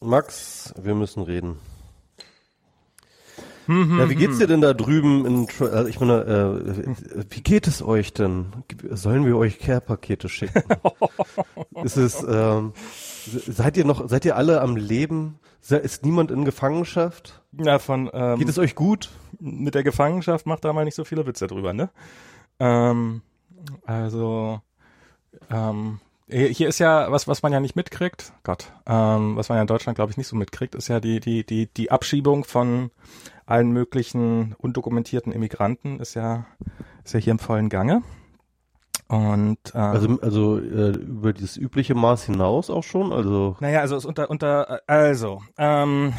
Max, wir müssen reden. Ja, wie geht's dir denn da drüben in, also ich meine, äh, wie geht es euch denn? Sollen wir euch Care-Pakete schicken? ist es, ähm, seid ihr noch, seid ihr alle am Leben? Ist niemand in Gefangenschaft? Ja, von ähm, Geht es euch gut? mit der Gefangenschaft macht da mal nicht so viele Witze drüber, ne? Ähm, also ähm, hier hier ist ja was, was man ja nicht mitkriegt. Gott, ähm, was man ja in Deutschland glaube ich nicht so mitkriegt, ist ja die die die die Abschiebung von allen möglichen undokumentierten Immigranten ist ja ist ja hier im vollen Gange. Und ähm, Also, also äh, über dieses übliche Maß hinaus auch schon? Also Naja, also es ist unter unter also ähm,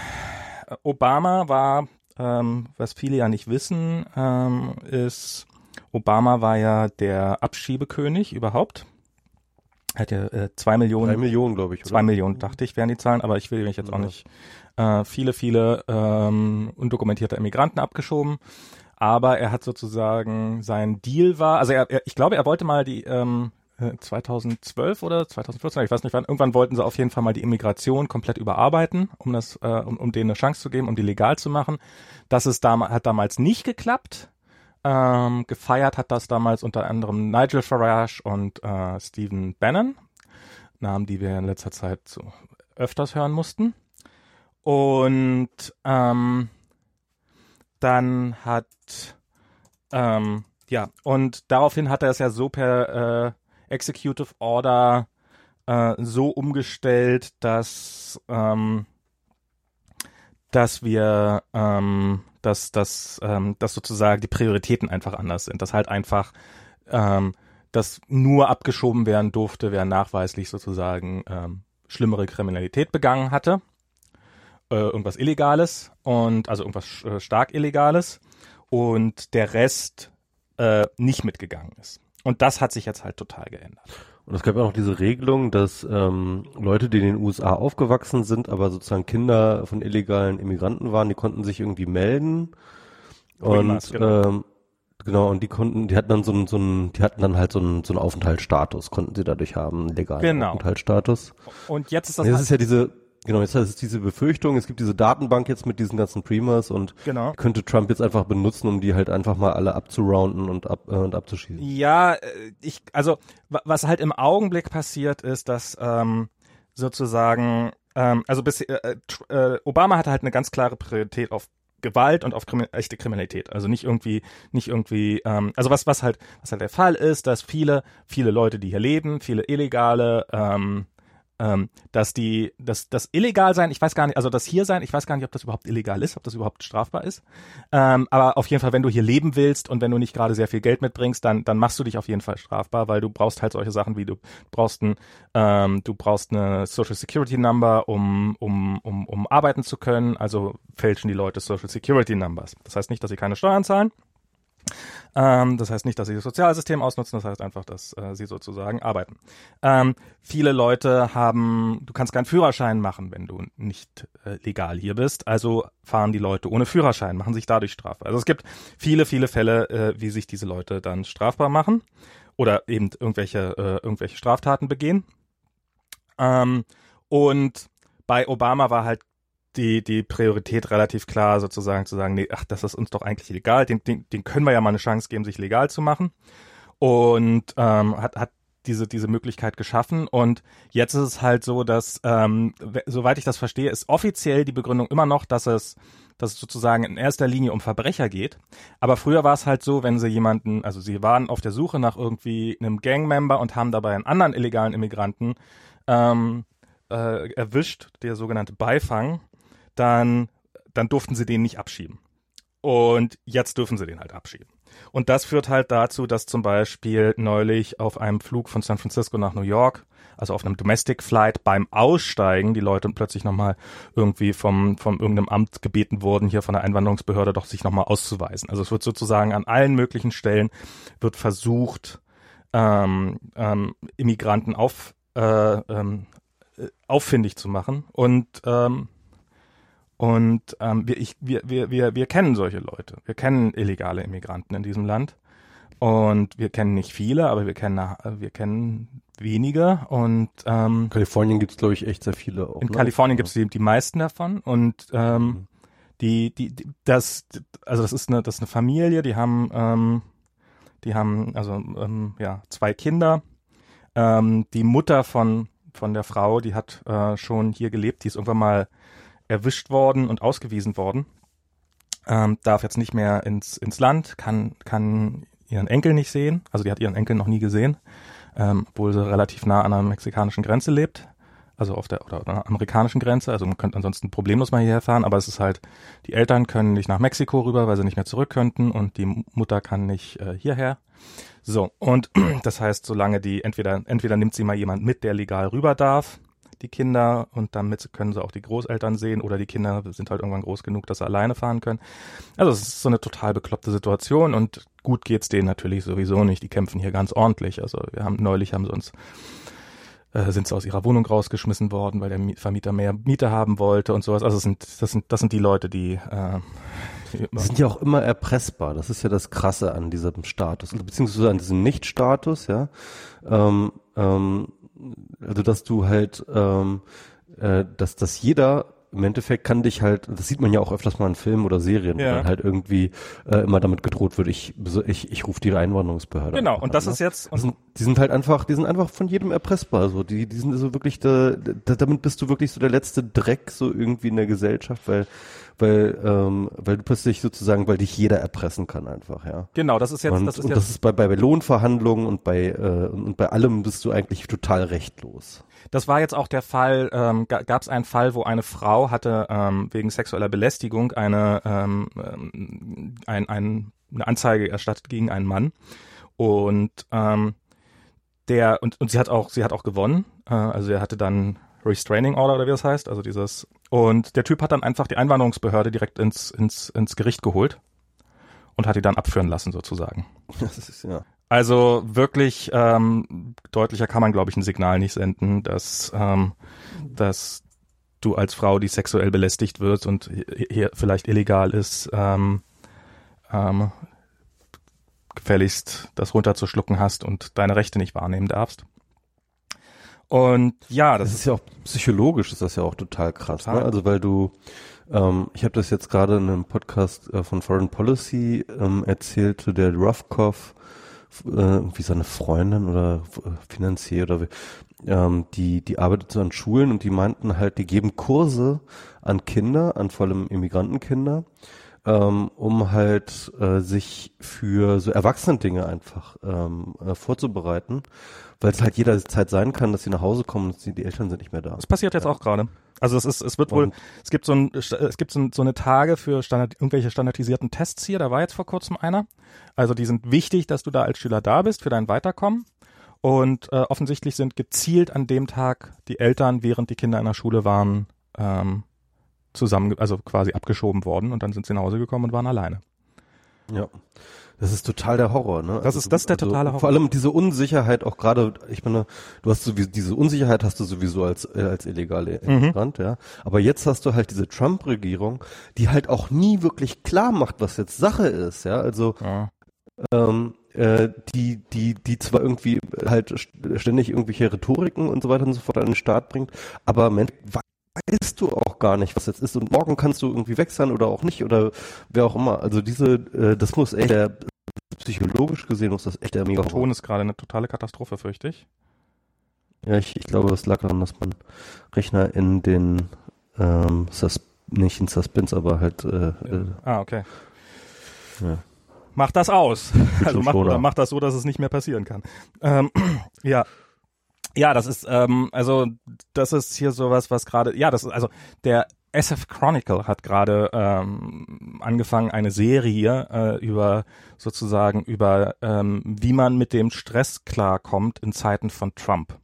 Obama war, ähm, was viele ja nicht wissen, ähm, ist Obama war ja der Abschiebekönig überhaupt. Er hat ja äh, zwei Millionen, drei Millionen, glaube ich. Oder? zwei Millionen dachte ich wären die Zahlen, aber ich will mich jetzt auch nicht äh, viele viele ähm, undokumentierte Immigranten abgeschoben. Aber er hat sozusagen sein Deal war, also er, er ich glaube, er wollte mal die ähm, äh, 2012 oder 2014, ich weiß nicht wann, irgendwann wollten sie auf jeden Fall mal die Immigration komplett überarbeiten, um das, äh, um, um denen eine Chance zu geben, um die legal zu machen. Das ist dam hat damals nicht geklappt. Ähm, gefeiert hat das damals unter anderem Nigel Farage und äh, Stephen Bannon, Namen, die wir in letzter Zeit so öfters hören mussten. Und ähm, dann hat ähm, ja und daraufhin hat er es ja so per äh, Executive Order äh, so umgestellt, dass ähm, dass wir ähm, dass dass ähm, dass sozusagen die Prioritäten einfach anders sind, dass halt einfach ähm, das nur abgeschoben werden durfte, wer nachweislich sozusagen ähm, schlimmere Kriminalität begangen hatte, äh, irgendwas Illegales und also irgendwas äh, stark Illegales und der Rest äh, nicht mitgegangen ist. Und das hat sich jetzt halt total geändert. Und es gab ja auch noch diese Regelung, dass ähm, Leute, die in den USA aufgewachsen sind, aber sozusagen Kinder von illegalen Immigranten waren, die konnten sich irgendwie melden. Und genau. ähm, genau, und die konnten, die hatten dann so einen, so einen, die hatten dann halt so einen, so einen Aufenthaltsstatus, konnten sie dadurch haben, legalen Genau. Aufenthaltsstatus. Und jetzt ist das, halt, ist ja diese, genau, jetzt ist diese Befürchtung, es gibt diese Datenbank jetzt mit diesen ganzen Dreamers und genau. könnte Trump jetzt einfach benutzen, um die halt einfach mal alle abzurounden und ab, äh, und abzuschießen. Ja, äh, ich, also wa- was halt im Augenblick passiert ist, dass ähm, sozusagen, ähm, also bis, äh, äh, äh, Obama hatte halt eine ganz klare Priorität auf Gewalt und auf Krimi echte Kriminalität. Also nicht irgendwie, nicht irgendwie, ähm, also was, was halt, was halt der Fall ist, dass viele, viele Leute, die hier leben, viele Illegale, ähm, ähm, dass die, dass das illegal sein, ich weiß gar nicht, also das hier sein, ich weiß gar nicht, ob das überhaupt illegal ist, ob das überhaupt strafbar ist. Ähm, aber auf jeden Fall, wenn du hier leben willst und wenn du nicht gerade sehr viel Geld mitbringst, dann, dann machst du dich auf jeden Fall strafbar, weil du brauchst halt solche Sachen wie du brauchst ein, ähm, du brauchst eine Social Security Number, um, um, um, um arbeiten zu können. Also fälschen die Leute Social Security Numbers. Das heißt nicht, dass sie keine Steuern zahlen. Ähm, das heißt nicht, dass sie das Sozialsystem ausnutzen, das heißt einfach, dass äh, sie sozusagen arbeiten. Ähm, viele Leute haben, du kannst keinen Führerschein machen, wenn du nicht äh, legal hier bist. Also fahren die Leute ohne Führerschein, machen sich dadurch strafbar. Also es gibt viele, viele Fälle, äh, wie sich diese Leute dann strafbar machen oder eben irgendwelche, äh, irgendwelche Straftaten begehen. Ähm, und bei Obama war halt die, die Priorität relativ klar, sozusagen zu sagen, nee, ach, das ist uns doch eigentlich legal, den, den, den können wir ja mal eine Chance geben, sich legal zu machen. Und ähm, hat, hat diese, diese Möglichkeit geschaffen. Und jetzt ist es halt so, dass, ähm, we- soweit ich das verstehe, ist offiziell die Begründung immer noch, dass es, dass es sozusagen in erster Linie um Verbrecher geht. Aber früher war es halt so, wenn sie jemanden, also sie waren auf der Suche nach irgendwie einem Gangmember und haben dabei einen anderen illegalen Immigranten ähm, äh, erwischt, der sogenannte Beifang, dann, dann durften sie den nicht abschieben. Und jetzt dürfen sie den halt abschieben. Und das führt halt dazu, dass zum Beispiel neulich auf einem Flug von San Francisco nach New York, also auf einem Domestic Flight beim Aussteigen, die Leute plötzlich nochmal irgendwie vom, vom irgendeinem Amt gebeten wurden, hier von der Einwanderungsbehörde doch sich nochmal auszuweisen. Also es wird sozusagen an allen möglichen Stellen wird versucht, ähm, ähm, Immigranten auf, äh, ähm, äh, auffindig zu machen. Und ähm, und ähm, wir, ich, wir, wir, wir, wir kennen solche Leute. Wir kennen illegale Immigranten in diesem Land. Und wir kennen nicht viele, aber wir kennen, wir kennen wenige und ähm, In Kalifornien gibt's glaube ich echt sehr viele auch. in ne? Kalifornien gibt's die, die meisten davon und ähm, Mhm. die, die, die, das, also das ist eine, das ist eine Familie, die haben, ähm, die haben also ähm, ja zwei Kinder. Ähm, die Mutter von von der Frau, die hat äh, schon hier gelebt, die ist irgendwann mal erwischt worden und ausgewiesen worden. Ähm, darf jetzt nicht mehr ins ins Land, kann kann ihren Enkel nicht sehen, also die hat ihren Enkel noch nie gesehen, ähm, obwohl sie relativ nah an der mexikanischen Grenze lebt also auf der oder, oder amerikanischen Grenze. Also man könnte ansonsten problemlos mal hierher fahren, aber es ist halt, die Eltern können nicht nach Mexiko rüber, weil sie nicht mehr zurück könnten und die Mutter kann nicht äh, hierher. So, und das heißt, solange die, entweder, entweder nimmt sie mal jemand mit, der legal rüber darf, die Kinder, und damit können sie auch die Großeltern sehen, oder die Kinder sind halt irgendwann groß genug, dass sie alleine fahren können. Also es ist so eine total bekloppte Situation und gut geht's denen natürlich sowieso nicht. Die kämpfen hier ganz ordentlich. Also wir haben neulich haben sie uns äh, sind sie aus ihrer Wohnung rausgeschmissen worden, weil der Mi- Vermieter mehr Miete haben wollte und sowas. Also es sind, das sind, das sind die Leute, die, äh, Die sind ja auch immer erpressbar. Das ist ja das Krasse an diesem Status, beziehungsweise an diesem Nicht-Status, ja. Ähm, ähm, also dass du halt, ähm, äh, dass, dass jeder im Endeffekt kann dich halt, das sieht man ja auch öfters mal in Filmen oder Serien, Ja. wo dann halt irgendwie äh, immer damit gedroht wird, ich, ich, ich rufe die Einwanderungsbehörde. genau. Und das an, ist jetzt, Die sind, die sind halt einfach, die sind einfach von jedem erpressbar. So, die, die sind so wirklich, da, da, damit bist du wirklich so der letzte Dreck so irgendwie in der Gesellschaft, weil, weil, ähm, weil du plötzlich sozusagen, weil dich jeder erpressen kann einfach, ja. genau, das ist jetzt, und das ist und jetzt, das ist bei, bei Lohnverhandlungen und bei äh, und bei allem bist du eigentlich total rechtlos. Das war jetzt auch der Fall, ähm, gab es einen Fall, wo eine Frau hatte ähm, wegen sexueller Belästigung eine, ähm, ähm, ein, ein, eine Anzeige erstattet gegen einen Mann. Und ähm, der, und, und sie hat auch, sie hat auch gewonnen. Äh, also er hatte dann Restraining Order oder wie das heißt, also dieses. Und der Typ hat dann einfach die Einwanderungsbehörde direkt ins, ins, ins Gericht geholt und hat die dann abführen lassen sozusagen. Das ist ja. Also wirklich ähm, deutlicher kann man, glaube ich, ein Signal nicht senden, dass, ähm, dass du als Frau, die sexuell belästigt wird und hi- hier vielleicht illegal ist, ähm, ähm, gefälligst das runterzuschlucken hast und deine Rechte nicht wahrnehmen darfst. Und ja, das Das ist ja auch psychologisch ist das ja auch total krass, Total. Ne? Also weil du, ähm, ich habe das jetzt gerade in einem Podcast äh, von Foreign Policy ähm, erzählt, zu der Ruffkoff, äh, irgendwie seine Freundin oder äh, Finanzier oder wie, ähm, die die arbeitet so an Schulen und die meinten halt, die geben Kurse an Kinder, an vor allem Immigrantenkinder, ähm, um halt äh, sich für so Erwachsenen-Dinge einfach ähm, äh, vorzubereiten, weil es halt jederzeit sein kann, dass sie nach Hause kommen und die, die Eltern sind nicht mehr da. Das passiert jetzt auch gerade. Also es ist, es wird wohl, Und- es gibt so ein, es gibt so eine Tage für Standard, irgendwelche standardisierten Tests hier. Da war jetzt vor kurzem einer. Also die sind wichtig, dass du da als Schüler da bist für dein Weiterkommen. Und äh, offensichtlich sind gezielt an dem Tag die Eltern, während die Kinder in der Schule waren, ähm, zusammen, also quasi abgeschoben worden und dann sind sie nach Hause gekommen und waren alleine. Ja. Das ist total der Horror, ne? Das ist- das ist der totale Horror. Vor allem diese Unsicherheit auch gerade, ich meine, du hast sowieso, diese Unsicherheit hast du sowieso als, äh, als illegale Mhm. Immigrant, ja. Aber jetzt hast du halt diese Trump-Regierung, die halt auch nie wirklich klar macht, was jetzt Sache ist, ja. Also, Ja. ähm, äh, die, die, die zwar irgendwie halt st- ständig irgendwelche Rhetoriken und so weiter und so fort an den Start bringt, aber Mensch, weißt du auch gar nicht, was jetzt ist und morgen kannst du irgendwie weg sein oder auch nicht oder wer auch immer. Also diese, äh, das muss echt, der, psychologisch gesehen muss das echt der mega Der Ton ist gerade eine totale Katastrophe, fürchte ich. Ja, ich, ich glaube, das lag daran, dass mein Rechner in den, ähm, Sus nicht in Suspense, aber halt, äh, äh, Ah, okay. ja. Mach das aus. Also mach, oder mach das so, dass es nicht mehr passieren kann. Ähm, ja. Ja, das ist, ähm, also das ist hier sowas, was gerade, ja, das ist, also der SF Chronicle hat gerade ähm, angefangen, eine Serie äh, über sozusagen über ähm, wie man mit dem Stress klarkommt in Zeiten von Trump.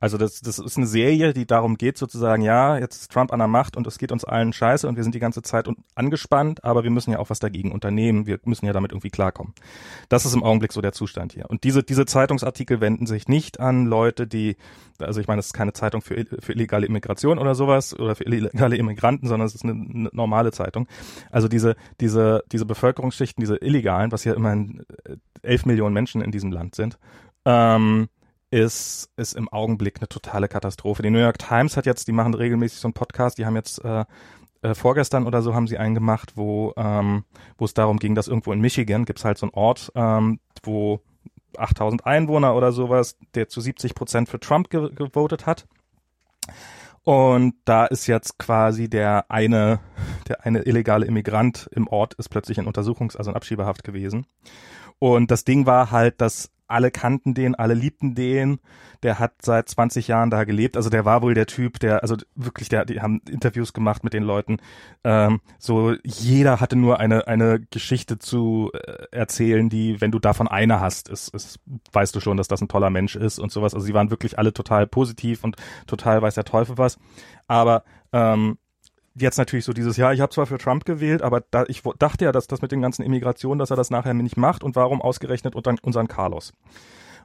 Also das, das ist eine Serie, die darum geht sozusagen, ja, jetzt ist Trump an der Macht und es geht uns allen scheiße und wir sind die ganze Zeit angespannt, aber wir müssen ja auch was dagegen unternehmen, wir müssen ja damit irgendwie klarkommen. Das ist im Augenblick so der Zustand hier. Und diese, diese Zeitungsartikel wenden sich nicht an Leute, die, also ich meine, es ist keine Zeitung für, für illegale Immigration oder sowas oder für illegale Immigranten, sondern es ist eine, eine normale Zeitung. Also diese, diese, diese Bevölkerungsschichten, diese Illegalen, was ja immerhin äh, elf Millionen Menschen in diesem Land sind, ähm, ist, ist im Augenblick eine totale Katastrophe. Die New York Times hat jetzt, die machen regelmäßig so einen Podcast, die haben jetzt äh, äh, vorgestern oder so haben sie einen gemacht, wo ähm, wo es darum ging, dass irgendwo in Michigan gibt's halt so einen Ort, ähm, wo 8000 Einwohner oder sowas, der zu 70 Prozent für Trump ge gewotet hat. Und da ist jetzt quasi der eine, der eine illegale Immigrant im Ort ist plötzlich in Untersuchungs-, also in Abschiebehaft gewesen. Und das Ding war halt, dass alle kannten den, alle liebten den. Der hat seit 20 Jahren da gelebt. Also der war wohl der Typ, der, also wirklich, der, die haben Interviews gemacht mit den Leuten. Ähm, so jeder hatte nur eine eine Geschichte zu äh, erzählen, die, wenn du davon eine hast, ist, ist, weißt du schon, dass das ein toller Mensch ist und sowas. Also sie waren wirklich alle total positiv und total weiß der Teufel was. Aber ähm, jetzt natürlich so dieses, ja, ich habe zwar für Trump gewählt, aber da, ich dachte ja, dass das mit den ganzen Immigrationen, dass er das nachher nicht macht und warum ausgerechnet unter, unseren Carlos?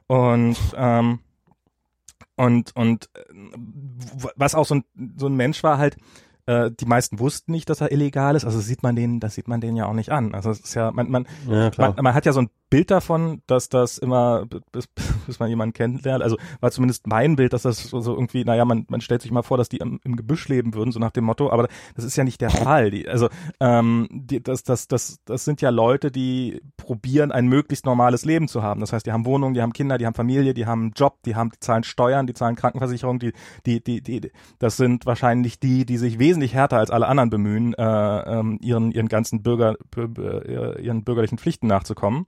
Und ähm, und und äh, was auch so ein so ein Mensch war halt, äh, die meisten wussten nicht, dass er illegal ist. Also sieht man den, das sieht man den ja auch nicht an. Also es ist ja, man, man, ja, man, man hat ja so ein Bild davon, dass das immer, bis, bis man jemanden kennenlernt, also war zumindest mein Bild, dass das so, irgendwie, naja, man, man stellt sich mal vor, dass die im, im Gebüsch leben würden, so nach dem Motto, aber das ist ja nicht der Fall. Die, also ähm, die, das, das, das, das sind ja Leute, die probieren, ein möglichst normales Leben zu haben. Das heißt, die haben Wohnungen, die haben Kinder, die haben Familie, die haben einen Job, die haben, die zahlen Steuern, die zahlen Krankenversicherung, die, die, die, die, das sind wahrscheinlich die, die sich wesentlich härter als alle anderen bemühen, äh, ähm, ihren, ihren ganzen Bürger, ihren bürgerlichen Pflichten nachzukommen.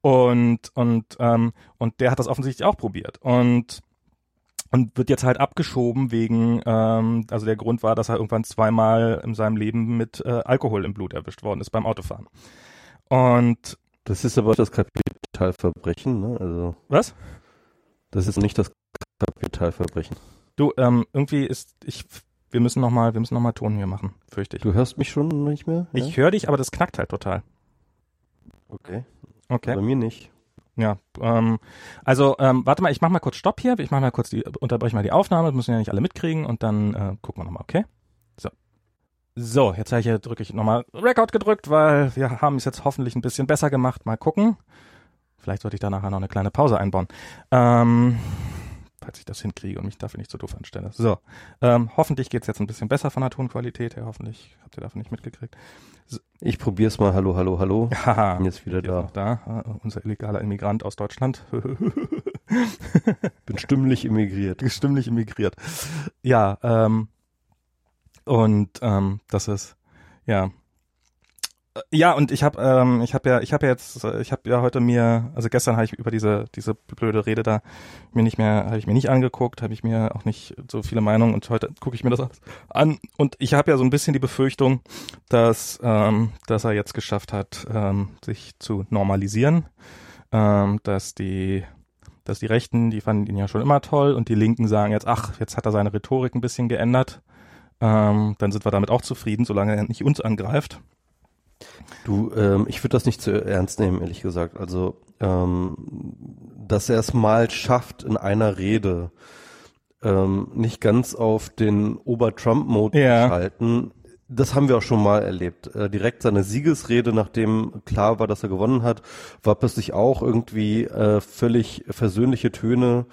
Und, und, ähm, und der hat das offensichtlich auch probiert. Und und wird jetzt halt abgeschoben wegen, ähm, also der Grund war, dass er irgendwann zweimal in seinem Leben mit äh, Alkohol im Blut erwischt worden ist beim Autofahren. Und das ist aber das Kapitalverbrechen, ne? Also was? Das ist nicht das Kapitalverbrechen. Du, ähm, irgendwie ist ich, wir müssen noch mal, wir müssen noch mal Ton hier machen, fürchte ich. Du hörst mich schon nicht mehr? Ja? Ich höre dich, aber das knackt halt total. Okay. Okay. Bei mir nicht. Ja, ähm, also ähm, warte mal, ich mach mal kurz Stopp hier. Ich mach mal kurz die, unterbreche mal die Aufnahme, das müssen ja nicht alle mitkriegen und dann äh, gucken wir nochmal, okay? So. So, jetzt habe ich hier drücke ich nochmal Record gedrückt, weil wir haben es jetzt hoffentlich ein bisschen besser gemacht. Mal gucken. Vielleicht sollte ich da nachher noch eine kleine Pause einbauen. Ähm, falls ich das hinkriege und mich dafür nicht so doof anstelle. So, ähm, hoffentlich geht's jetzt ein bisschen besser von der Tonqualität her. Hoffentlich habt ihr davon nicht mitgekriegt. So. Ich probier's mal. Hallo, hallo, hallo. Ja, Bin jetzt wieder da. da. Uh, unser illegaler Immigrant aus Deutschland. Bin stimmlich immigriert. Stimmlich immigriert. Ja, ähm, und ähm, das ist, ja, ja, und ich habe ähm, ich habe ja ich habe ja jetzt ich habe ja heute mir also gestern habe ich über diese diese blöde Rede da mir nicht mehr habe ich mir nicht angeguckt, habe ich mir auch nicht so viele Meinungen und heute gucke ich mir das an und ich habe ja so ein bisschen die Befürchtung, dass ähm, dass er jetzt geschafft hat, ähm, sich zu normalisieren, ähm, dass die dass die Rechten, die fanden ihn ja schon immer toll und die Linken sagen jetzt, ach, jetzt hat er seine Rhetorik ein bisschen geändert. Ähm, dann sind wir damit auch zufrieden, solange er nicht uns angreift. Du, ähm, ich würde das nicht zu ernst nehmen, ehrlich gesagt. Also, ähm, dass er es mal schafft, in einer Rede ähm, nicht ganz auf den Ober-Trump-Mode ja. zu schalten, das haben wir auch schon mal erlebt. Äh, direkt seine Siegesrede, nachdem klar war, dass er gewonnen hat, war plötzlich auch irgendwie äh, völlig versöhnliche Töne.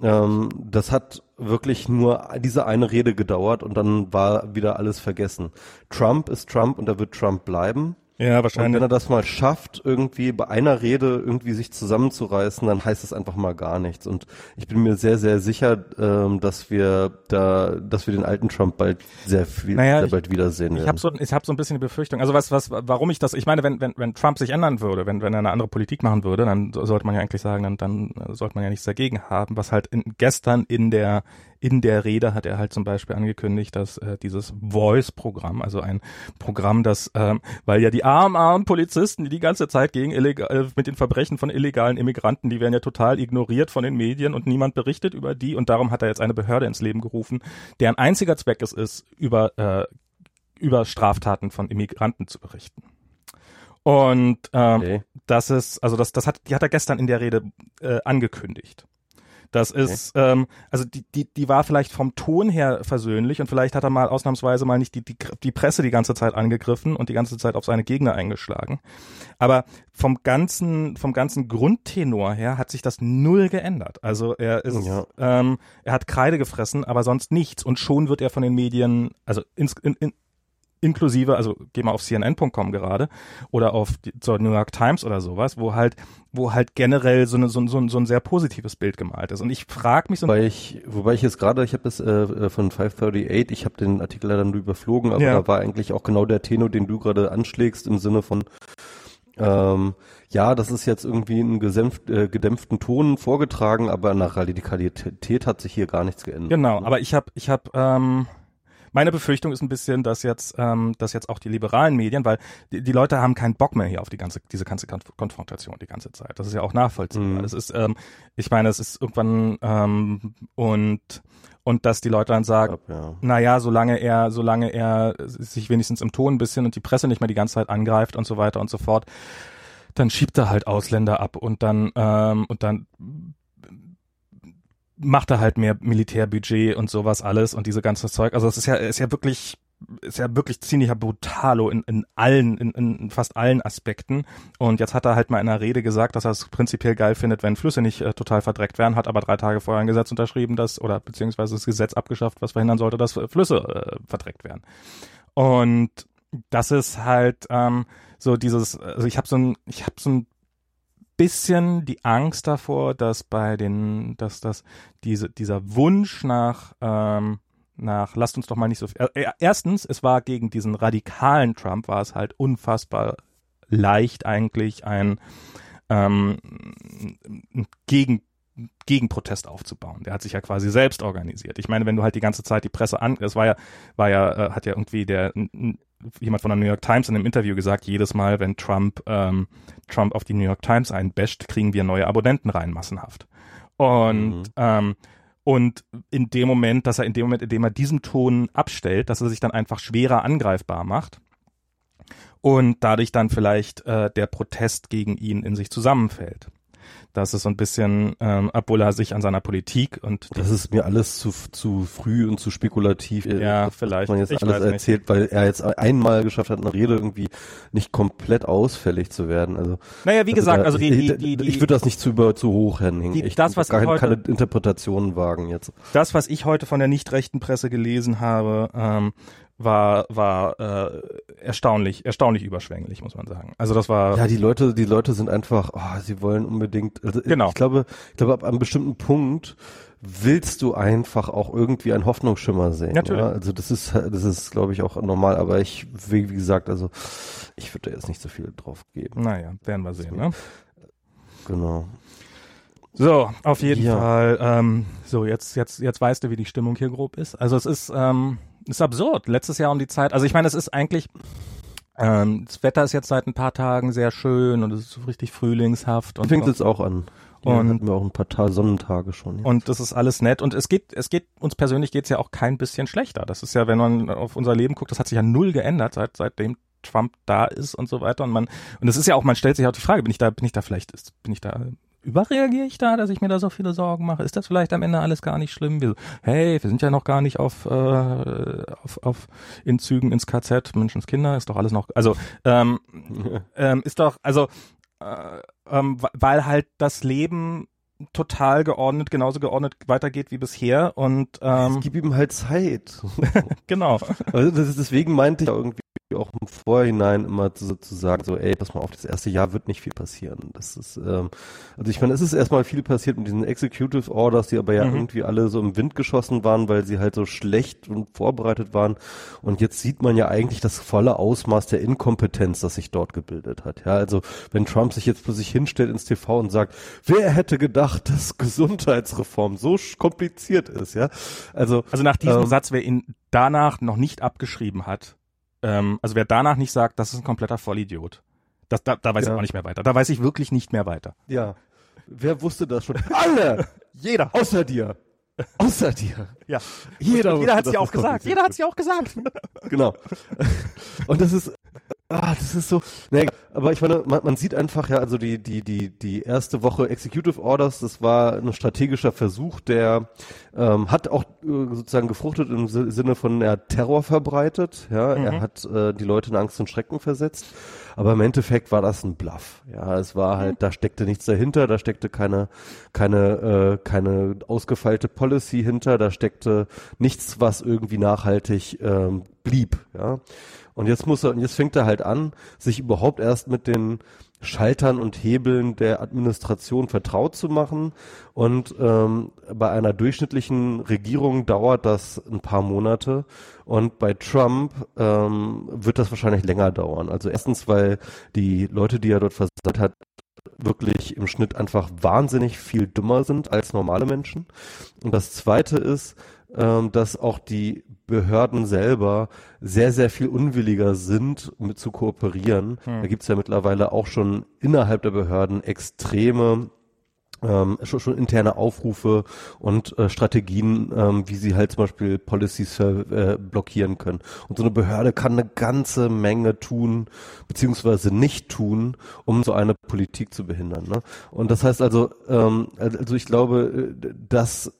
Ähm, das hat wirklich nur diese eine Rede gedauert und dann war wieder alles vergessen. Trump ist Trump und er wird Trump bleiben. Ja, wahrscheinlich. Und wenn er das mal schafft, irgendwie bei einer Rede irgendwie sich zusammenzureißen, dann heißt es einfach mal gar nichts. Und ich bin mir sehr, sehr sicher, ähm, dass wir da, dass wir den alten Trump bald sehr viel, naja, sehr bald ich, wiedersehen werden. Ich habe so, ich habe so ein bisschen die Befürchtung. Also was, was, warum ich das? Ich meine, wenn, wenn, wenn Trump sich ändern würde, wenn, wenn er eine andere Politik machen würde, dann sollte man ja eigentlich sagen, dann, dann sollte man ja nichts dagegen haben. Was halt in, gestern in der in der Rede hat er halt zum Beispiel angekündigt, dass äh, dieses Voice-Programm, also ein Programm, das, ähm, weil ja die armen, armen Polizisten, die die ganze Zeit gegen illegal, äh, mit den Verbrechen von illegalen Immigranten, die werden ja total ignoriert von den Medien und niemand berichtet über die und darum hat er jetzt eine Behörde ins Leben gerufen, deren einziger Zweck es ist, über, äh, über Straftaten von Immigranten zu berichten. Und ähm, okay. das ist, also das, das hat, die hat er gestern in der Rede äh, angekündigt Das ist, ähm, also die, die, die war vielleicht vom Ton her versöhnlich und vielleicht hat er mal ausnahmsweise mal nicht die, die, die Presse die ganze Zeit angegriffen und die ganze Zeit auf seine Gegner eingeschlagen. Aber vom ganzen, vom ganzen Grundtenor her hat sich das null geändert. Also er ist, ja. ähm, er hat Kreide gefressen, aber sonst nichts. Und schon wird er von den Medien, also ins, in, in, inklusive, also geh mal auf CNN.com gerade oder auf die, zur New York Times oder sowas, wo halt, wo halt generell so, eine, so, so, so ein sehr positives Bild gemalt ist. Und ich frage mich so. Wobei ich, wobei ich jetzt gerade, ich habe das äh, von 538, ich habe den Artikel leider nur überflogen, aber ja. da war eigentlich auch genau der Tenor, den du gerade anschlägst, im Sinne von ähm, ja, das ist jetzt irgendwie in gesenft, äh, gedämpften Ton vorgetragen, aber der Radikalität hat sich hier gar nichts geändert. Genau, aber ich habe, ich habe, ähm, meine Befürchtung ist ein bisschen, dass jetzt, ähm, dass jetzt auch die liberalen Medien, weil die, die Leute haben keinen Bock mehr hier auf die ganze, diese ganze Konfrontation die ganze Zeit. Das ist ja auch nachvollziehbar. Mhm. Das ist, ähm, ich meine, es ist irgendwann ähm, und und dass die Leute dann sagen, ja. naja, solange er, solange er sich wenigstens im Ton ein bisschen und die Presse nicht mehr die ganze Zeit angreift und so weiter und so fort, dann schiebt er halt Ausländer ab und dann ähm, und dann macht er halt mehr Militärbudget und sowas alles und diese ganze Zeug. Also es ist ja, ist ja wirklich, ist ja wirklich ziemlicher Brutalo in, in allen, in, in fast allen Aspekten. Und jetzt hat er halt mal in einer Rede gesagt, dass er es prinzipiell geil findet, wenn Flüsse nicht äh, total verdreckt werden, hat aber drei Tage vorher ein Gesetz unterschrieben, das, oder beziehungsweise das Gesetz abgeschafft, was verhindern sollte, dass Flüsse äh, verdreckt werden. Und das ist halt ähm, so dieses, also ich habe so ein, ich habe so ein bisschen die Angst davor, dass bei den, dass das diese dieser Wunsch nach ähm, nach lasst uns doch mal nicht so äh, äh, erstens es war gegen diesen radikalen Trump war es halt unfassbar leicht eigentlich ein ähm, gegen Gegenprotest aufzubauen. Der hat sich ja quasi selbst organisiert. Ich meine, wenn du halt die ganze Zeit die Presse an, es war ja, war ja, äh, hat ja irgendwie der jemand von der New York Times in einem Interview gesagt, jedes Mal, wenn Trump ähm, Trump auf die New York Times einbasht, kriegen wir neue Abonnenten rein, massenhaft. Und mhm. ähm, und in dem Moment, dass er in dem Moment, in dem er diesen Ton abstellt, dass er sich dann einfach schwerer angreifbar macht und dadurch dann vielleicht äh, der Protest gegen ihn in sich zusammenfällt. Das ist so ein bisschen ähm, Abdullah sich an seiner Politik und das ist mir alles zu zu früh und zu spekulativ. Äh, ja, vielleicht. Man jetzt ich alles erzählt, nicht. weil er jetzt einmal geschafft hat, eine Rede irgendwie nicht komplett ausfällig zu werden. Also naja, wie gesagt, also die, die, die, die ich würde das nicht zu über zu hoch hängen. Die, ich das, was gar ich heute, keine Interpretationen wagen jetzt. Das, was ich heute von der nicht rechten Presse gelesen habe, ähm, war war äh, erstaunlich erstaunlich überschwänglich muss man sagen also das war ja die Leute die Leute sind einfach oh, sie wollen unbedingt also genau ich glaube ich glaube ab einem bestimmten Punkt willst du einfach auch irgendwie einen Hoffnungsschimmer sehen Natürlich. Ja? also das ist das ist glaube ich auch normal aber ich wie, wie gesagt also ich würde da jetzt nicht so viel drauf geben naja werden wir sehen ne genau so, auf jeden ja. Fall. Ähm, so, jetzt, jetzt, jetzt weißt du, wie die Stimmung hier grob ist. Also es ist, ähm, ist absurd. Letztes Jahr um die Zeit, also ich meine, es ist eigentlich, ähm, das Wetter ist jetzt seit ein paar Tagen sehr schön und es ist so richtig frühlingshaft. Und Fängt jetzt auch an. Und hatten wir auch ein paar Tage Sonnentage schon. Ja. Und das ist alles nett. Und es geht, es geht, uns persönlich geht's ja auch kein bisschen schlechter. Das ist ja, wenn man auf unser Leben guckt, das hat sich ja null geändert, seit, seitdem Trump da ist und so weiter. Und man, und es ist ja auch, man stellt sich auch die Frage, bin ich da, bin ich da vielleicht, bin ich da überreagiere ich da, dass ich mir da so viele Sorgen mache? Ist das vielleicht am Ende alles gar nicht schlimm? Wir, hey, wir sind ja noch gar nicht auf, äh, auf, auf in Zügen ins KZ, Menschenskinder, ist doch alles noch, also ähm, ähm, ist doch, also äh, ähm, weil halt das Leben total geordnet, genauso geordnet weitergeht wie bisher und ähm, es gibt ihm halt Zeit. genau. Also das ist, deswegen meinte ich irgendwie auch im Vorhinein immer zu, zu sagen, so, ey, pass mal auf, das erste Jahr wird nicht viel passieren. Das ist, ähm, also ich meine, es ist erstmal viel passiert mit diesen Executive Orders, die aber ja mhm. irgendwie alle so im Wind geschossen waren, weil sie halt so schlecht und vorbereitet waren. Und jetzt sieht man ja eigentlich das volle Ausmaß der Inkompetenz, das sich dort gebildet hat. Ja, also wenn Trump sich jetzt plötzlich hinstellt ins TV und sagt, wer hätte gedacht, dass Gesundheitsreform so kompliziert ist, ja? Also, also nach diesem ähm, Satz, wer ihn danach noch nicht abgeschrieben hat, ähm, also wer danach nicht sagt, das ist ein kompletter Vollidiot. Das, da, da weiß ja. ich auch nicht mehr weiter. Da weiß ich wirklich nicht mehr weiter. Ja. Wer wusste das schon? Alle! Jeder. Außer dir. Außer dir. Ja. Jeder, jeder hat es ja auch gesagt. Jeder hat es ja auch gesagt. genau. Und das ist, ah, das ist so, ne, aber ich meine, man, man sieht einfach ja, also die, die, die, die erste Woche Executive Orders, das war ein strategischer Versuch, der ähm, hat auch äh, sozusagen gefruchtet im Sinne von, er hat Terror verbreitet, ja, mhm. er hat äh, die Leute in Angst und Schrecken versetzt. Aber im Endeffekt war das ein Bluff. Ja, es war halt, mhm. da steckte nichts dahinter, da steckte keine, keine, äh, keine ausgefeilte Policy hinter, da steckte nichts, was irgendwie nachhaltig ähm, blieb. Ja. Und jetzt muss er, und jetzt fängt er halt an, sich überhaupt erst mit den Schaltern und Hebeln der Administration vertraut zu machen. Und ähm, bei einer durchschnittlichen Regierung dauert das ein paar Monate. Und bei Trump ähm, wird das wahrscheinlich länger dauern. Also erstens, weil die Leute, die er dort versammelt hat, wirklich im Schnitt einfach wahnsinnig viel dümmer sind als normale Menschen. Und das Zweite ist, ähm, dass auch die Behörden selber sehr, sehr viel unwilliger sind, mit zu kooperieren. Hm. Da gibt es ja mittlerweile auch schon innerhalb der Behörden extreme ähm, schon, schon interne Aufrufe und äh, Strategien, ähm, wie sie halt zum Beispiel Policies äh, blockieren können. Und so eine Behörde kann eine ganze Menge tun, beziehungsweise nicht tun, um so eine Politik zu behindern. Ne? Und das heißt also, ähm, also ich glaube, äh, dass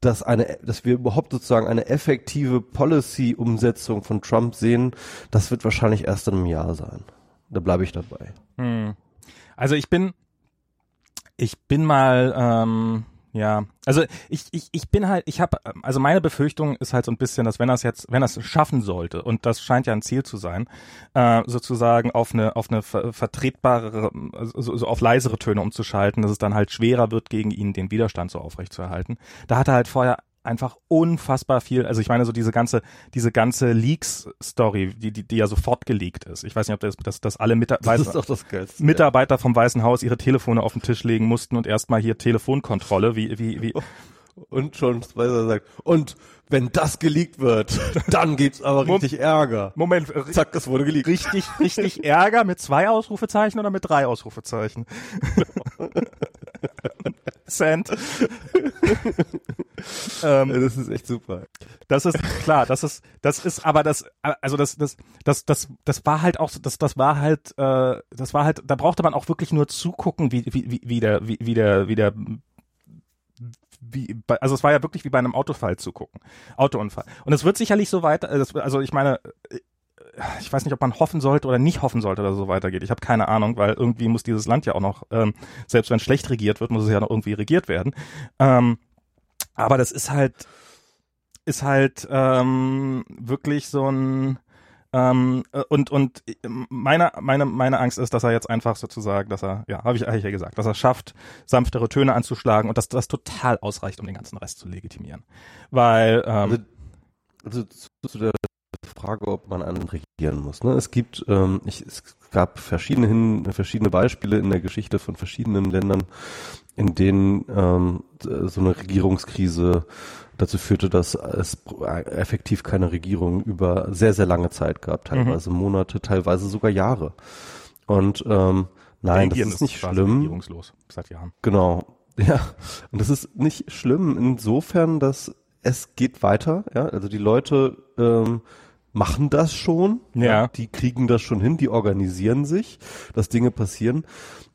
dass eine, dass wir überhaupt sozusagen eine effektive Policy-Umsetzung von Trump sehen, das wird wahrscheinlich erst in einem Jahr sein. Da bleibe ich dabei. Hm. Also ich bin, ich bin mal, ähm, ja, also ich, ich, ich bin halt, ich habe, also meine Befürchtung ist halt so ein bisschen, dass wenn es jetzt, wenn er es schaffen sollte, und das scheint ja ein Ziel zu sein, äh, sozusagen auf eine, auf eine ver vertretbare, also so auf leisere Töne umzuschalten, dass es dann halt schwerer wird, gegen ihn den Widerstand so aufrechtzuerhalten. Da hat er halt vorher einfach unfassbar viel, also ich meine so diese ganze, diese ganze Leaks-Story, die, die, die ja sofort geleakt ist. Ich weiß nicht, ob das, dass, dass alle Mita das Weiß Mitarbeiter vom Weißen Haus ihre Telefone auf den Tisch legen mussten und erstmal hier Telefonkontrolle, wie, wie, wie. Und schon Spicer sagt, und wenn das geleakt wird, dann gibt's aber richtig Ärger. Moment, zack, das wurde geleakt. Richtig, richtig Ärger mit zwei Ausrufezeichen oder mit drei Ausrufezeichen? Cent. ähm, das ist echt super. Das ist klar, das ist, das ist, aber das, also das, das, das, das, das war halt auch, das, das war halt, äh, das war halt, da brauchte man auch wirklich nur zugucken, wie, wie, wie der, wie, wie der, wie der wie, also es war ja wirklich wie bei einem Autofall zugucken, Autounfall. Und es wird sicherlich so weiter, also ich meine, ich weiß nicht, ob man hoffen sollte oder nicht hoffen sollte, dass es so weitergeht. Ich habe keine Ahnung, weil irgendwie muss dieses Land ja auch noch, ähm, selbst wenn schlecht regiert wird, muss es ja noch irgendwie regiert werden. Ähm, aber das ist halt, ist halt ähm, wirklich so ein ähm, und und meine meine meine Angst ist, dass er jetzt einfach sozusagen, dass er ja habe ich eigentlich ja gesagt, dass er schafft, sanftere Töne anzuschlagen und dass das total ausreicht, um den ganzen Rest zu legitimieren, weil ähm, also, also zu der Frage, ob man einen regieren muss. Ne? Es gibt, ähm, ich, es gab verschiedene, hin, verschiedene Beispiele in der Geschichte von verschiedenen Ländern, in denen ähm, so eine Regierungskrise dazu führte, dass es effektiv keine Regierung über sehr, sehr lange Zeit gab, mhm. teilweise mhm. Monate, teilweise sogar Jahre. Und ähm, nein, Belgien das ist nicht schlimm. Regierungslos seit Jahren. Genau. Ja, und das ist nicht schlimm insofern, dass es geht weiter, ja, also die Leute ähm, machen das schon. Ja. ja. Die kriegen das schon hin, die organisieren sich, dass Dinge passieren.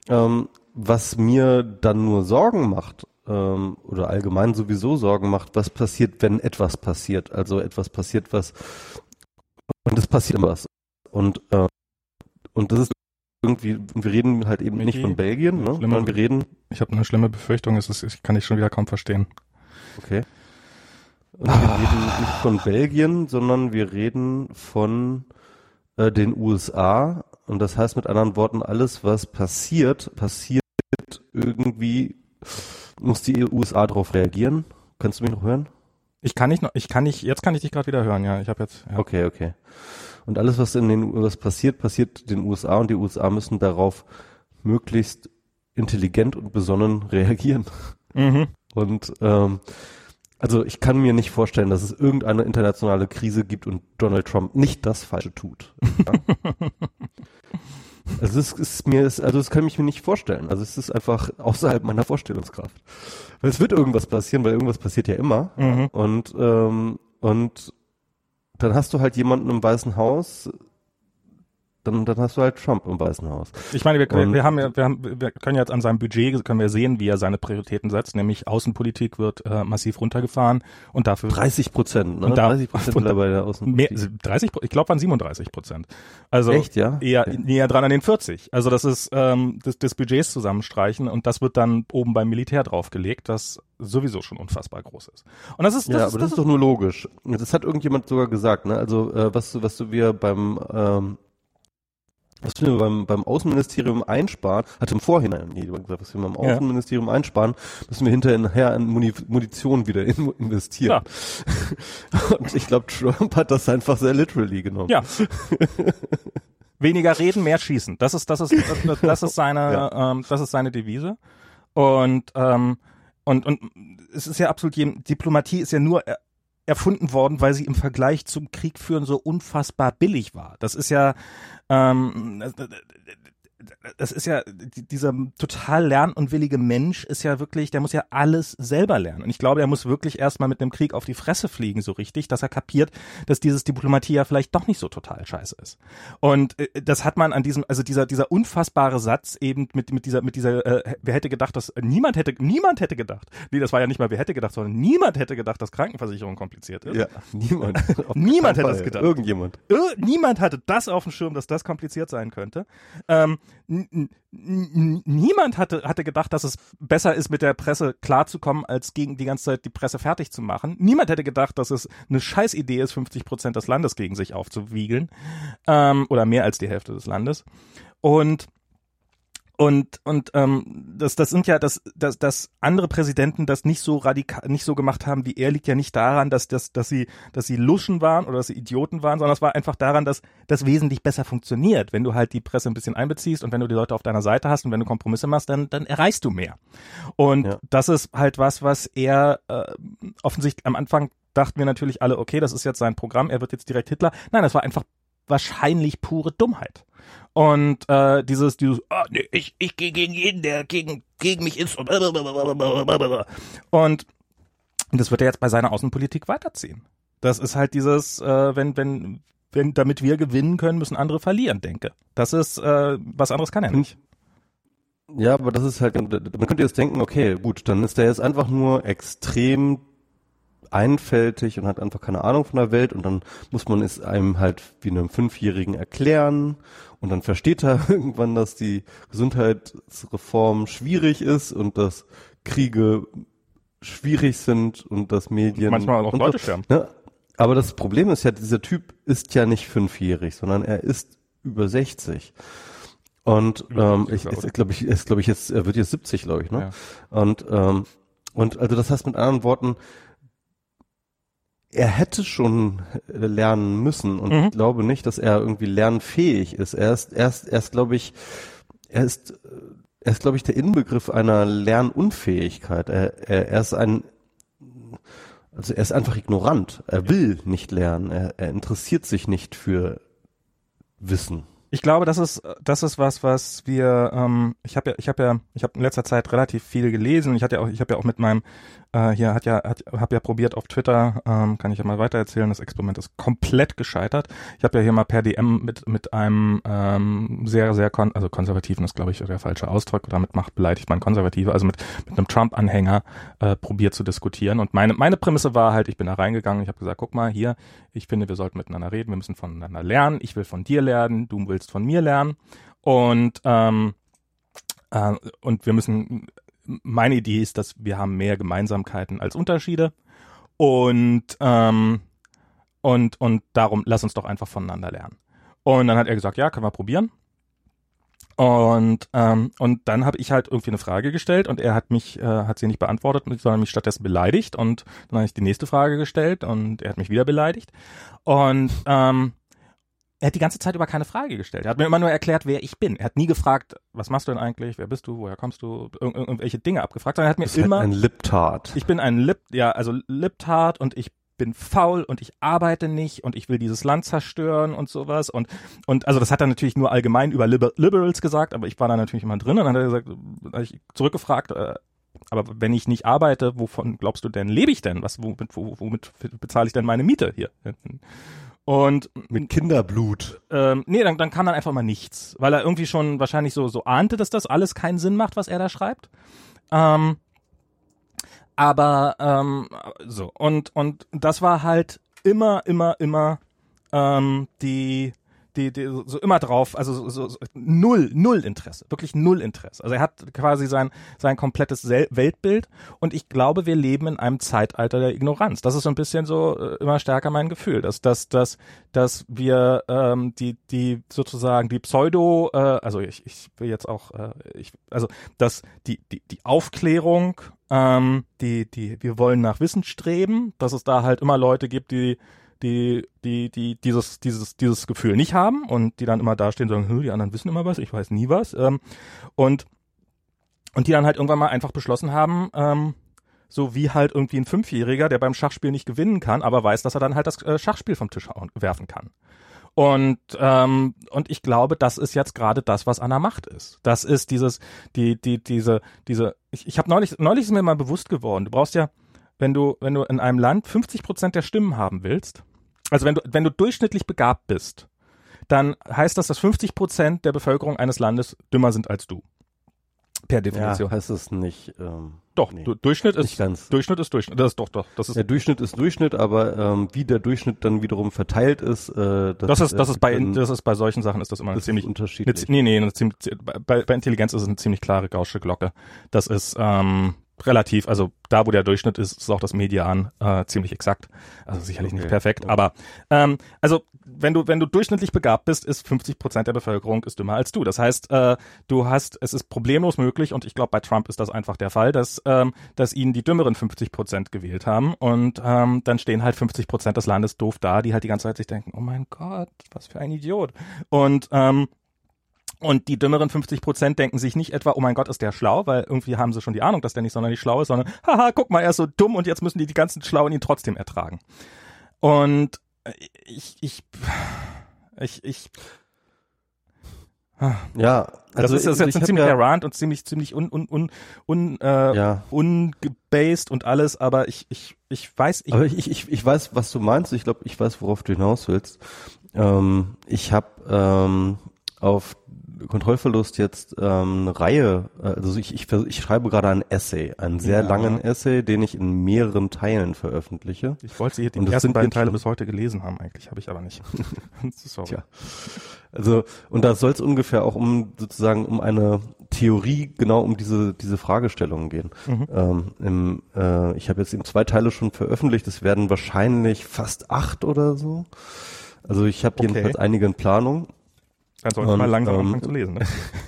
Ähm, was mir dann nur Sorgen macht, ähm, oder allgemein sowieso Sorgen macht, was passiert, wenn etwas passiert. Also etwas passiert, was und es passiert was. Und, äh, und das ist irgendwie, wir reden halt eben Michi, nicht von Belgien, ne? sondern wir reden. Ich habe eine schlimme Befürchtung, es ist, ich kann ich schon wieder kaum verstehen. Okay. Und wir reden nicht von Belgien, sondern wir reden von äh, den USA. Und das heißt mit anderen Worten, alles, was passiert, passiert irgendwie, muss die USA darauf reagieren. Kannst du mich noch hören? Ich kann nicht noch, ich kann nicht, jetzt kann ich dich gerade wieder hören, ja. Ich habe jetzt. Ja. Okay, okay. Und alles, was in den was passiert, passiert den USA und die USA müssen darauf möglichst intelligent und besonnen reagieren. Mhm. Und ähm, also ich kann mir nicht vorstellen, dass es irgendeine internationale Krise gibt und Donald Trump nicht das Falsche tut. Ja? also es ist mir, also das kann ich mir nicht vorstellen. Also es ist einfach außerhalb meiner Vorstellungskraft. Weil es wird irgendwas passieren, weil irgendwas passiert ja immer. Mhm. Und ähm, und dann hast du halt jemanden im Weißen Haus, dann, dann hast du halt Trump im Weißen Haus. Ich meine, wir, wir, wir haben ja, wir, haben, wir können jetzt an seinem Budget können wir sehen, wie er seine Prioritäten setzt, nämlich Außenpolitik wird äh, massiv runtergefahren und dafür 30 Prozent, ne? Und da- 30 Prozent bei der Außenpolitik. mehr, 30, ich glaube, waren 37 Prozent. Also Echt, ja? eher Okay. näher dran an den 40. Also das ist ähm, des, des Budgets zusammenstreichen und das wird dann oben beim Militär draufgelegt, das sowieso schon unfassbar groß ist. Und das ist das ja, ist, aber das ist doch nur logisch. Das hat irgendjemand sogar gesagt, ne? Also äh, was du, was du wir beim ähm, was wir beim, beim Außenministerium einsparen, hat im Vorhinein jemand gesagt, was wir beim Ja. Außenministerium einsparen, müssen wir hinterher in Muni Munition wieder in, investieren. Und ich glaube, Trump hat das einfach sehr literally genommen. Ja. Weniger reden, mehr schießen. Das ist, das ist, das, das ist seine, ähm, das ist seine Devise. Und, ähm, und, und es ist ja absolut jedem, Diplomatie ist ja nur er, erfunden worden, weil sie im Vergleich zum Krieg führen so unfassbar billig war. Das ist ja, ähm, das ist ja, die- dieser total lernunwillige Mensch ist ja wirklich, der muss ja alles selber lernen. Und ich glaube, er muss wirklich erstmal mit einem Krieg auf die Fresse fliegen, so richtig, dass er kapiert, dass dieses Diplomatie ja vielleicht doch nicht so total scheiße ist. Und äh, das hat man an diesem, also dieser, dieser unfassbare Satz eben mit, mit dieser, mit dieser, äh, wer hätte gedacht, dass, niemand hätte, niemand hätte gedacht, nee, das war ja nicht mal, wer hätte gedacht, sondern niemand hätte gedacht, dass Krankenversicherung kompliziert ist. Ja, niemand. Niemand hätte Fall. gedacht. Irgendjemand. Äh, niemand hatte das auf dem Schirm, dass das kompliziert sein könnte. Ähm, niemand hatte, hatte gedacht, dass es besser ist, mit der Presse klarzukommen, als gegen die ganze Zeit die Presse fertig zu machen. Niemand hätte gedacht, dass es eine Scheißidee ist, 50 Prozent des Landes gegen sich aufzuwiegeln. Ähm, oder mehr als die Hälfte des Landes. Und und und ähm, das das sind ja dass dass dass andere Präsidenten das nicht so radikal nicht so gemacht haben wie er liegt ja nicht daran dass dass dass sie dass sie Luschen waren oder dass sie Idioten waren sondern es war einfach daran dass das wesentlich besser funktioniert. Wenn du halt die Presse ein bisschen einbeziehst und wenn du die Leute auf deiner Seite hast und wenn du Kompromisse machst dann dann erreichst du mehr. Und Ja. das ist halt was was er äh, offensichtlich am Anfang dachten wir natürlich alle okay das ist jetzt sein Programm er wird jetzt direkt Hitler. Nein das war einfach wahrscheinlich pure Dummheit und äh, dieses, dieses ah, nee, ich, ich gehe gegen jeden, der gegen, gegen mich ist. Und, und das wird er jetzt bei seiner Außenpolitik weiterziehen. Das ist halt dieses, äh, wenn, wenn, wenn, damit wir gewinnen können, müssen andere verlieren, denke. Das ist, äh, was anderes kann er nicht. Ja, aber das ist halt, man könnte jetzt denken, okay, gut, dann ist der jetzt einfach nur extrem einfältig und hat einfach keine Ahnung von der Welt und dann muss man es einem halt wie einem Fünfjährigen erklären und dann versteht er irgendwann, dass die Gesundheitsreform schwierig ist und dass Kriege schwierig sind und dass Medien Manchmal auch Leute so. sterben. Ne? Aber das Problem ist ja, dieser Typ ist ja nicht fünfjährig, sondern er ist über 60. Und ähm, 70 ich, ich glaube ich, ist glaube ich jetzt, er wird jetzt 70, glaube ich, ne? Ja. Und ähm, und also das heißt mit anderen Worten, er hätte schon lernen müssen und Mhm. ich glaube nicht, dass er irgendwie lernfähig ist. Er ist, er ist, er ist glaube ich, er ist, äh, er ist glaube ich der Inbegriff einer Lernunfähigkeit. Er, er, er ist ein, also er ist einfach ignorant. Er will nicht lernen. Er, er interessiert sich nicht für Wissen. Ich glaube, das ist das ist was, was wir. Ähm, ich habe ja, ich habe ja, ich habe in letzter Zeit relativ viel gelesen. Ich hatte ja auch, ich habe ja auch mit meinem äh, hier hat ja, hat, habe ja probiert auf Twitter, ähm, kann ich ja mal weitererzählen. Das Experiment ist komplett gescheitert. Ich habe ja hier mal per DM mit mit einem ähm, sehr sehr kon also konservativen ist glaube ich der falsche Ausdruck. Damit macht beleidigt man Konservative, also mit mit einem Trump-Anhänger äh, probiert zu diskutieren. Und meine meine Prämisse war halt, ich bin da reingegangen. Ich habe gesagt, guck mal hier, ich finde, wir sollten miteinander reden. Wir müssen voneinander lernen. Ich will von dir lernen. Du willst von mir lernen. Und ähm, äh, und wir müssen, meine Idee ist, dass wir haben mehr Gemeinsamkeiten als Unterschiede und ähm, und und darum lass uns doch einfach voneinander lernen. Und dann hat er gesagt, ja, können wir probieren. Und ähm, und dann habe ich halt irgendwie eine Frage gestellt und er hat mich äh, hat sie nicht beantwortet, sondern mich stattdessen beleidigt und dann habe ich die nächste Frage gestellt und er hat mich wieder beleidigt und ähm, er hat die ganze Zeit über keine Frage gestellt. Er hat mir immer nur erklärt, wer ich bin. Er hat nie gefragt, was machst du denn eigentlich, wer bist du, woher kommst du, Ir irgendwelche Dinge abgefragt, sondern er hat mir Das ist immer halt ein Liptard. ich bin ein Lip, ja, also Liptard und ich bin faul und ich arbeite nicht und ich will dieses Land zerstören und sowas und und also das hat er natürlich nur allgemein über Liber Liberals gesagt, aber ich war da natürlich immer drin und dann hat er gesagt, hab ich zurückgefragt, äh, aber wenn ich nicht arbeite, wovon glaubst du denn lebe ich denn? Was womit, wo- womit bezahle ich denn meine Miete hier? Und mit Kinderblut. Ähm, nee, dann, dann kam dann einfach mal nichts, weil er irgendwie schon wahrscheinlich so so ahnte, dass das alles keinen Sinn macht, was er da schreibt. Ähm, aber ähm, so und und das war halt immer immer immer ähm, die die, die so immer drauf, also so, so, so, null, null Interesse, wirklich null Interesse. Also er hat quasi sein sein komplettes Sel Weltbild und ich glaube, wir leben in einem Zeitalter der Ignoranz. Das ist so ein bisschen so äh, immer stärker mein Gefühl, dass dass dass dass wir ähm, die die sozusagen die Pseudo, äh, also ich ich will jetzt auch äh, ich also dass die die die Aufklärung ähm, die, die, wir wollen nach Wissen streben, dass es da halt immer Leute gibt, die die, die, die dieses, dieses, dieses Gefühl nicht haben und die dann immer dastehen und sagen, die anderen wissen immer was, ich weiß nie was. Ähm, und, und die dann halt irgendwann mal einfach beschlossen haben, ähm, so wie halt irgendwie ein Fünfjähriger, der beim Schachspiel nicht gewinnen kann, aber weiß, dass er dann halt das äh, Schachspiel vom Tisch werfen kann. Und ähm, und ich glaube, das ist jetzt gerade das, was an der Macht ist. Das ist dieses, die, die, diese, diese. Ich, ich habe neulich, neulich ist mir mal bewusst geworden. Du brauchst ja, wenn du, wenn du in einem Land 50 Prozent der Stimmen haben willst, also wenn du, wenn du durchschnittlich begabt bist, dann heißt das, dass 50 Prozent der Bevölkerung eines Landes dümmer sind als du. Per Definition. Ja, heißt es nicht. Ähm, doch, nee, du, Durchschnitt ist ganz. Durchschnitt ist Durchschnitt. Das ist doch, doch. Das ist der Durchschnitt ist Durchschnitt, aber ähm, wie der Durchschnitt dann wiederum verteilt ist, äh, das, das ist, das ist bei, das ist bei solchen Sachen ist das immer das ziemlich unterschiedlich. Eine, nee, nee, eine ziemlich, bei, bei Intelligenz ist es eine ziemlich klare gausche Glocke. Das ist ähm, relativ, also da, wo der Durchschnitt ist, ist auch das Median äh, ziemlich exakt. Also sicherlich okay. nicht perfekt, okay. aber ähm, also wenn du wenn du durchschnittlich begabt bist, ist 50 Prozent der Bevölkerung ist dümmer als du. Das heißt, äh, du hast es ist problemlos möglich und ich glaube bei Trump ist das einfach der Fall, dass ähm, dass ihn die dümmeren 50 Prozent gewählt haben und ähm, dann stehen halt 50 Prozent des Landes doof da, die halt die ganze Zeit sich denken, oh mein Gott, was für ein Idiot und ähm, und die dümmeren 50 Prozent denken sich nicht etwa, oh mein Gott, ist der schlau, weil irgendwie haben sie schon die Ahnung, dass der nicht sonderlich schlau ist, sondern, haha, guck mal, er ist so dumm und jetzt müssen die die ganzen Schlauen ihn trotzdem ertragen. Und ich, ich, ich, ich, ja, also das ist, das ist jetzt ein ziemlicher ja, Rant und ziemlich, ziemlich un, un, un, un äh, ja. ungebased und alles, aber ich, ich, ich weiß, ich, aber ich, ich, ich weiß, was du meinst. Ich glaube, ich weiß, worauf du hinaus willst. Ähm, ich habe ähm, auf Kontrollverlust jetzt ähm, eine Reihe, äh, also ich, ich, ich schreibe gerade ein Essay, einen sehr ja. langen Essay, den ich in mehreren Teilen veröffentliche. Ich wollte sie die ersten beiden Teile bis heute gelesen haben, eigentlich habe ich aber nicht. Sorry. Tja. Also und da soll es ungefähr auch um sozusagen um eine Theorie genau um diese diese Fragestellungen gehen. Mhm. Ähm, im, äh, ich habe jetzt eben zwei Teile schon veröffentlicht. Es werden wahrscheinlich fast acht oder so. Also ich habe okay. jedenfalls einige in Planung dann sollte man mal langsam ähm, anfangen zu lesen. Ne?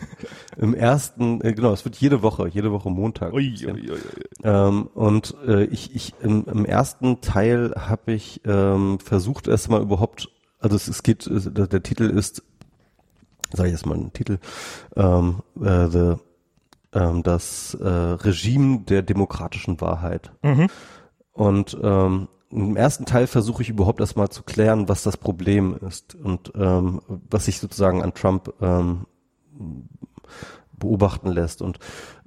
Im ersten, äh, genau, es wird jede Woche, jede Woche Montag. Ui, ui, ui, ähm, und äh, ich, ich im, im ersten Teil habe ich ähm, versucht erstmal überhaupt, also es, es geht, es, der, der, Titel ist, sage ich jetzt mal einen Titel, ähm, äh, the, ähm, das äh, Regime der demokratischen Wahrheit. Mhm. Und ähm, im ersten Teil versuche ich überhaupt erstmal zu klären, was das Problem ist und ähm, was sich sozusagen an Trump ähm, beobachten lässt. Und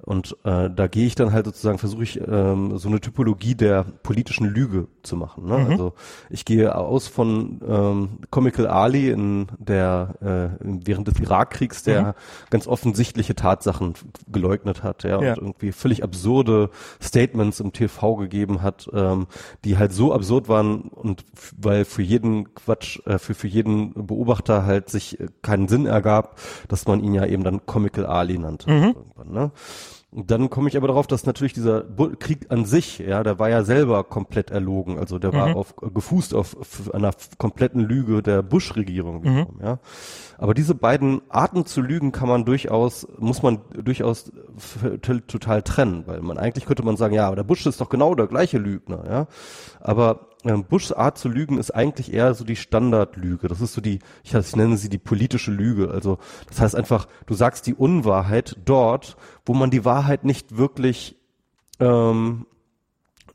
und äh, da gehe ich dann halt sozusagen, versuche ich ähm, so eine Typologie der politischen Lüge zu machen. Ne? Mhm. Also ich gehe aus von ähm, Comical Ali in der äh, während des Irakkriegs, der mhm. ganz offensichtliche Tatsachen geleugnet hat, ja, ja, und irgendwie völlig absurde Statements im TV gegeben hat, ähm, die halt so absurd waren und weil für jeden Quatsch, äh, für für jeden Beobachter halt sich keinen Sinn ergab, dass man ihn ja eben dann Comical Ali nannte. Mhm. Ne? Und dann komme ich aber darauf, dass natürlich dieser Krieg an sich, ja, der war ja selber komplett erlogen. Also der mhm. war auf, gefußt auf, einer kompletten Lüge der Bush-Regierung. Mhm. Ja. Aber diese beiden Arten zu lügen kann man durchaus, muss man durchaus total trennen, weil man eigentlich könnte man sagen, ja, aber der Bush ist doch genau der gleiche Lügner, ja. Aber ähm, Bushs Art zu lügen ist eigentlich eher so die Standardlüge. Das ist so die, ich, ich nenne sie die politische Lüge. Also das heißt einfach, du sagst die Unwahrheit dort, wo man die Wahrheit nicht wirklich ähm,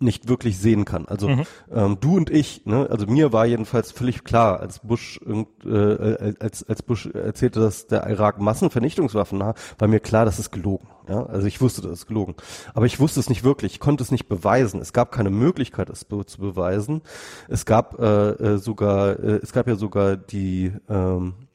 nicht wirklich sehen kann. Also mhm. ähm, du und ich, ne, also mir war jedenfalls völlig klar, als Bush äh, als als Bush erzählte, dass der Irak Massenvernichtungswaffen hat, war mir klar, das ist gelogen. Ja, also ich wusste, das ist gelogen, aber ich wusste es nicht wirklich, ich konnte es nicht beweisen. Es gab keine Möglichkeit, es be zu beweisen. Es gab äh, äh, sogar, äh, es gab ja sogar die ähm,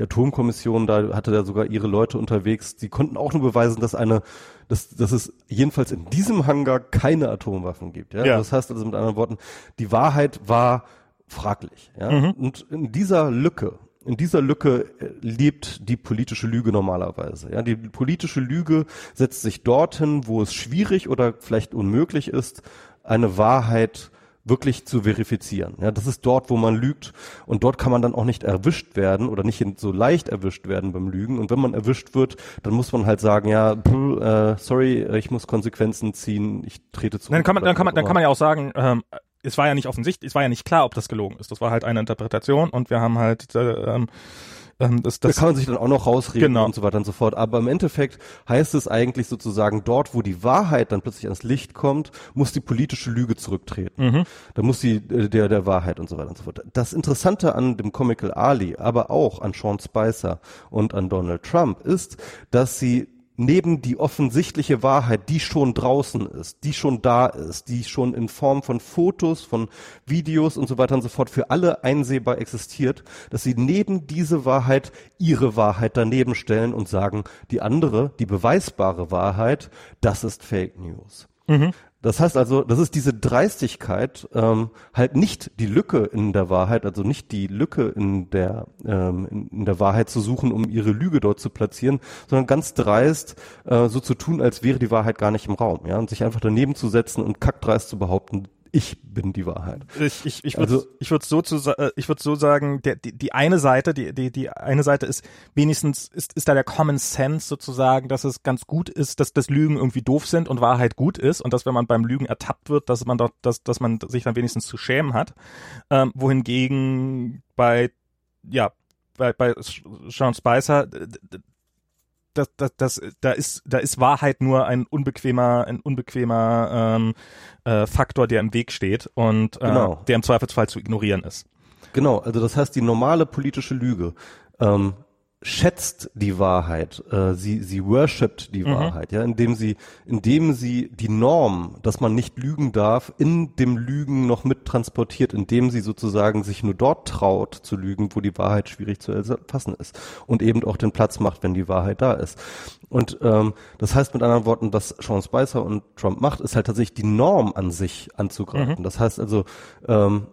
die Atomkommission, da hatte da sogar ihre Leute unterwegs, die konnten auch nur beweisen, dass eine dass, dass es jedenfalls in diesem Hangar keine Atomwaffen gibt. Ja? ja. Das heißt also mit anderen Worten, die Wahrheit war fraglich. Ja? Mhm. Und in dieser Lücke, in dieser Lücke äh, lebt die politische Lüge normalerweise. Ja, die politische Lüge setzt sich dorthin, wo es schwierig oder vielleicht unmöglich ist, eine Wahrheit wirklich zu verifizieren. Ja, das ist dort, wo man lügt und dort kann man dann auch nicht erwischt werden oder nicht so leicht erwischt werden beim Lügen. Und wenn man erwischt wird, dann muss man halt sagen, ja, pff, äh, sorry, ich muss Konsequenzen ziehen, ich trete zurück. Dann kann man, dann kann man, dann kann man ja auch sagen, ähm, es war ja nicht offensichtlich, es war ja nicht klar, ob das gelogen ist. Das war halt eine Interpretation und wir haben halt äh, ähm, ähm, das, das, da kann man sich dann auch noch rausreden genau. und so weiter und so fort. Aber im Endeffekt heißt es eigentlich sozusagen, dort, wo die Wahrheit dann plötzlich ans Licht kommt, muss die politische Lüge zurücktreten. Mhm. Da muss die äh, der der Wahrheit und so weiter und so fort. Das Interessante an dem Comical Ali, aber auch an Sean Spicer und an Donald Trump ist, dass sie neben die offensichtliche Wahrheit, die schon draußen ist, die schon da ist, die schon in Form von Fotos, von Videos und so weiter und so fort für alle einsehbar existiert, dass sie neben diese Wahrheit ihre Wahrheit daneben stellen und sagen, die andere, die beweisbare Wahrheit, das ist Fake News. Mhm. Das heißt also, das ist diese Dreistigkeit, ähm, halt nicht die Lücke in der Wahrheit, also nicht die Lücke in der ähm, in, der Wahrheit zu suchen, um ihre Lüge dort zu platzieren, sondern ganz dreist äh, so zu tun, als wäre die Wahrheit gar nicht im Raum, ja, und sich einfach daneben zu setzen und kackdreist zu behaupten, ich bin die Wahrheit. Ich, ich, ich würde also, ich würde so zu, äh, ich würde so sagen, der, die, die eine Seite, die, die, die eine Seite ist wenigstens ist, ist da der Common Sense sozusagen, dass es ganz gut ist, dass das Lügen irgendwie doof sind und Wahrheit gut ist und dass wenn man beim Lügen ertappt wird, dass man doch, dass, dass man sich dann wenigstens zu schämen hat. Ähm, wohingegen bei ja bei, bei Sean Spicer das, das, das, da ist, da ist Wahrheit nur ein unbequemer, ein unbequemer ähm, äh, Faktor, der im Weg steht und äh, genau. der im Zweifelsfall zu ignorieren ist. Genau, also das heißt, die normale politische Lüge ähm, schätzt die Wahrheit, äh, sie sie worshipt die mhm. Wahrheit, ja, indem sie indem sie die Norm, dass man nicht lügen darf, in dem Lügen noch mit transportiert, indem sie sozusagen sich nur dort traut zu lügen, wo die Wahrheit schwierig zu erfassen ist und eben auch den Platz macht, wenn die Wahrheit da ist. Und ähm, das heißt mit anderen Worten, was Sean Spicer und Trump macht, ist halt tatsächlich die Norm an sich anzugreifen. Mhm. Das heißt also ähm,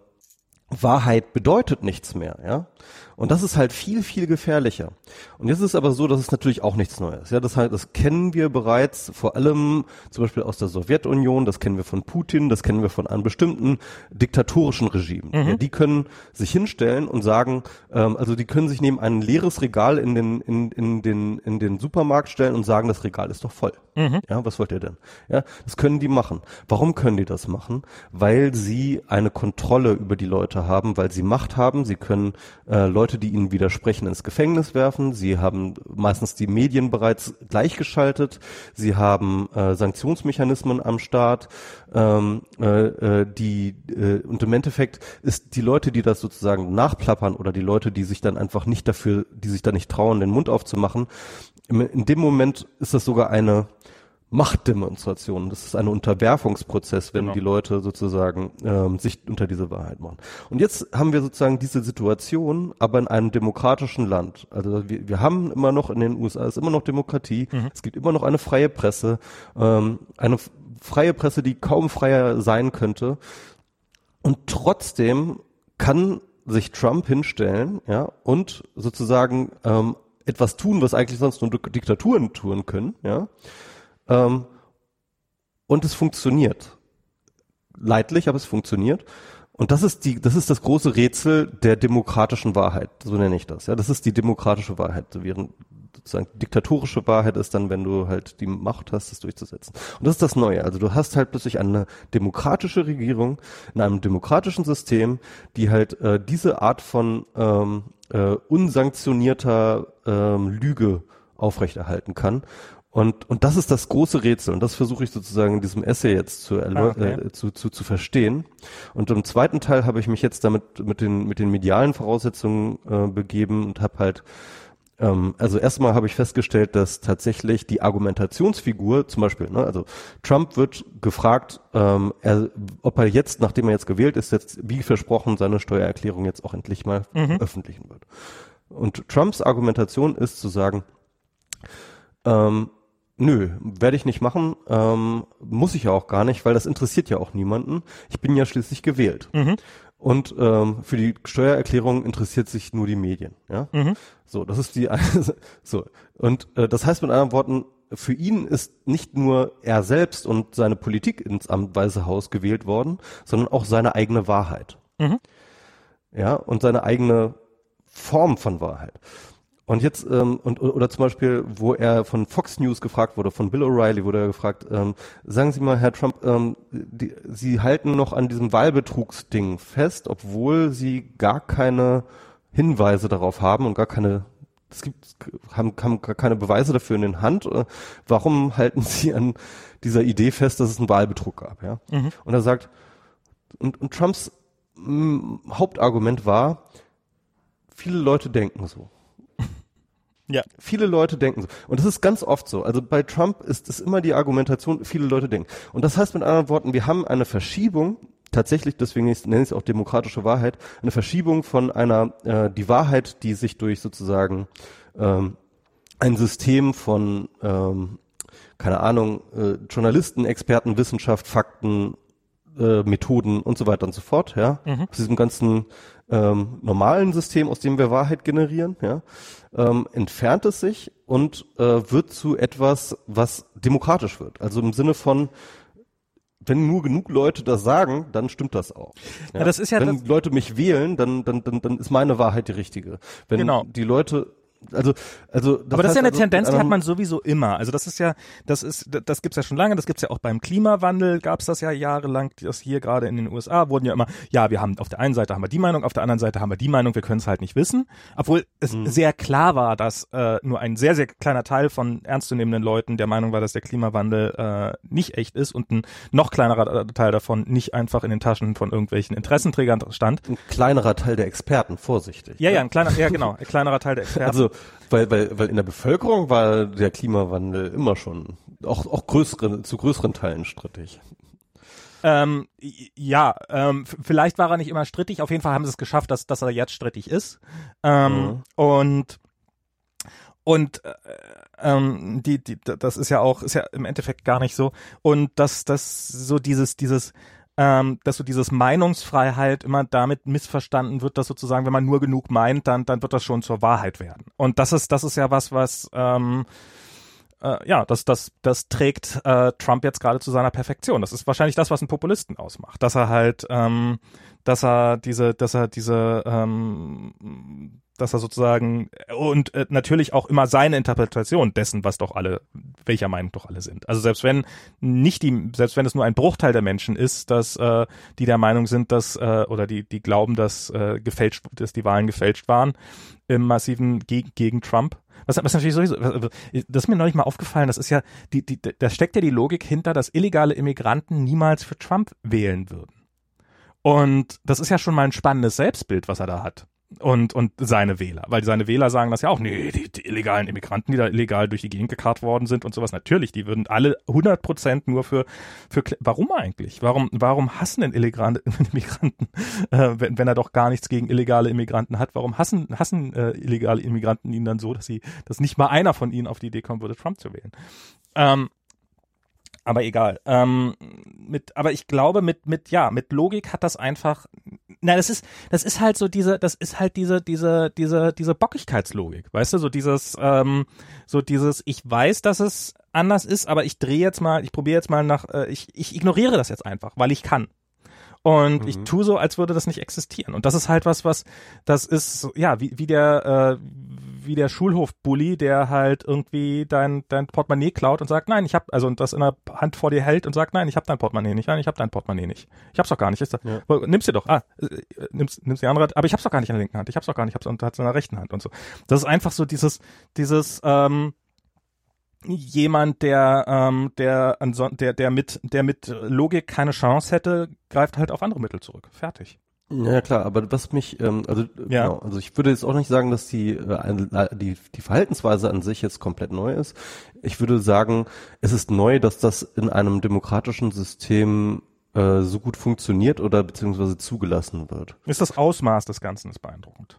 Wahrheit bedeutet nichts mehr, ja. Und das ist halt viel, viel gefährlicher. Und jetzt ist es aber so, dass es natürlich auch nichts Neues. Ja, das heißt, das kennen wir bereits, vor allem zum Beispiel aus der Sowjetunion, das kennen wir von Putin, das kennen wir von einem bestimmten diktatorischen Regimen. Mhm. Ja, die können sich hinstellen und sagen, ähm, also die können sich neben ein leeres Regal in den, in, in den, in den Supermarkt stellen und sagen, das Regal ist doch voll. Mhm. Ja, was wollt ihr denn? Ja, das können die machen. Warum können die das machen? Weil sie eine Kontrolle über die Leute haben, weil sie Macht haben, sie können äh, Leute Leute, die ihnen widersprechen, ins Gefängnis werfen. Sie haben meistens die Medien bereits gleichgeschaltet. Sie haben äh, Sanktionsmechanismen am Start. Ähm, äh, äh, die äh, und im Endeffekt ist die Leute, die das sozusagen nachplappern oder die Leute, die sich dann einfach nicht dafür, die sich da nicht trauen, den Mund aufzumachen, in dem Moment ist das sogar eine Machtdemonstration. Das ist ein Unterwerfungsprozess, wenn genau. die Leute sozusagen ähm, sich unter diese Wahrheit machen. Und jetzt haben wir sozusagen diese Situation, aber in einem demokratischen Land. Also wir, wir haben immer noch in den USA ist immer noch Demokratie. Mhm. Es gibt immer noch eine freie Presse, ähm, eine freie Presse, die kaum freier sein könnte. Und trotzdem kann sich Trump hinstellen, ja, und sozusagen ähm, etwas tun, was eigentlich sonst nur Diktaturen tun können, ja ähm, und es funktioniert. Leidlich, aber es funktioniert. Und das ist die, das ist das große Rätsel der demokratischen Wahrheit, so nenne ich das. Ja, das ist die demokratische Wahrheit. Während sozusagen diktatorische Wahrheit ist dann, wenn du halt die Macht hast, das durchzusetzen. Und das ist das Neue. Also du hast halt plötzlich eine demokratische Regierung in einem demokratischen System, die halt äh, diese Art von ähm, äh, unsanktionierter ähm, Lüge aufrechterhalten kann Und, und das ist das große Rätsel und das versuche ich sozusagen in diesem Essay jetzt zu, ah, okay. äh, zu, zu, zu verstehen. Und im zweiten Teil habe ich mich jetzt damit mit den, mit den medialen Voraussetzungen äh, begeben und habe halt ähm, also erstmal habe ich festgestellt, dass tatsächlich die Argumentationsfigur, zum Beispiel, ne, also Trump wird gefragt, ähm, er, ob er jetzt, nachdem er jetzt gewählt ist, jetzt wie versprochen seine Steuererklärung jetzt auch endlich mal mhm. veröffentlichen wird. Und Trumps Argumentation ist zu sagen, ähm, Nö, werde ich nicht machen, ähm, muss ich ja auch gar nicht, weil das interessiert ja auch niemanden. Ich bin ja schließlich gewählt. Mhm. Und ähm, für die Steuererklärung interessiert sich nur die Medien. Ja, mhm. so das ist die so und äh, das heißt mit anderen Worten, für ihn ist nicht nur er selbst und seine Politik ins Amt Weiße Haus gewählt worden, sondern auch seine eigene Wahrheit. Mhm. Ja und seine eigene Form von Wahrheit. Und jetzt, ähm, und, oder zum Beispiel, wo er von Fox News gefragt wurde, von Bill O'Reilly wurde er gefragt, ähm, sagen Sie mal, Herr Trump, ähm, die, Sie halten noch an diesem Wahlbetrugsding fest, obwohl Sie gar keine Hinweise darauf haben und gar keine, es gibt, haben, haben gar keine Beweise dafür in den Hand. Äh, warum halten Sie an dieser Idee fest, dass es einen Wahlbetrug gab? Ja? Mhm. Und er sagt, und, und Trumps mh, Hauptargument war, viele Leute denken so. Ja. Viele Leute denken so. Und das ist ganz oft so. Also bei Trump ist es immer die Argumentation, viele Leute denken. Und das heißt mit anderen Worten, wir haben eine Verschiebung, tatsächlich, deswegen nenne ich es auch demokratische Wahrheit, eine Verschiebung von einer, äh, die Wahrheit, die sich durch sozusagen ähm, ein System von, ähm, keine Ahnung, äh, Journalisten, Experten, Wissenschaft, Fakten, äh, Methoden und so weiter und so fort, ja, mhm. aus diesem ganzen ähm, normalen System, aus dem wir Wahrheit generieren, ja, ähm, entfernt es sich und äh, wird zu etwas, was demokratisch wird. Also im Sinne von, wenn nur genug Leute das sagen, dann stimmt das auch. Ja, ja das ist ja wenn Leute mich wählen, dann, dann, dann, dann ist meine Wahrheit die richtige. Wenn genau. die Leute also, also. Das Aber das ist ja eine also, Tendenz, die hat man sowieso immer. Also das ist ja, das ist, das gibt's ja schon lange. Das gibt's ja auch beim Klimawandel. Gab's das ja jahrelang. Das hier gerade in den USA wurden ja immer, ja, wir haben auf der einen Seite haben wir die Meinung, auf der anderen Seite haben wir die Meinung. Wir können es halt nicht wissen, obwohl es mhm. sehr klar war, dass äh, nur ein sehr sehr kleiner Teil von ernstzunehmenden Leuten der Meinung war, dass der Klimawandel äh, nicht echt ist und ein noch kleinerer Teil davon nicht einfach in den Taschen von irgendwelchen Interessenträgern stand. Ein kleinerer Teil der Experten, vorsichtig. Ja, ja, ein kleiner, ja genau, ein kleinerer Teil der Experten. Also weil, weil, weil in der Bevölkerung war der Klimawandel immer schon auch, auch größere, zu größeren Teilen strittig. Ähm, ja, ähm, vielleicht war er nicht immer strittig. Auf jeden Fall haben sie es geschafft, dass, dass er jetzt strittig ist. Ähm, mhm. Und und äh, ähm, die, die, das ist ja auch, ist ja im Endeffekt gar nicht so. Und dass das so dieses, dieses ähm, dass so dieses Meinungsfreiheit immer damit missverstanden wird, dass sozusagen, wenn man nur genug meint, dann, dann wird das schon zur Wahrheit werden. Und das ist, das ist ja was, was ähm, äh, ja, das, das, das trägt äh, Trump jetzt gerade zu seiner Perfektion. Das ist wahrscheinlich das, was einen Populisten ausmacht, dass er halt, ähm, dass er diese, dass er diese ähm, dass er sozusagen und äh, natürlich auch immer seine Interpretation dessen, was doch alle, welcher Meinung doch alle sind. Also selbst wenn nicht die, selbst wenn es nur ein Bruchteil der Menschen ist, dass äh, die der Meinung sind, dass äh, oder die die glauben, dass äh, gefälscht, dass die Wahlen gefälscht waren im massiven Geg gegen Trump. Was, was natürlich sowieso, das ist mir neulich mal aufgefallen, das ist ja, die, die, da steckt ja die Logik hinter, dass illegale Immigranten niemals für Trump wählen würden. Und das ist ja schon mal ein spannendes Selbstbild, was er da hat und, und seine Wähler. Weil seine Wähler sagen das ja auch, nee, die, die illegalen Immigranten, die da illegal durch die Gegend gekarrt worden sind und sowas, natürlich, die würden alle 100 Prozent nur für, für, warum eigentlich? Warum, warum hassen denn illegale Immigranten, äh, wenn, wenn er doch gar nichts gegen illegale Immigranten hat? Warum hassen, hassen äh, illegale Immigranten ihn dann so, dass sie, dass nicht mal einer von ihnen auf die Idee kommen würde, Trump zu wählen? Ähm, aber egal. Ähm, mit, aber ich glaube, mit, mit, ja, mit Logik hat das einfach, na, das ist, das ist halt so diese, das ist halt diese, diese, diese, diese Bockigkeitslogik, weißt du, so dieses, ähm, so dieses, ich weiß, dass es anders ist, aber ich drehe jetzt mal, ich probiere jetzt mal nach, äh, ich, ich ignoriere das jetzt einfach, weil ich kann. Und mhm. ich tue so, als würde das nicht existieren. Und das ist halt was, was, das ist, ja, wie, wie der, äh, wie der Schulhof-Bully, der halt irgendwie dein, dein Portemonnaie klaut und sagt, nein, ich hab, also und das in der Hand vor dir hält und sagt, nein, ich hab dein Portemonnaie nicht, nein, ich hab dein Portemonnaie nicht. Ich hab's doch gar nicht. Ist das, ja. Nimm's dir doch. Ah, äh, nimm's, nimm's die andere, aber ich hab's doch gar nicht in der linken Hand. Ich hab's doch gar nicht, ich hab's und hat's in der rechten Hand und so. Das ist einfach so dieses, dieses, ähm, jemand, der, ähm, der, der, der mit, der mit Logik keine Chance hätte, greift halt auf andere Mittel zurück. Fertig. Ja klar, aber was mich, ähm, also ja. genau, also ich würde jetzt auch nicht sagen, dass die, äh, die die Verhaltensweise an sich jetzt komplett neu ist. Ich würde sagen, es ist neu, dass das in einem demokratischen System äh, so gut funktioniert oder beziehungsweise zugelassen wird. Ist das Ausmaß des Ganzen ist beeindruckend.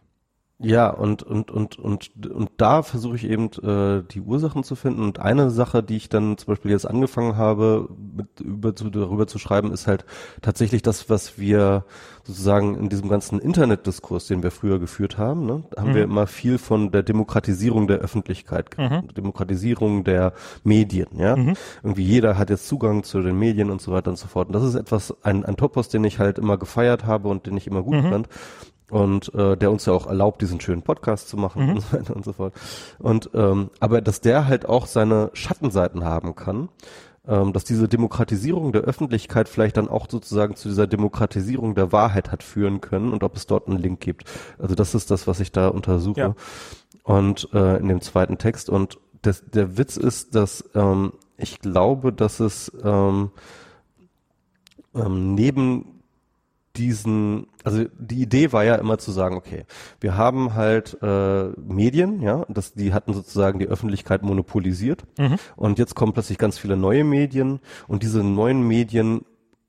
Ja, und, und, und, und, und da versuche ich eben äh, die Ursachen zu finden. Und eine Sache, die ich dann zum Beispiel jetzt angefangen habe, mit, über, zu, darüber zu schreiben, ist halt tatsächlich das, was wir sozusagen in diesem ganzen Internetdiskurs, den wir früher geführt haben, ne, haben mhm. wir immer viel von der Demokratisierung der Öffentlichkeit, mhm. Demokratisierung der Medien, ja. Mhm. Irgendwie jeder hat jetzt Zugang zu den Medien und so weiter und so fort. Und das ist etwas, ein, ein Topos, den ich halt immer gefeiert habe und den ich immer gut mhm. fand und äh, der uns ja auch erlaubt, diesen schönen Podcast zu machen mhm. und so weiter und so fort. Und ähm, aber dass der halt auch seine Schattenseiten haben kann, ähm, dass diese Demokratisierung der Öffentlichkeit vielleicht dann auch sozusagen zu dieser Demokratisierung der Wahrheit hat führen können und ob es dort einen Link gibt. Also das ist das, was ich da untersuche. Ja. Und äh, in dem zweiten Text und das, der Witz ist, dass ähm, ich glaube, dass es ähm, ähm, neben diesen, also die Idee war ja immer zu sagen, okay, wir haben halt äh, Medien, ja, das, die hatten sozusagen die Öffentlichkeit monopolisiert mhm. und jetzt kommen plötzlich ganz viele neue Medien und diese neuen Medien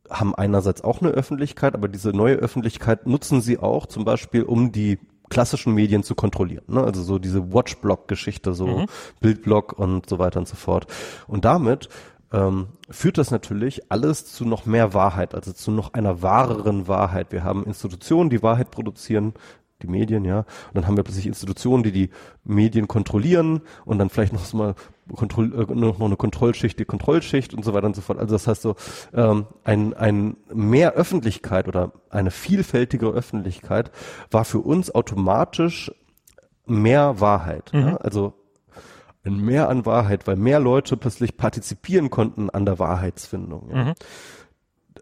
haben einerseits auch eine Öffentlichkeit, aber diese neue Öffentlichkeit nutzen sie auch zum Beispiel, um die klassischen Medien zu kontrollieren. Ne? Also so diese Watchblock-Geschichte, so mhm. Bildblock und so weiter und so fort. Und damit ähm, führt das natürlich alles zu noch mehr Wahrheit, also zu noch einer wahreren Wahrheit. Wir haben Institutionen, die Wahrheit produzieren, die Medien, ja. Und dann haben wir plötzlich Institutionen, die die Medien kontrollieren und dann vielleicht noch mal Kontroll, äh, noch eine Kontrollschicht, die Kontrollschicht und so weiter und so fort. Also das heißt so, ähm, ein, ein mehr Öffentlichkeit oder eine vielfältigere Öffentlichkeit war für uns automatisch mehr Wahrheit. Mhm. Ja? Also ein Mehr an Wahrheit, weil mehr Leute plötzlich partizipieren konnten an der Wahrheitsfindung. Ja. Mhm.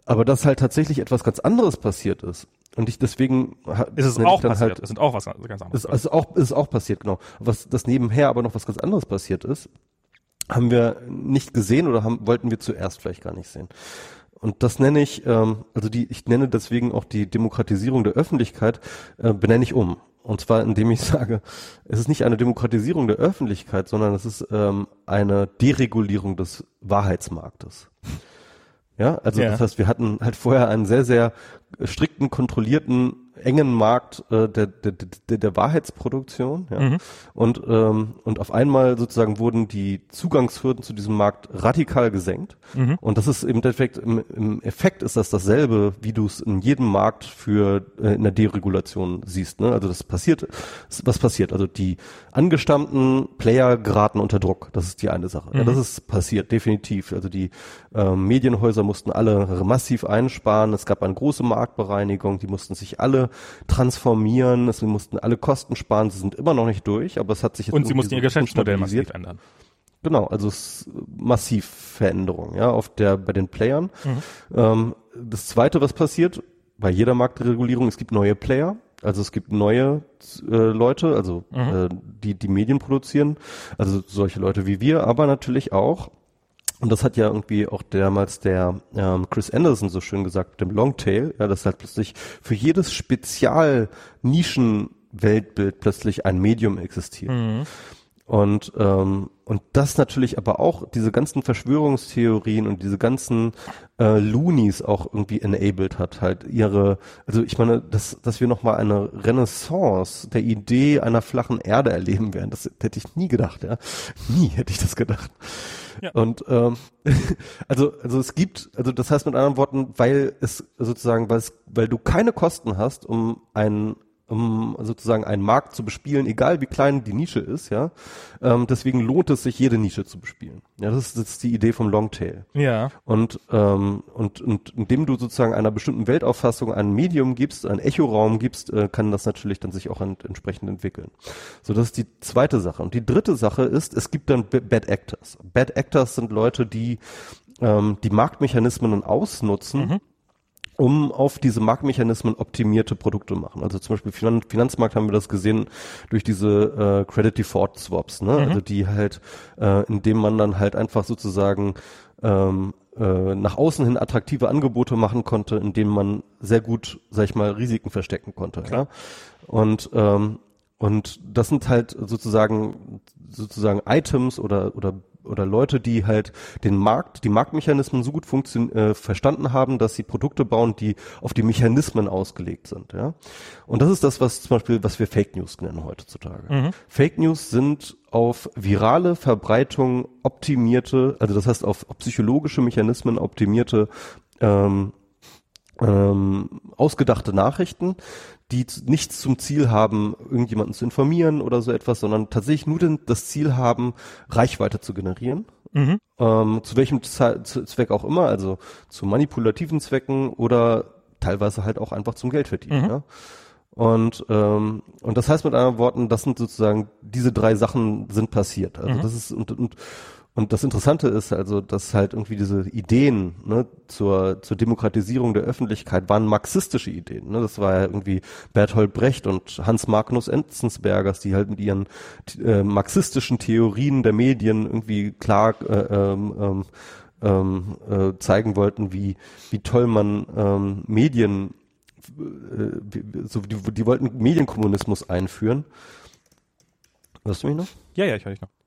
Aber dass halt tatsächlich etwas ganz anderes passiert ist. Und ich deswegen ist es auch passiert. Halt, es sind auch was ganz anderes. Ist, ist auch ist auch passiert genau. Was das nebenher aber noch was ganz anderes passiert ist, haben wir nicht gesehen oder haben wollten wir zuerst vielleicht gar nicht sehen. Und das nenne ich, ähm, also die, ich nenne deswegen auch die Demokratisierung der Öffentlichkeit, äh, benenne ich um. Und zwar, indem ich sage, es ist nicht eine Demokratisierung der Öffentlichkeit, sondern es ist ähm, eine Deregulierung des Wahrheitsmarktes. Ja, also ja. das heißt, wir hatten halt vorher einen sehr, sehr strikten, kontrollierten engen Markt äh, der, der, der, der Wahrheitsproduktion. Ja? Mhm. Und, ähm, und auf einmal sozusagen wurden die Zugangshürden zu diesem Markt radikal gesenkt. Mhm. Und das ist im Endeffekt, im, im Effekt ist das dasselbe, wie du es in jedem Markt für äh, in der Deregulation siehst. Ne? Also das passiert, was passiert? Also die angestammten Player geraten unter Druck. Das ist die eine Sache. Mhm. Ja, das ist passiert, definitiv. Also die äh, Medienhäuser mussten alle massiv einsparen. Es gab eine große Marktbereinigung. Die mussten sich alle transformieren. Sie mussten alle Kosten sparen. Sie sind immer noch nicht durch, aber es hat sich jetzt und sie mussten ihr Geschäftsmodell massiv ändern. Genau, also es ist massiv Veränderung, ja, auf der bei den Playern. Mhm. Ähm, das Zweite, was passiert bei jeder Marktregulierung, es gibt neue Player. Also es gibt neue äh, Leute, also mhm. äh, die die Medien produzieren, also solche Leute wie wir, aber natürlich auch und das hat ja irgendwie auch damals der ähm, Chris Anderson so schön gesagt mit dem Longtail, ja, dass halt plötzlich für jedes Spezial-Nischen-Weltbild plötzlich ein Medium existiert. Mhm. Und, ähm, und das natürlich aber auch diese ganzen Verschwörungstheorien und diese ganzen äh, Loonies auch irgendwie enabled hat, halt ihre, also ich meine, dass, dass wir nochmal eine Renaissance der Idee einer flachen Erde erleben werden, das hätte ich nie gedacht, ja. Nie hätte ich das gedacht. Ja. Und ähm, also, also es gibt, also das heißt mit anderen Worten, weil es sozusagen, weil es, weil du keine Kosten hast, um ein um sozusagen einen Markt zu bespielen, egal wie klein die Nische ist, ja. Ähm, deswegen lohnt es sich, jede Nische zu bespielen. Ja, das ist, das ist die Idee vom Longtail. Ja. Und, ähm, und, und indem du sozusagen einer bestimmten Weltauffassung ein Medium gibst, einen Echoraum gibst, äh, kann das natürlich dann sich auch ent entsprechend entwickeln. So, das ist die zweite Sache. Und die dritte Sache ist, es gibt dann Bad Actors. Bad Actors sind Leute, die ähm, die Marktmechanismen ausnutzen, mhm um auf diese Marktmechanismen optimierte Produkte machen. Also zum Beispiel Finan Finanzmarkt haben wir das gesehen durch diese äh, Credit Default Swaps, ne? Mhm. Also die halt, äh, indem man dann halt einfach sozusagen ähm, äh, nach außen hin attraktive Angebote machen konnte, indem man sehr gut, sag ich mal, Risiken verstecken konnte. Ja? Und ähm, und das sind halt sozusagen sozusagen Items oder oder oder Leute, die halt den Markt, die Marktmechanismen so gut funktion äh, verstanden haben, dass sie Produkte bauen, die auf die Mechanismen ausgelegt sind. Ja? Und das ist das, was zum Beispiel, was wir Fake News nennen heutzutage. Mhm. Fake News sind auf virale Verbreitung optimierte, also das heißt auf, psychologische Mechanismen optimierte ähm, ähm, ausgedachte Nachrichten, die nichts zum Ziel haben, irgendjemanden zu informieren oder so etwas, sondern tatsächlich nur den, das Ziel haben, Reichweite zu generieren. Mhm. Ähm, zu welchem Zweck auch immer, also zu manipulativen Zwecken oder teilweise halt auch einfach zum Geldverdienen. Mhm. Ja? Und, ähm, und das heißt mit anderen Worten, das sind sozusagen, diese drei Sachen sind passiert. Also mhm. das ist, und, und und das Interessante ist also, dass halt irgendwie diese Ideen ne, zur, zur Demokratisierung der Öffentlichkeit waren marxistische Ideen. Ne? Das war ja irgendwie Bertolt Brecht und Hans Magnus Enzensbergers, die halt mit ihren äh, marxistischen Theorien der Medien irgendwie klar äh, ähm, ähm, ähm, äh, zeigen wollten, wie, wie toll man ähm, Medien, äh, so, die, die wollten Medienkommunismus einführen. Hörst du mich noch? Ja, ja, ich höre dich noch.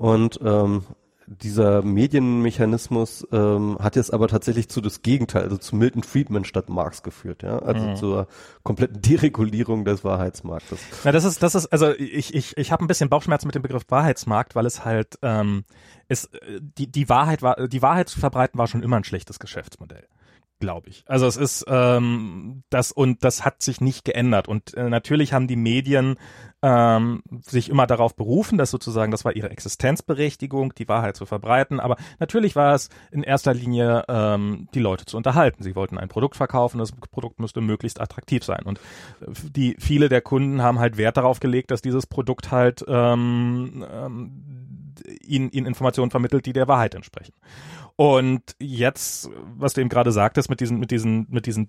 Und ähm, dieser Medienmechanismus ähm, hat jetzt aber tatsächlich zu das Gegenteil, also zu Milton Friedman statt Marx geführt, ja, also mhm. zur kompletten Deregulierung des Wahrheitsmarktes. Ja, das ist, das ist, also ich, ich, ich habe ein bisschen Bauchschmerzen mit dem Begriff Wahrheitsmarkt, weil es halt, ähm, ist, die, die Wahrheit war, die Wahrheit zu verbreiten war schon immer ein schlechtes Geschäftsmodell glaube ich. Also es ist ähm, das und das hat sich nicht geändert und äh, natürlich haben die Medien ähm, sich immer darauf berufen, dass sozusagen das war ihre Existenzberechtigung, die Wahrheit zu verbreiten. Aber natürlich war es in erster Linie ähm, die Leute zu unterhalten. Sie wollten ein Produkt verkaufen, das Produkt müsste möglichst attraktiv sein. Und äh, die viele der Kunden haben halt Wert darauf gelegt, dass dieses Produkt halt ähm, ähm, ihnen, ihnen Informationen vermittelt, die der Wahrheit entsprechen. Und jetzt, was du eben gerade sagtest, mit diesen, mit diesen, mit diesen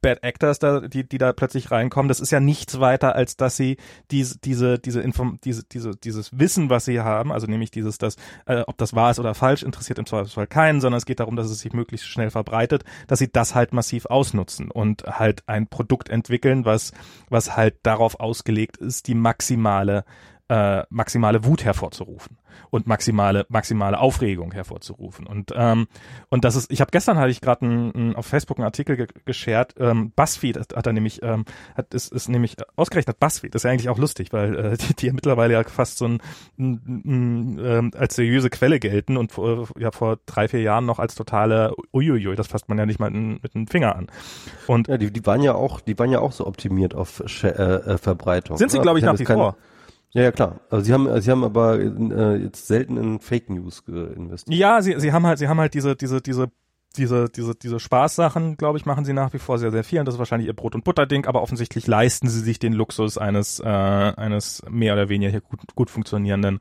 Bad Actors da, die, die da plötzlich reinkommen, das ist ja nichts weiter, als dass sie diese, diese, diese Inform, diese, diese, dieses Wissen, was sie haben, also nämlich dieses, dass, äh, ob das wahr ist oder falsch, interessiert im Zweifelsfall keinen, sondern es geht darum, dass es sich möglichst schnell verbreitet, dass sie das halt massiv ausnutzen und halt ein Produkt entwickeln, was, was halt darauf ausgelegt ist, die maximale äh, maximale Wut hervorzurufen und maximale maximale Aufregung hervorzurufen. Und ähm, und das ist ich habe gestern hatte ich gerade auf Facebook einen Artikel ge geshared ähm, Buzzfeed hat, hat er nämlich ähm, hat ist, ist nämlich ausgerechnet Buzzfeed das ist ja eigentlich auch lustig weil äh, die, die ja mittlerweile ja fast so ein, ein, ein ähm, als seriöse Quelle gelten und vor, ja vor drei vier Jahren noch als totale uiuiui das fasst man ja nicht mal in, mit dem Finger an. Und ja, die, die waren ja auch die waren ja auch so optimiert auf äh, äh, Verbreitung sind sie glaube ich nach wie vor ja, ja, klar. Also sie haben, sie haben aber äh, jetzt selten in Fake News investiert. Ja, sie, sie haben halt, sie haben halt diese, diese, diese diese, diese, diese Spaßsachen, glaube ich, machen sie nach wie vor sehr, sehr viel und das ist wahrscheinlich ihr Brot- und Butterding, aber offensichtlich leisten sie sich den Luxus eines, äh, eines mehr oder weniger hier gut, gut funktionierenden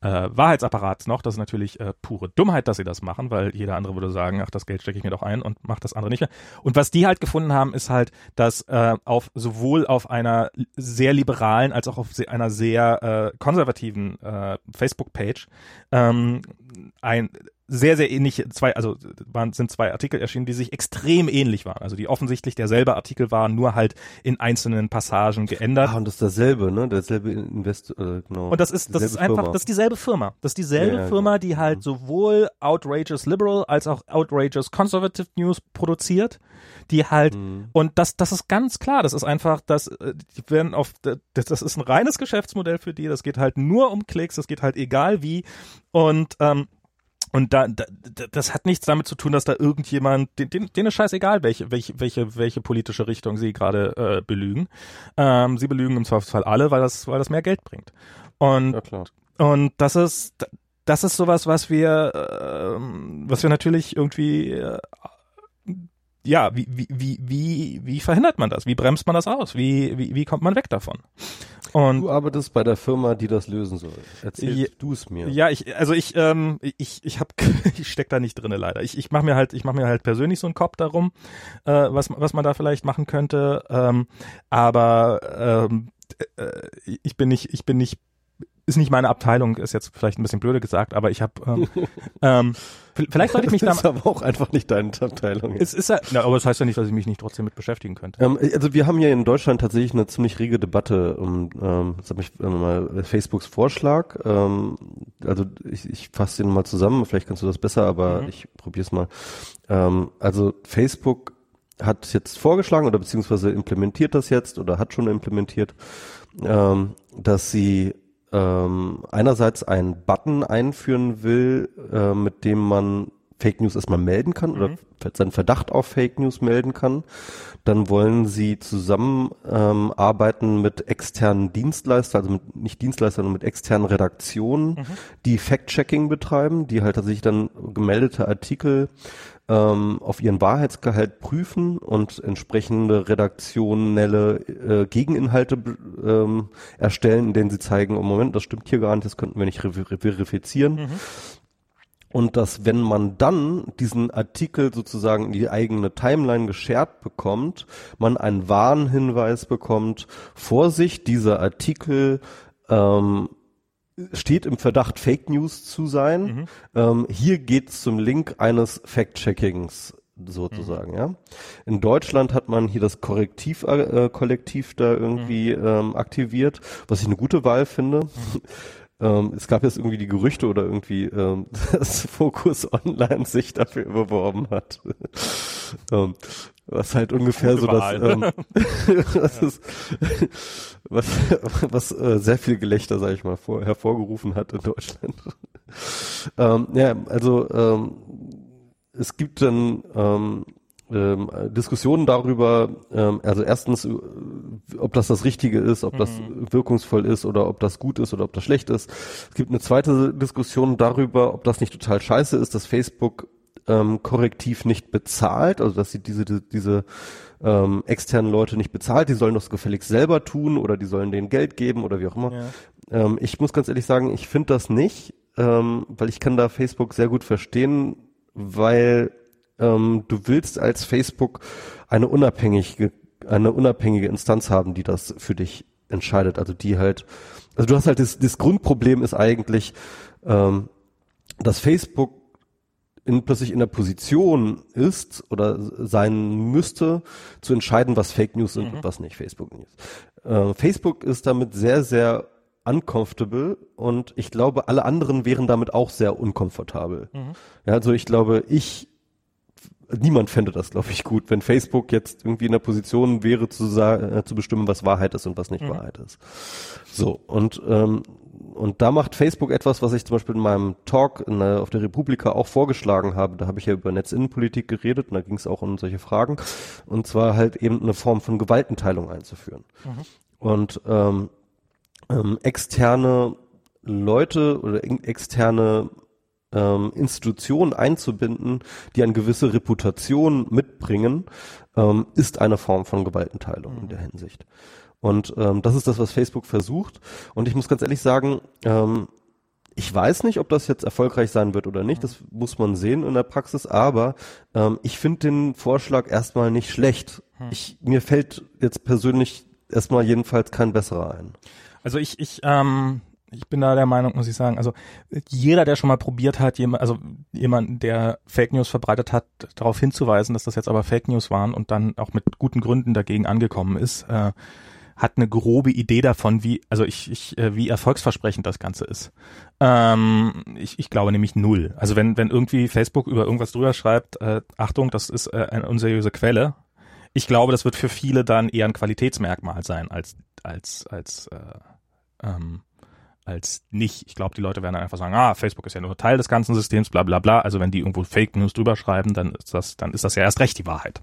äh, Wahrheitsapparats noch. Das ist natürlich äh, pure Dummheit, dass sie das machen, weil jeder andere würde sagen, ach, das Geld stecke ich mir doch ein und macht das andere nicht mehr. Und was die halt gefunden haben, ist halt, dass äh, auf sowohl auf einer sehr liberalen als auch auf einer sehr äh, konservativen äh, Facebook-Page ähm, ein sehr, sehr ähnlich, zwei, also waren, sind zwei Artikel erschienen, die sich extrem ähnlich waren. Also die offensichtlich derselbe Artikel waren, nur halt in einzelnen Passagen geändert. Ah, und das ist dasselbe, ne? Derselbe Investor, äh, genau. Und das ist, das ist einfach, Firma. das ist dieselbe Firma. Das ist dieselbe ja, Firma, die halt mhm. sowohl Outrageous Liberal als auch Outrageous Conservative News produziert die halt mhm. und das das ist ganz klar, das ist einfach, das äh, die werden auf das, das ist ein reines Geschäftsmodell für die, das geht halt nur um Klicks, das geht halt egal wie und ähm, und da, da, das hat nichts damit zu tun, dass da irgendjemand, den, den, denen ist scheißegal, welche, welche, welche, welche politische Richtung sie gerade äh, belügen. Ähm, sie belügen im Zweifelsfall alle, weil das, weil das mehr Geld bringt. Und, ja, und das ist, das ist sowas, was wir, äh, was wir natürlich irgendwie, äh, ja, wie, wie, wie, wie, wie verhindert man das? Wie bremst man das aus? Wie, wie, wie kommt man weg davon? Und du arbeitest bei der Firma, die das lösen soll. Erzähl du es mir. Ja, ich, also ich, ähm, ich, ich hab, ich steck da nicht drinne leider. Ich, ich mache mir halt, ich mache mir halt persönlich so einen Kopf darum, äh, was, was man da vielleicht machen könnte. Ähm, aber ähm, äh, ich bin nicht, ich bin nicht ist nicht meine Abteilung, ist jetzt vielleicht ein bisschen blöde gesagt, aber ich habe ähm, ähm, vielleicht sollte ich mich da. ist aber auch einfach nicht deine Abteilung. Es ist ja, na, aber das heißt ja nicht, dass ich mich nicht trotzdem mit beschäftigen könnte. Ähm, also wir haben hier in Deutschland tatsächlich eine ziemlich rege Debatte um, ähm, das habe ich äh, mal Facebooks Vorschlag. Ähm, also ich, ich fasse den mal zusammen, vielleicht kannst du das besser, aber mhm. ich probiere es mal. Ähm, also Facebook hat jetzt vorgeschlagen oder beziehungsweise implementiert das jetzt oder hat schon implementiert, ähm, dass sie ähm, einerseits einen Button einführen will, äh, mit dem man Fake News erstmal melden kann oder mhm. seinen Verdacht auf Fake News melden kann. Dann wollen sie zusammenarbeiten ähm, mit externen Dienstleistern, also mit, nicht Dienstleistern, sondern mit externen Redaktionen, mhm. die Fact-Checking betreiben, die halt tatsächlich dann gemeldete Artikel ähm, auf ihren Wahrheitsgehalt prüfen und entsprechende redaktionelle äh, Gegeninhalte ähm, erstellen, in denen sie zeigen, oh Moment, das stimmt hier gar nicht, das könnten wir nicht verifizieren. Mhm. Und dass, wenn man dann diesen Artikel sozusagen in die eigene Timeline geshared bekommt, man einen Warnhinweis bekommt, Vorsicht, dieser Artikel ähm, steht im Verdacht, Fake News zu sein. Mhm. Ähm, hier geht's zum Link eines Fact-Checkings sozusagen, mhm. ja. In Deutschland hat man hier das Korrektiv, äh, Kollektiv da irgendwie mhm. ähm, aktiviert, was ich eine gute Wahl finde. Mhm. Ähm, es gab jetzt irgendwie die Gerüchte oder irgendwie, ähm, dass Focus Online sich dafür beworben hat. ähm, was halt ungefähr so das, ähm, was, ja. ist, was, was äh, sehr viel Gelächter, sage ich mal, vor, hervorgerufen hat in Deutschland. ähm, ja, also ähm, es gibt dann ähm, ähm, Diskussionen darüber, ähm, also erstens, äh, ob das das Richtige ist, ob das mhm. wirkungsvoll ist oder ob das gut ist oder ob das schlecht ist. Es gibt eine zweite Diskussion darüber, ob das nicht total scheiße ist, dass Facebook ähm, korrektiv nicht bezahlt, also dass sie diese, diese, diese ähm, externen Leute nicht bezahlt, die sollen das gefälligst selber tun oder die sollen denen Geld geben oder wie auch immer. Ja. Ähm, ich muss ganz ehrlich sagen, ich finde das nicht, ähm, weil ich kann da Facebook sehr gut verstehen, weil ähm, du willst als Facebook eine unabhängige, eine unabhängige Instanz haben, die das für dich entscheidet. Also die halt, also du hast halt das, das Grundproblem ist eigentlich, ähm, dass Facebook in, plötzlich in der Position ist oder sein müsste, zu entscheiden, was Fake News sind mhm. und was nicht Facebook News. Äh, Facebook ist damit sehr, sehr uncomfortable und ich glaube, alle anderen wären damit auch sehr unkomfortabel. Mhm. Ja, also ich glaube, ich niemand fände das, glaube ich, gut, wenn Facebook jetzt irgendwie in der Position wäre, zu, sagen, äh, zu bestimmen, was Wahrheit ist und was nicht mhm. Wahrheit ist. So, und, ähm, und da macht Facebook etwas, was ich zum Beispiel in meinem Talk in auf der Republika auch vorgeschlagen habe. Da habe ich ja über Netzinnenpolitik geredet und da ging es auch um solche Fragen. Und zwar halt eben eine Form von Gewaltenteilung einzuführen. Mhm. Und ähm, ähm, externe Leute oder externe ähm, Institutionen einzubinden, die eine gewisse Reputation mitbringen, ähm, ist eine Form von Gewaltenteilung in der mhm. Hinsicht. Und ähm, das ist das, was Facebook versucht. Und ich muss ganz ehrlich sagen, ähm, ich weiß nicht, ob das jetzt erfolgreich sein wird oder nicht. Das muss man sehen in der Praxis. Aber ähm, ich finde den Vorschlag erstmal nicht schlecht. Hm. Ich, mir fällt jetzt persönlich erstmal jedenfalls kein besserer ein. Also ich, ich ähm, ich bin da der Meinung, muss ich sagen, also jeder, der schon mal probiert hat, jemand, also jemand, der Fake News verbreitet hat, darauf hinzuweisen, dass das jetzt aber Fake News waren und dann auch mit guten Gründen dagegen angekommen ist, äh, hat eine grobe Idee davon, wie, also ich, ich, äh, wie erfolgsversprechend das Ganze ist. Ähm, ich, ich glaube nämlich null. Also wenn, wenn irgendwie Facebook über irgendwas drüber schreibt, äh, Achtung, das ist äh, eine unseriöse Quelle, ich glaube, das wird für viele dann eher ein Qualitätsmerkmal sein als, als, als, äh, ähm, als nicht. Ich glaube, die Leute werden dann einfach sagen, ah, Facebook ist ja nur Teil des ganzen Systems, bla bla bla. Also wenn die irgendwo Fake News drüber schreiben, dann ist das, dann ist das ja erst recht die Wahrheit.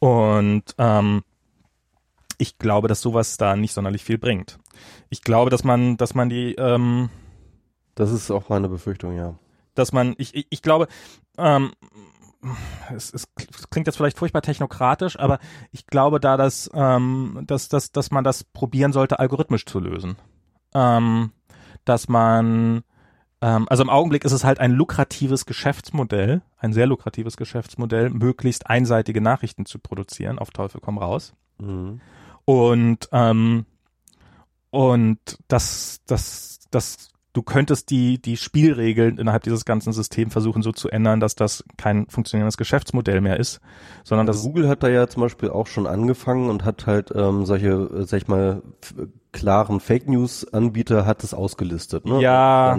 Und ähm, ich glaube, dass sowas da nicht sonderlich viel bringt. Ich glaube, dass man, dass man die ähm, Das ist auch meine Befürchtung, ja. Dass man, ich, ich, ich glaube, ähm, es, es klingt jetzt vielleicht furchtbar technokratisch, aber ich glaube da, dass, ähm, dass, dass, dass man das probieren sollte, algorithmisch zu lösen. Ähm, dass man ähm, also im Augenblick ist es halt ein lukratives Geschäftsmodell, ein sehr lukratives Geschäftsmodell, möglichst einseitige Nachrichten zu produzieren, auf Teufel komm raus. Mhm. Und ähm, und das, das, das, du könntest die, die Spielregeln innerhalb dieses ganzen Systems versuchen so zu ändern, dass das kein funktionierendes Geschäftsmodell mehr ist, sondern dass Google hat da ja zum Beispiel auch schon angefangen und hat halt ähm, solche, äh, sag ich mal, klaren Fake News Anbieter hat es ausgelistet. Ne? Ja.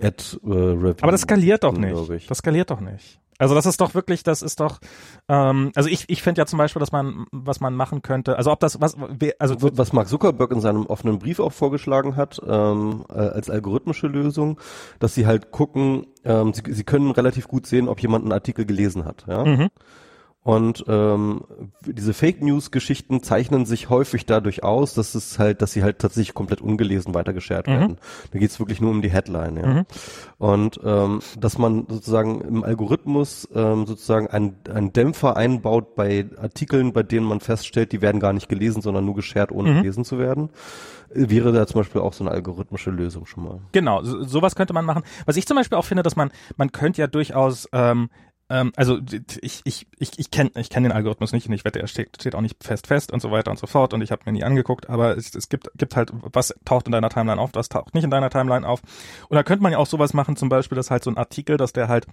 Ad, äh, Aber das skaliert doch nicht. Das skaliert doch nicht. Also das ist doch wirklich, das ist doch, ähm, also ich, ich finde ja zum Beispiel, dass man, was man machen könnte, also ob das, was, also was Mark Zuckerberg in seinem offenen Brief auch vorgeschlagen hat, ähm, äh, als algorithmische Lösung, dass sie halt gucken, ähm, sie, sie können relativ gut sehen, ob jemand einen Artikel gelesen hat, ja. Mhm. Und ähm, diese Fake News Geschichten zeichnen sich häufig dadurch aus, dass es halt, dass sie halt tatsächlich komplett ungelesen weitergeschert mhm. werden. Da geht es wirklich nur um die Headline, ja. Mhm. Und ähm, dass man sozusagen im Algorithmus ähm, sozusagen einen, einen Dämpfer einbaut bei Artikeln, bei denen man feststellt, die werden gar nicht gelesen, sondern nur geshared, ohne mhm. gelesen zu werden wäre da zum Beispiel auch so eine algorithmische Lösung schon mal. Genau, so, sowas könnte man machen. Was ich zum Beispiel auch finde, dass man, man könnte ja durchaus ähm, ähm, also ich, ich, ich, ich kenne ich kenn den Algorithmus nicht und ich wette, er steht, steht auch nicht fest fest und so weiter und so fort und ich habe mir nie angeguckt, aber es, es gibt, gibt halt, was taucht in deiner Timeline auf, was taucht nicht in deiner Timeline auf. Und da könnte man ja auch sowas machen, zum Beispiel, dass halt so ein Artikel, dass der halt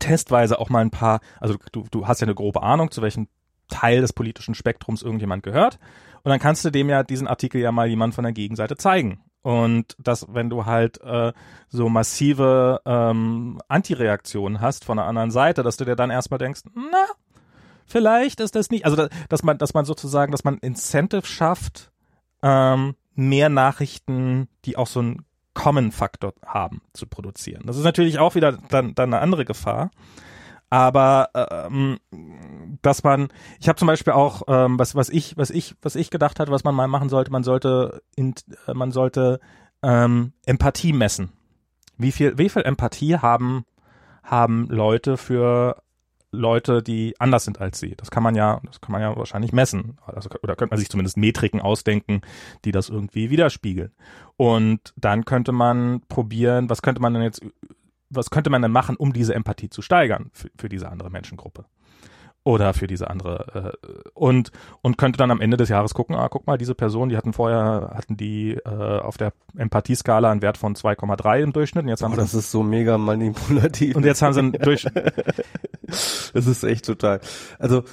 testweise auch mal ein paar, also du, du hast ja eine grobe Ahnung, zu welchem Teil des politischen Spektrums irgendjemand gehört. Und dann kannst du dem ja diesen Artikel ja mal jemand von der Gegenseite zeigen. Und dass, wenn du halt äh, so massive ähm, Antireaktionen hast von der anderen Seite, dass du dir dann erstmal denkst, na, vielleicht ist das nicht. Also dass man, dass man sozusagen, dass man Incentive schafft, ähm, mehr Nachrichten, die auch so einen Common-Faktor haben, zu produzieren. Das ist natürlich auch wieder dann, dann eine andere Gefahr aber ähm, dass man, ich habe zum Beispiel auch, ähm, was was ich was ich was ich gedacht hatte, was man mal machen sollte, man sollte in, äh, man sollte ähm, Empathie messen. Wie viel wie viel Empathie haben haben Leute für Leute, die anders sind als sie. Das kann man ja, das kann man ja wahrscheinlich messen. Also, oder könnte man sich zumindest Metriken ausdenken, die das irgendwie widerspiegeln. Und dann könnte man probieren, was könnte man denn jetzt was könnte man denn machen, um diese Empathie zu steigern für, für diese andere Menschengruppe? Oder für diese andere äh, und und könnte dann am Ende des Jahres gucken, ah, guck mal, diese Person, die hatten vorher hatten die äh, auf der Empathieskala einen Wert von 2,3 im Durchschnitt und jetzt haben oh, sie das ist so mega manipulativ. Und jetzt haben sie einen Durchschnitt. das ist echt total. Also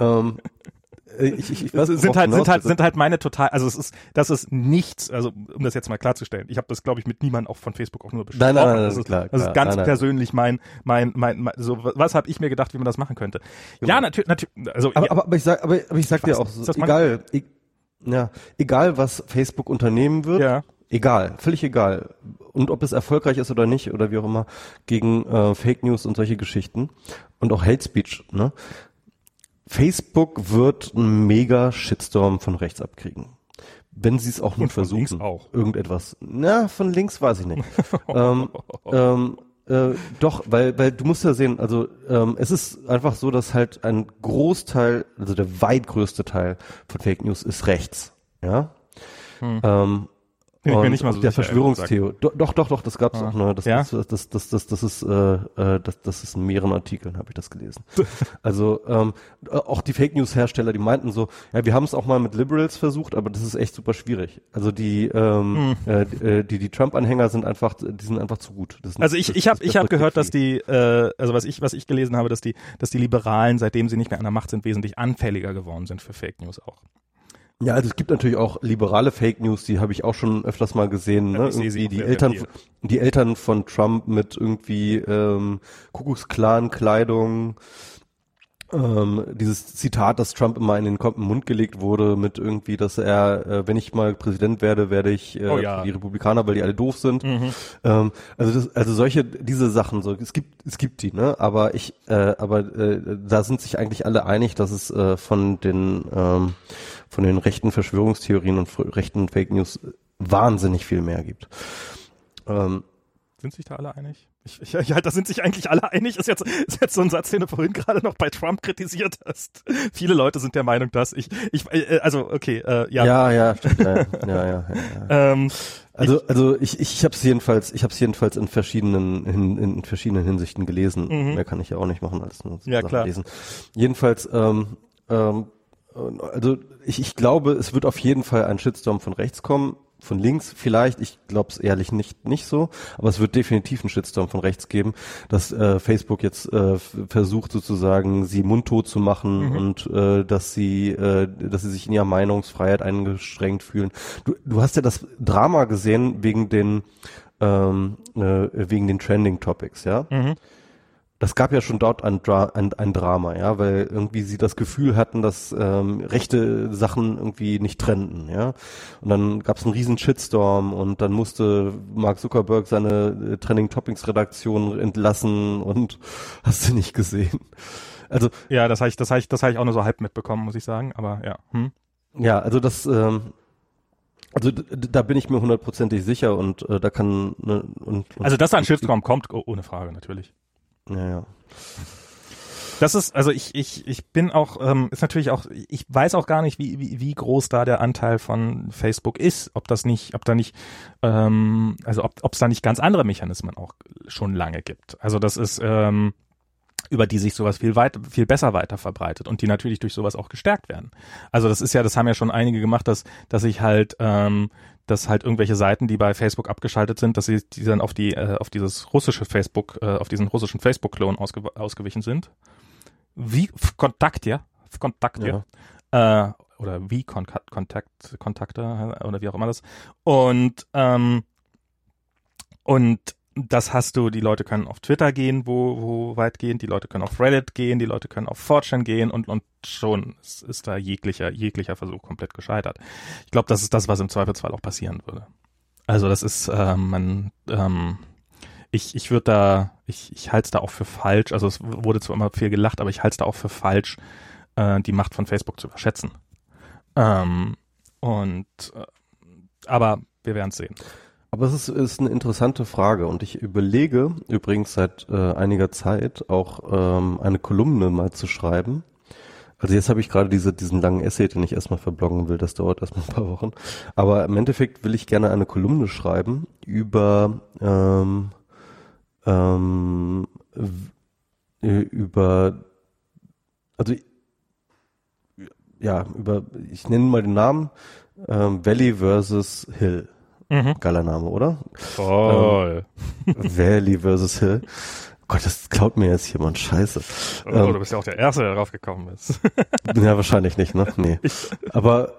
ähm, äh, ich, ich, ich weiß, sind halt sind halt sind halt meine total also es ist das ist nichts also um das jetzt mal klarzustellen ich habe das glaube ich mit niemandem auch von Facebook auch nur besprochen nein, nein, nein, das, ist, klar, das ist ganz nein, persönlich mein, mein mein mein so was habe ich mir gedacht wie man das machen könnte? Genau. ja natürlich natürlich also aber, ja, aber, aber ich sag aber, aber ich sag dir auch so, egal ich, ja egal was Facebook unternehmen wird ja. egal völlig egal. Und ob es erfolgreich ist oder nicht oder wie auch immer gegen äh, Fake News und solche Geschichten und auch Hate Speech ne Facebook wird einen mega Shitstorm von rechts abkriegen. Wenn sie es auch nur versuchen. Auch. Irgendetwas. Na, von links weiß ich nicht. ähm, ähm, äh, doch, weil, weil du musst ja sehen, also ähm, es ist einfach so, dass halt ein Großteil, also der weit größte Teil von Fake News ist rechts. Ja. Hm. Ähm, mir nicht mal so der Verschwörungstheorie. Doch, doch, doch, das gab's ah. auch. Ne? Das, ja? das, das, das, das, das ist, äh, äh, das, das ist in mehreren Artikeln habe ich das gelesen. also ähm, auch die Fake News Hersteller, die meinten so, ja, wir haben es auch mal mit Liberals versucht, aber das ist echt super schwierig. Also die, ähm, hm. äh, die, die Trump-Anhänger sind einfach, die sind einfach zu gut. Sind, also ich, ich habe, ich habe gehört, dass die, äh, also was ich, was ich gelesen habe, dass die, dass die Liberalen, seitdem sie nicht mehr an der Macht sind, wesentlich anfälliger geworden sind für Fake News auch. Ja, also es gibt natürlich auch liberale Fake News, die habe ich auch schon öfters mal gesehen. Ne? Irgendwie die Eltern, die Eltern von Trump mit irgendwie ähm, Kuckucksklan-Kleidung, ähm, dieses Zitat, das Trump immer in den Mund gelegt wurde, mit irgendwie, dass er, äh, wenn ich mal Präsident werde, werde ich äh, oh, ja. die Republikaner, weil die alle doof sind. Mhm. Ähm, also das, also solche, diese Sachen, so es gibt, es gibt die, ne? Aber ich, äh, aber äh, da sind sich eigentlich alle einig, dass es äh, von den ähm, von den rechten Verschwörungstheorien und rechten Fake News wahnsinnig viel mehr gibt. Ähm, sind sich da alle einig? Ich, ich, ja, da sind sich eigentlich alle einig. Ist jetzt, ist jetzt so ein Satz, den du vorhin gerade noch bei Trump kritisiert hast. Viele Leute sind der Meinung, dass ich, ich, äh, also okay, äh, ja. Ja, ja, stimmt, ja, ja, ja, ja, ja. Ähm, also, also ich, ich habe es jedenfalls, ich habe es jedenfalls in verschiedenen, in, in verschiedenen Hinsichten gelesen. Mhm. Mehr kann ich ja auch nicht machen als nur ja, Sachen klar. lesen. Jedenfalls, ähm, ähm, also ich, ich glaube, es wird auf jeden Fall ein Shitstorm von rechts kommen von links vielleicht, ich glaube es ehrlich nicht nicht so, aber es wird definitiv einen Shitstorm von rechts geben, dass äh, Facebook jetzt äh, versucht sozusagen sie mundtot zu machen mhm. und äh, dass sie äh, dass sie sich in ihrer Meinungsfreiheit eingeschränkt fühlen. Du, du hast ja das Drama gesehen wegen den ähm, äh, wegen den Trending Topics, ja. Mhm das gab ja schon dort ein, Dra ein, ein, Drama, ja, weil irgendwie sie das Gefühl hatten, dass ähm, rechte Sachen irgendwie nicht trennten, ja. Und dann gab es einen riesen Shitstorm und dann musste Mark Zuckerberg seine äh, Trending Topics Redaktion entlassen und hast du nicht gesehen. Also ja, das habe ich, das habe ich, das habe ich auch nur so halb mitbekommen, muss ich sagen. Aber ja. Hm. Ja, also das. Ähm, also da bin ich mir hundertprozentig sicher und äh, da kann ne, und, und also dass da ein Shitstorm kommt, oh, ohne Frage natürlich. Ja, ja. Das ist, also ich, ich, ich bin auch, ähm, ist natürlich auch, ich weiß auch gar nicht, wie, wie, wie groß da der Anteil von Facebook ist, ob das nicht, ob da nicht, ähm, also ob es da nicht ganz andere Mechanismen auch schon lange gibt. Also das ist, ähm, über die sich sowas viel weit, viel besser weiter verbreitet und die natürlich durch sowas auch gestärkt werden. Also das ist ja, das haben ja schon einige gemacht, dass, dass ich halt ähm, dass halt irgendwelche Seiten, die bei Facebook abgeschaltet sind, dass sie die dann auf die äh, auf dieses russische Facebook, äh, auf diesen russischen Facebook-Klon ausge ausgewichen sind. Wie Kontakt, ja, Kontakt, ja. Äh, oder wie Kontakt, Kontakt, Kontakte oder wie auch immer das. Und ähm, und das hast du, die Leute können auf Twitter gehen, wo, wo weitgehend, die Leute können auf Reddit gehen, die Leute können auf 4 gehen und, und schon ist da jeglicher, jeglicher Versuch komplett gescheitert. Ich glaube, das ist das, was im Zweifelsfall auch passieren würde. Also das ist, ähm, man, ähm, ich, ich würde da, ich, ich halte es da auch für falsch, also es wurde zwar immer viel gelacht, aber ich halte es da auch für falsch, äh, die Macht von Facebook zu überschätzen. Ähm, und äh, aber wir werden es sehen. Aber es ist, ist eine interessante Frage und ich überlege übrigens seit äh, einiger Zeit auch ähm, eine Kolumne mal zu schreiben. Also jetzt habe ich gerade diese, diesen langen Essay, den ich erstmal verbloggen will, das dauert erstmal ein paar Wochen. Aber im Endeffekt will ich gerne eine Kolumne schreiben über ähm, ähm, über also ja, über, ich nenne mal den Namen, ähm, Valley versus Hill. Mhm. Geiler Name, oder? Voll. Ähm, Valley versus Hill. Gott, das klaut mir jetzt jemand Scheiße. Oh, ähm, du bist ja auch der Erste, der darauf gekommen ist. ja, wahrscheinlich nicht, ne? Nee. Aber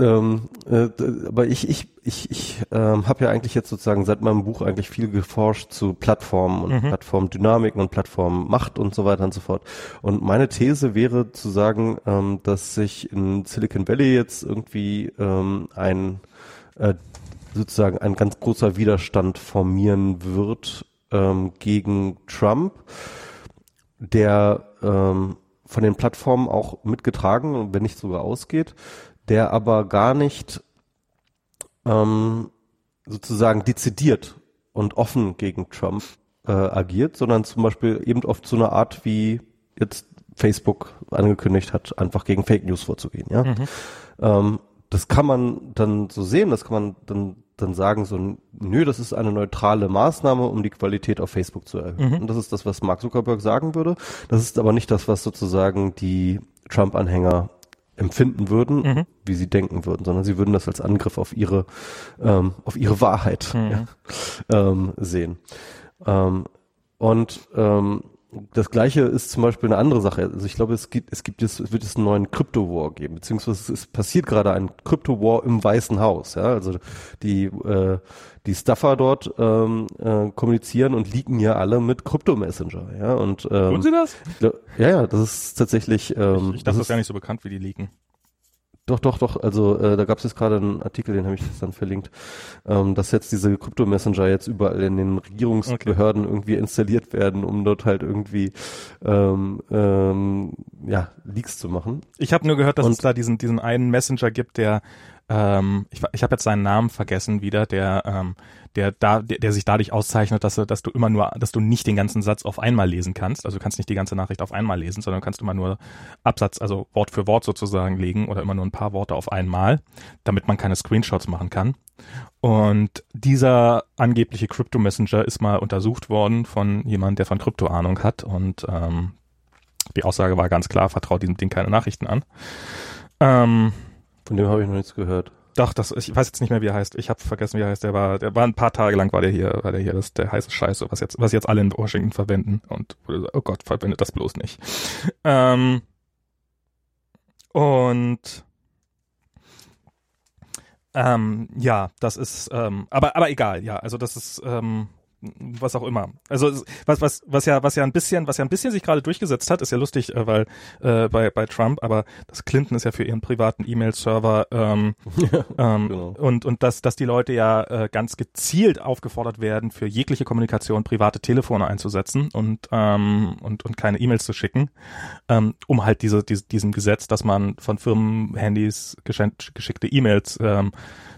ähm, äh, aber ich ich ich ich ähm, habe ja eigentlich jetzt sozusagen seit meinem Buch eigentlich viel geforscht zu Plattformen und mhm. Plattformdynamiken und Plattformmacht und so weiter und so fort. Und meine These wäre zu sagen, ähm, dass sich in Silicon Valley jetzt irgendwie ähm, ein äh, sozusagen ein ganz großer Widerstand formieren wird ähm, gegen Trump, der ähm, von den Plattformen auch mitgetragen, wenn nicht sogar ausgeht, der aber gar nicht ähm, sozusagen dezidiert und offen gegen Trump äh, agiert, sondern zum Beispiel eben oft so eine Art wie jetzt Facebook angekündigt hat, einfach gegen Fake News vorzugehen. Ja, mhm. ähm, das kann man dann so sehen, das kann man dann dann sagen so, nö, das ist eine neutrale Maßnahme, um die Qualität auf Facebook zu erhöhen. Mhm. Und das ist das, was Mark Zuckerberg sagen würde. Das ist aber nicht das, was sozusagen die Trump-Anhänger empfinden würden, mhm. wie sie denken würden, sondern sie würden das als Angriff auf ihre ähm, auf ihre Wahrheit mhm. ja, ähm, sehen. Ähm, und ähm, das gleiche ist zum Beispiel eine andere Sache. Also ich glaube, es gibt, es gibt jetzt, es wird es einen neuen Crypto-War geben, beziehungsweise es passiert gerade ein Crypto-War im Weißen Haus. Ja? Also die, äh, die Stuffer dort ähm, äh, kommunizieren und leaken ja alle mit Crypto-Messenger. Ja? Und, ähm, Tun sie das? Ja, ja, das ist tatsächlich. Ähm, ich, ich dachte, das ist ja nicht so bekannt, wie die leaken. Doch, doch, doch. Also äh, da gab es jetzt gerade einen Artikel, den habe ich dann verlinkt, ähm, dass jetzt diese Krypto-Messenger jetzt überall in den Regierungsbehörden okay. irgendwie installiert werden, um dort halt irgendwie ähm, ähm, ja Leaks zu machen. Ich habe nur gehört, dass Und, es da diesen diesen einen Messenger gibt, der ähm, ich, ich habe jetzt seinen Namen vergessen wieder, der ähm, der da der, der sich dadurch auszeichnet, dass, dass du immer nur, dass du nicht den ganzen Satz auf einmal lesen kannst. Also du kannst nicht die ganze Nachricht auf einmal lesen, sondern du kannst immer nur Absatz, also Wort für Wort sozusagen legen oder immer nur ein paar Worte auf einmal, damit man keine Screenshots machen kann. Und dieser angebliche Crypto Messenger ist mal untersucht worden von jemandem, der von Krypto Ahnung hat und ähm, die Aussage war ganz klar, vertraut diesem Ding keine Nachrichten an. Ähm, Von dem habe ich noch nichts gehört. Doch, das, ich weiß jetzt nicht mehr, wie er heißt. Ich habe vergessen, wie er heißt. Der war, der war ein paar Tage lang war der hier, war der hier, das der heiße Scheiße, was jetzt, was jetzt alle in Washington verwenden. Und oh Gott, verwendet das bloß nicht. Ähm, und ähm, ja, das ist, ähm, aber aber egal, ja, also das ist ähm, was auch immer. Also was was was ja was ja ein bisschen was ja ein bisschen sich gerade durchgesetzt hat, ist ja lustig, äh, weil äh, bei bei Trump, aber das Clinton ist ja für ihren privaten E-Mail-Server ähm, ähm, Genau. und und dass dass die Leute ja äh, ganz gezielt aufgefordert werden, für jegliche Kommunikation private Telefone einzusetzen und ähm, und und keine E-Mails zu schicken, ähm, um halt diese, diese diesem Gesetz, dass man von Firmenhandys geschenkt, geschickte E-Mails, ähm,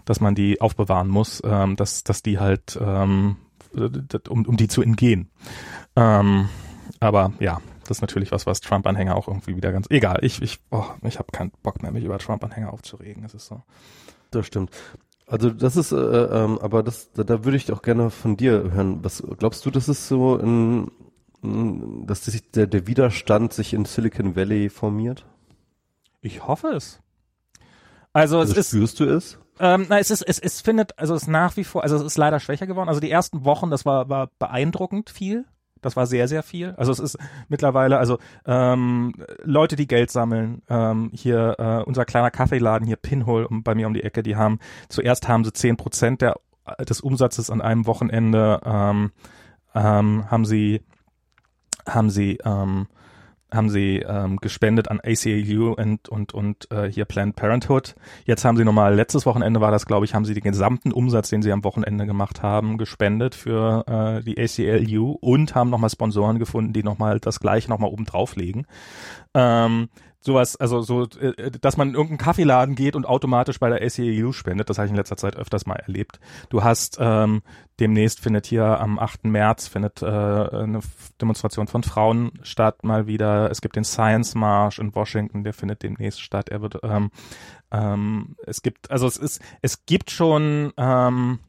dass man die aufbewahren muss, ähm, dass dass die halt ähm, um, um die zu entgehen. Ähm, aber ja, das ist natürlich was, was Trump-Anhänger auch irgendwie wieder ganz egal. Ich ich oh, ich habe keinen Bock mehr, mich über Trump-Anhänger aufzuregen. Es ist so. Das stimmt. Also das ist, äh, ähm, aber das, da, da würde ich auch gerne von dir hören. Was glaubst du, das ist so in, in dass sich der, der Widerstand sich in Silicon Valley formiert? Ich hoffe es. Also es Also ist spürst du es? Ähm, na, es ist, es, es findet, also es ist nach wie vor, also es ist leider schwächer geworden. Also die ersten Wochen, das war, war beeindruckend viel. Das war sehr, sehr viel. Also es ist mittlerweile, also ähm, Leute, die Geld sammeln, ähm, hier äh, unser kleiner Kaffeeladen hier Pinhole um, bei mir um die Ecke, die haben zuerst haben sie zehn Prozent der des Umsatzes an einem Wochenende ähm, ähm, haben sie haben sie ähm, haben sie ähm, gespendet an ACLU und und und äh, hier Planned Parenthood. Jetzt haben sie nochmal letztes Wochenende war das, glaube ich, haben sie den gesamten Umsatz, den sie am Wochenende gemacht haben, gespendet für äh, die ACLU und haben nochmal Sponsoren gefunden, die nochmal das gleiche nochmal oben drauflegen. Ähm, sowas, also so, äh, dass man in irgendeinen Kaffeeladen geht und automatisch bei der ACLU spendet, das habe ich in letzter Zeit öfters mal erlebt. Du hast ähm, demnächst findet hier am 8. März findet äh, eine Demonstration von Frauen statt mal wieder. Es gibt den Science March in Washington, der findet demnächst statt. Er wird ähm, ähm, es gibt, also es ist, es gibt schon ähm,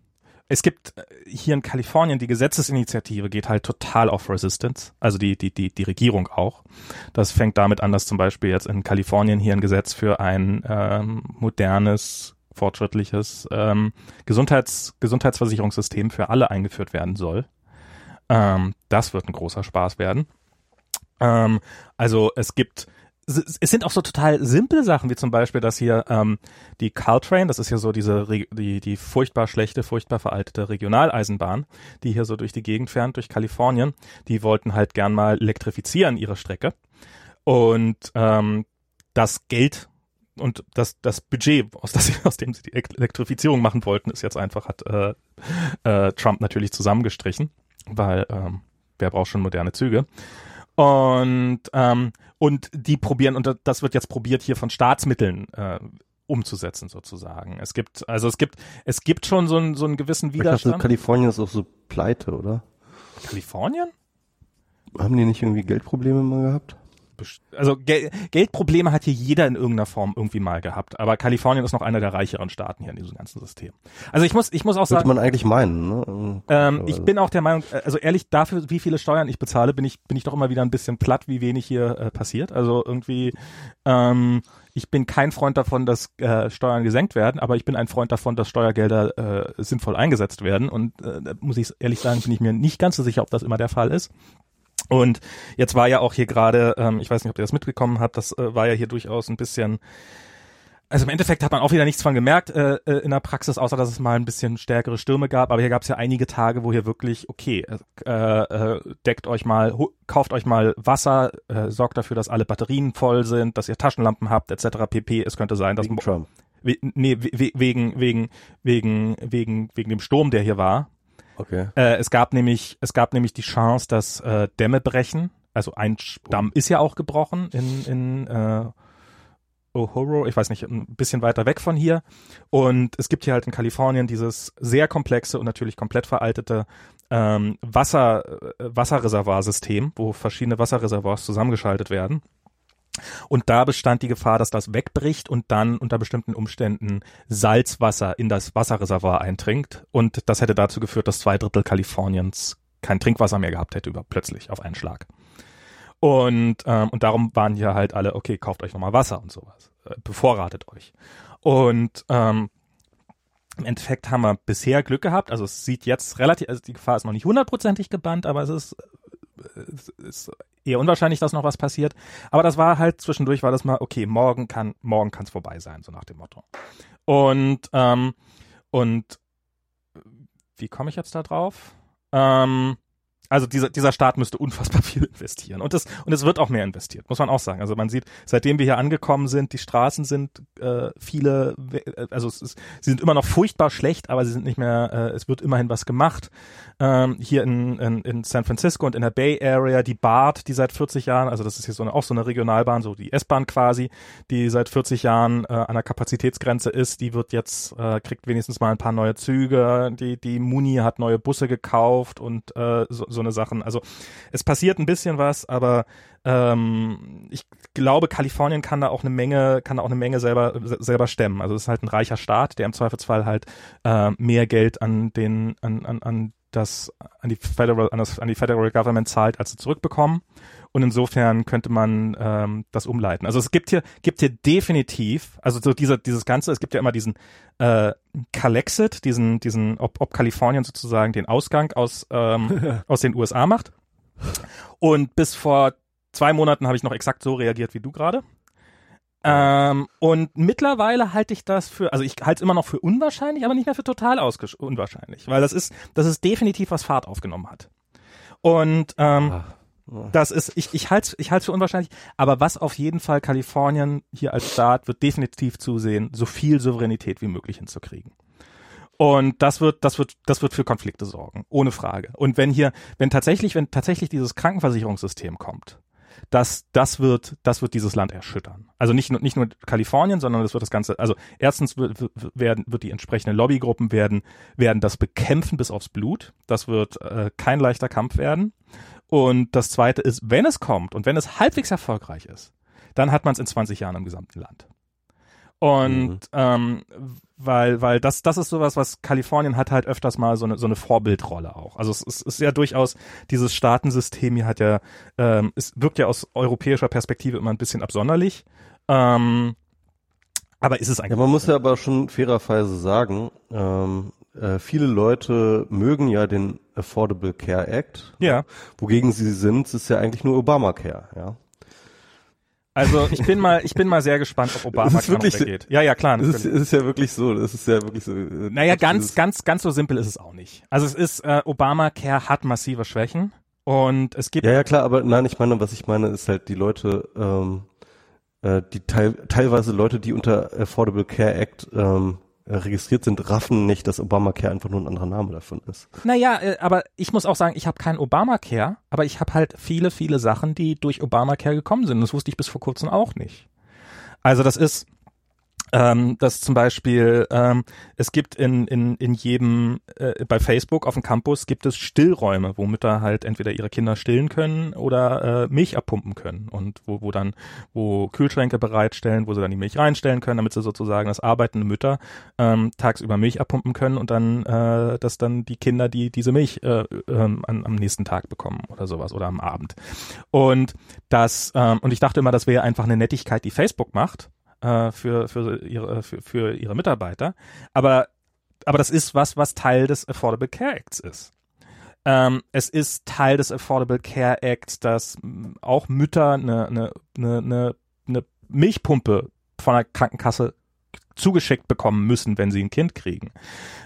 es gibt äh, hier in Kalifornien die Gesetzesinitiative geht halt total auf Resistance, also die die die die Regierung auch. Das fängt damit an, dass zum Beispiel jetzt in Kalifornien hier ein Gesetz für ein ähm, modernes fortschrittliches ähm, Gesundheits Gesundheitsversicherungssystem für alle eingeführt werden soll. Ähm, das wird ein großer Spaß werden. Ähm, also es gibt es sind auch so total simple Sachen, wie zum Beispiel, dass hier ähm, die Caltrain, das ist hier so diese die die furchtbar schlechte, furchtbar veraltete Regionaleisenbahn, die hier so durch die Gegend fährt, durch Kalifornien, die wollten halt gern mal elektrifizieren ihre Strecke und ähm, das Geld und das das Budget, aus, das, aus dem sie die Elektrifizierung machen wollten, ist jetzt einfach hat äh, äh, Trump natürlich zusammengestrichen, weil ähm, wer braucht schon moderne Züge? Und ähm, und die probieren und das wird jetzt probiert hier von Staatsmitteln äh, umzusetzen sozusagen. Es gibt also es gibt es gibt schon so einen so einen gewissen Ich dachte, Widerstand. Kalifornien ist auch so pleite, oder? Kalifornien? Haben die nicht irgendwie Geldprobleme mal gehabt? Also Gel Geldprobleme hat hier jeder in irgendeiner Form irgendwie mal gehabt, aber Kalifornien ist noch einer der reicheren Staaten hier in diesem ganzen System. Also ich muss ich muss auch Sollte sagen, man eigentlich meinen, ne? Ähm, Aber- ich bin auch der Meinung, also ehrlich, dafür, wie viele Steuern ich bezahle, bin ich, bin ich doch immer wieder ein bisschen platt, wie wenig hier äh, passiert. Also irgendwie, ähm, ich bin kein Freund davon, dass äh, Steuern gesenkt werden, aber ich bin ein Freund davon, dass Steuergelder äh, sinnvoll eingesetzt werden. Und äh, da muss ich ehrlich sagen, bin ich mir nicht ganz so sicher, ob das immer der Fall ist. Und jetzt war ja auch hier gerade, ähm, ich weiß nicht, ob ihr das mitbekommen habt, das äh, war ja hier durchaus ein bisschen also im Endeffekt hat man auch wieder nichts von gemerkt äh, äh, in der Praxis, außer dass es mal ein bisschen stärkere Stürme gab. Aber hier gab es ja einige Tage, wo hier wirklich, okay, äh, äh, deckt euch mal, kauft euch mal Wasser, äh, sorgt dafür, dass alle Batterien voll sind, dass ihr Taschenlampen habt, etc. pp. Es könnte sein, dass Wegen Trump. we nee, we wegen wegen wegen wegen wegen dem Sturm, der hier war. Okay. Äh, es gab nämlich, es gab nämlich die Chance, dass äh, Dämme brechen. Also ein Damm ist ja auch gebrochen in, in äh, Ohoro, ich weiß nicht, ein bisschen weiter weg von hier. Und es gibt hier halt in Kalifornien dieses sehr komplexe und natürlich komplett veraltete ähm, Wasser, äh, Wasserreservoirsystem, wo verschiedene Wasserreservoirs zusammengeschaltet werden. Und da bestand die Gefahr, dass das wegbricht und dann unter bestimmten Umständen Salzwasser in das Wasserreservoir eindringt. Und das hätte dazu geführt, dass zwei Drittel Kaliforniens kein Trinkwasser mehr gehabt hätte, über plötzlich auf einen Schlag. Und, ähm, und darum waren hier halt alle, okay, kauft euch nochmal Wasser und sowas. Äh, bevorratet euch. Und ähm, im Endeffekt haben wir bisher Glück gehabt. Also es sieht jetzt relativ, also die Gefahr ist noch nicht hundertprozentig gebannt, aber es ist, es ist eher unwahrscheinlich, dass noch was passiert. Aber das war halt zwischendurch war das mal, okay, morgen kann, morgen kann es vorbei sein, so nach dem Motto. Und, ähm, und wie komme ich jetzt da drauf? Ähm, also dieser, dieser Staat müsste unfassbar viel investieren. Und es, und es wird auch mehr investiert, muss man auch sagen. Also man sieht, seitdem wir hier angekommen sind, die Straßen sind äh, viele, also es ist, sie sind immer noch furchtbar schlecht, aber sie sind nicht mehr, äh, es wird immerhin was gemacht. Ähm, hier in, in, in San Francisco und in der Bay Area, die BART, die seit 40 Jahren, also das ist hier so eine, auch so eine Regionalbahn, so die S-Bahn quasi, die seit 40 Jahren äh, an der Kapazitätsgrenze ist, die wird jetzt, äh, kriegt wenigstens mal ein paar neue Züge, die, die Muni hat neue Busse gekauft und äh, so, so eine Sachen. Also es passiert ein bisschen was, aber ähm, ich glaube, Kalifornien kann da auch eine Menge, kann da auch eine Menge selber selber stemmen. Also es ist halt ein reicher Staat, der im Zweifelsfall halt äh, mehr Geld an den an, an, an das an die Federal an, das, an die Federal Government zahlt, als sie zurückbekommen. Und insofern könnte man ähm, das umleiten. Also es gibt hier, gibt hier definitiv, also so dieser, dieses Ganze, es gibt ja immer diesen äh, Calexit, diesen, diesen, ob, ob Kalifornien sozusagen den Ausgang aus, ähm, aus den USA macht. Und bis vor zwei Monaten habe ich noch exakt so reagiert wie du gerade. Ähm, und mittlerweile halte ich das für, also ich halte es immer noch für unwahrscheinlich, aber nicht mehr für total unwahrscheinlich, weil das ist, das ist definitiv was Fahrt aufgenommen hat. Und ähm, Ach. Das ist, ich, ich halte ich halte für unwahrscheinlich, aber was auf jeden Fall Kalifornien hier als Staat wird definitiv zusehen, so viel Souveränität wie möglich hinzukriegen. Und das wird, das wird, das wird für Konflikte sorgen, ohne Frage. Und wenn hier, wenn tatsächlich, wenn tatsächlich dieses Krankenversicherungssystem kommt, das, das wird, das wird dieses Land erschüttern. Also nicht nur, nicht nur Kalifornien, sondern das wird das Ganze, also erstens wird, werden, wird die entsprechenden Lobbygruppen werden, werden das bekämpfen bis aufs Blut. Das wird äh, kein leichter Kampf werden. Und das zweite ist, wenn es kommt und wenn es halbwegs erfolgreich ist, dann hat man es in 20 Jahren im gesamten Land. Und mhm. ähm, weil, weil das, das ist sowas, was Kalifornien hat halt öfters mal so eine, so eine Vorbildrolle auch. Also es, es ist ja durchaus, dieses Staatensystem hier hat ja, ähm, es wirkt ja aus europäischer Perspektive immer ein bisschen absonderlich. Ähm, aber ist es eigentlich. Ja, man muss ja aber schon fairerweise sagen, ähm, äh, viele Leute mögen ja den Affordable Care Act. Ja. Wogegen sie sind, ist ja eigentlich nur Obamacare, ja. Also ich bin mal, ich bin mal sehr gespannt, ob Obama es wirklich, geht. Ja, ja, klar. Es ist, es ist ja wirklich so. Es ist ja wirklich so. Äh, naja, ganz, ganz, ganz so simpel ist es auch nicht. Also es ist, äh, Obamacare hat massive Schwächen und es gibt. Ja, ja, klar, aber nein, ich meine, was ich meine, ist halt die Leute, ähm, äh, die teil, teilweise Leute, die unter Affordable Care Act ähm, äh, registriert sind, raffen nicht, dass Obamacare einfach nur ein anderer Name davon ist. Naja, äh, aber ich muss auch sagen, ich habe keinen Obamacare, aber ich habe halt viele, viele Sachen, die durch Obamacare gekommen sind. Das wusste ich bis vor kurzem auch nicht. Also das ist, ähm, dass zum Beispiel ähm, es gibt in, in, in jedem, äh, bei Facebook auf dem Campus gibt es Stillräume, wo Mütter halt entweder ihre Kinder stillen können oder äh, Milch abpumpen können und wo, wo dann, wo Kühlschränke bereitstellen, wo sie dann die Milch reinstellen können, damit sie sozusagen das arbeitende Mütter ähm, tagsüber Milch abpumpen können und dann, äh, dass dann die Kinder, die diese Milch äh, ähm, an, am nächsten Tag bekommen oder sowas oder am Abend. Und das, ähm, und ich dachte immer, das wäre einfach eine Nettigkeit, die Facebook macht äh, für, für, ihre, für, für ihre Mitarbeiter. Aber, aber das ist was, was Teil des Affordable Care Acts ist. Ähm, es ist Teil des Affordable Care Acts, dass auch Mütter eine, eine, eine, eine Milchpumpe von der Krankenkasse zugeschickt bekommen müssen, wenn sie ein Kind kriegen.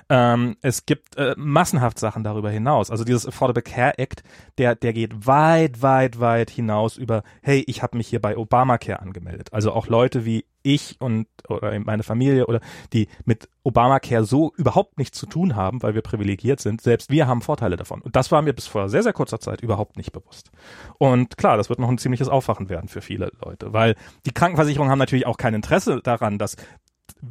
Ähm, es gibt äh, massenhaft Sachen darüber hinaus. Also dieses Affordable Care Act, der, der geht weit, weit, weit hinaus über, hey, ich habe mich hier bei Obamacare angemeldet. Also auch Leute wie ich und oder meine Familie oder die mit Obamacare so überhaupt nichts zu tun haben, weil wir privilegiert sind, selbst wir haben Vorteile davon. Und das war mir bis vor sehr, sehr kurzer Zeit überhaupt nicht bewusst. Und klar, das wird noch ein ziemliches Aufwachen werden für viele Leute, weil die Krankenversicherungen haben natürlich auch kein Interesse daran, dass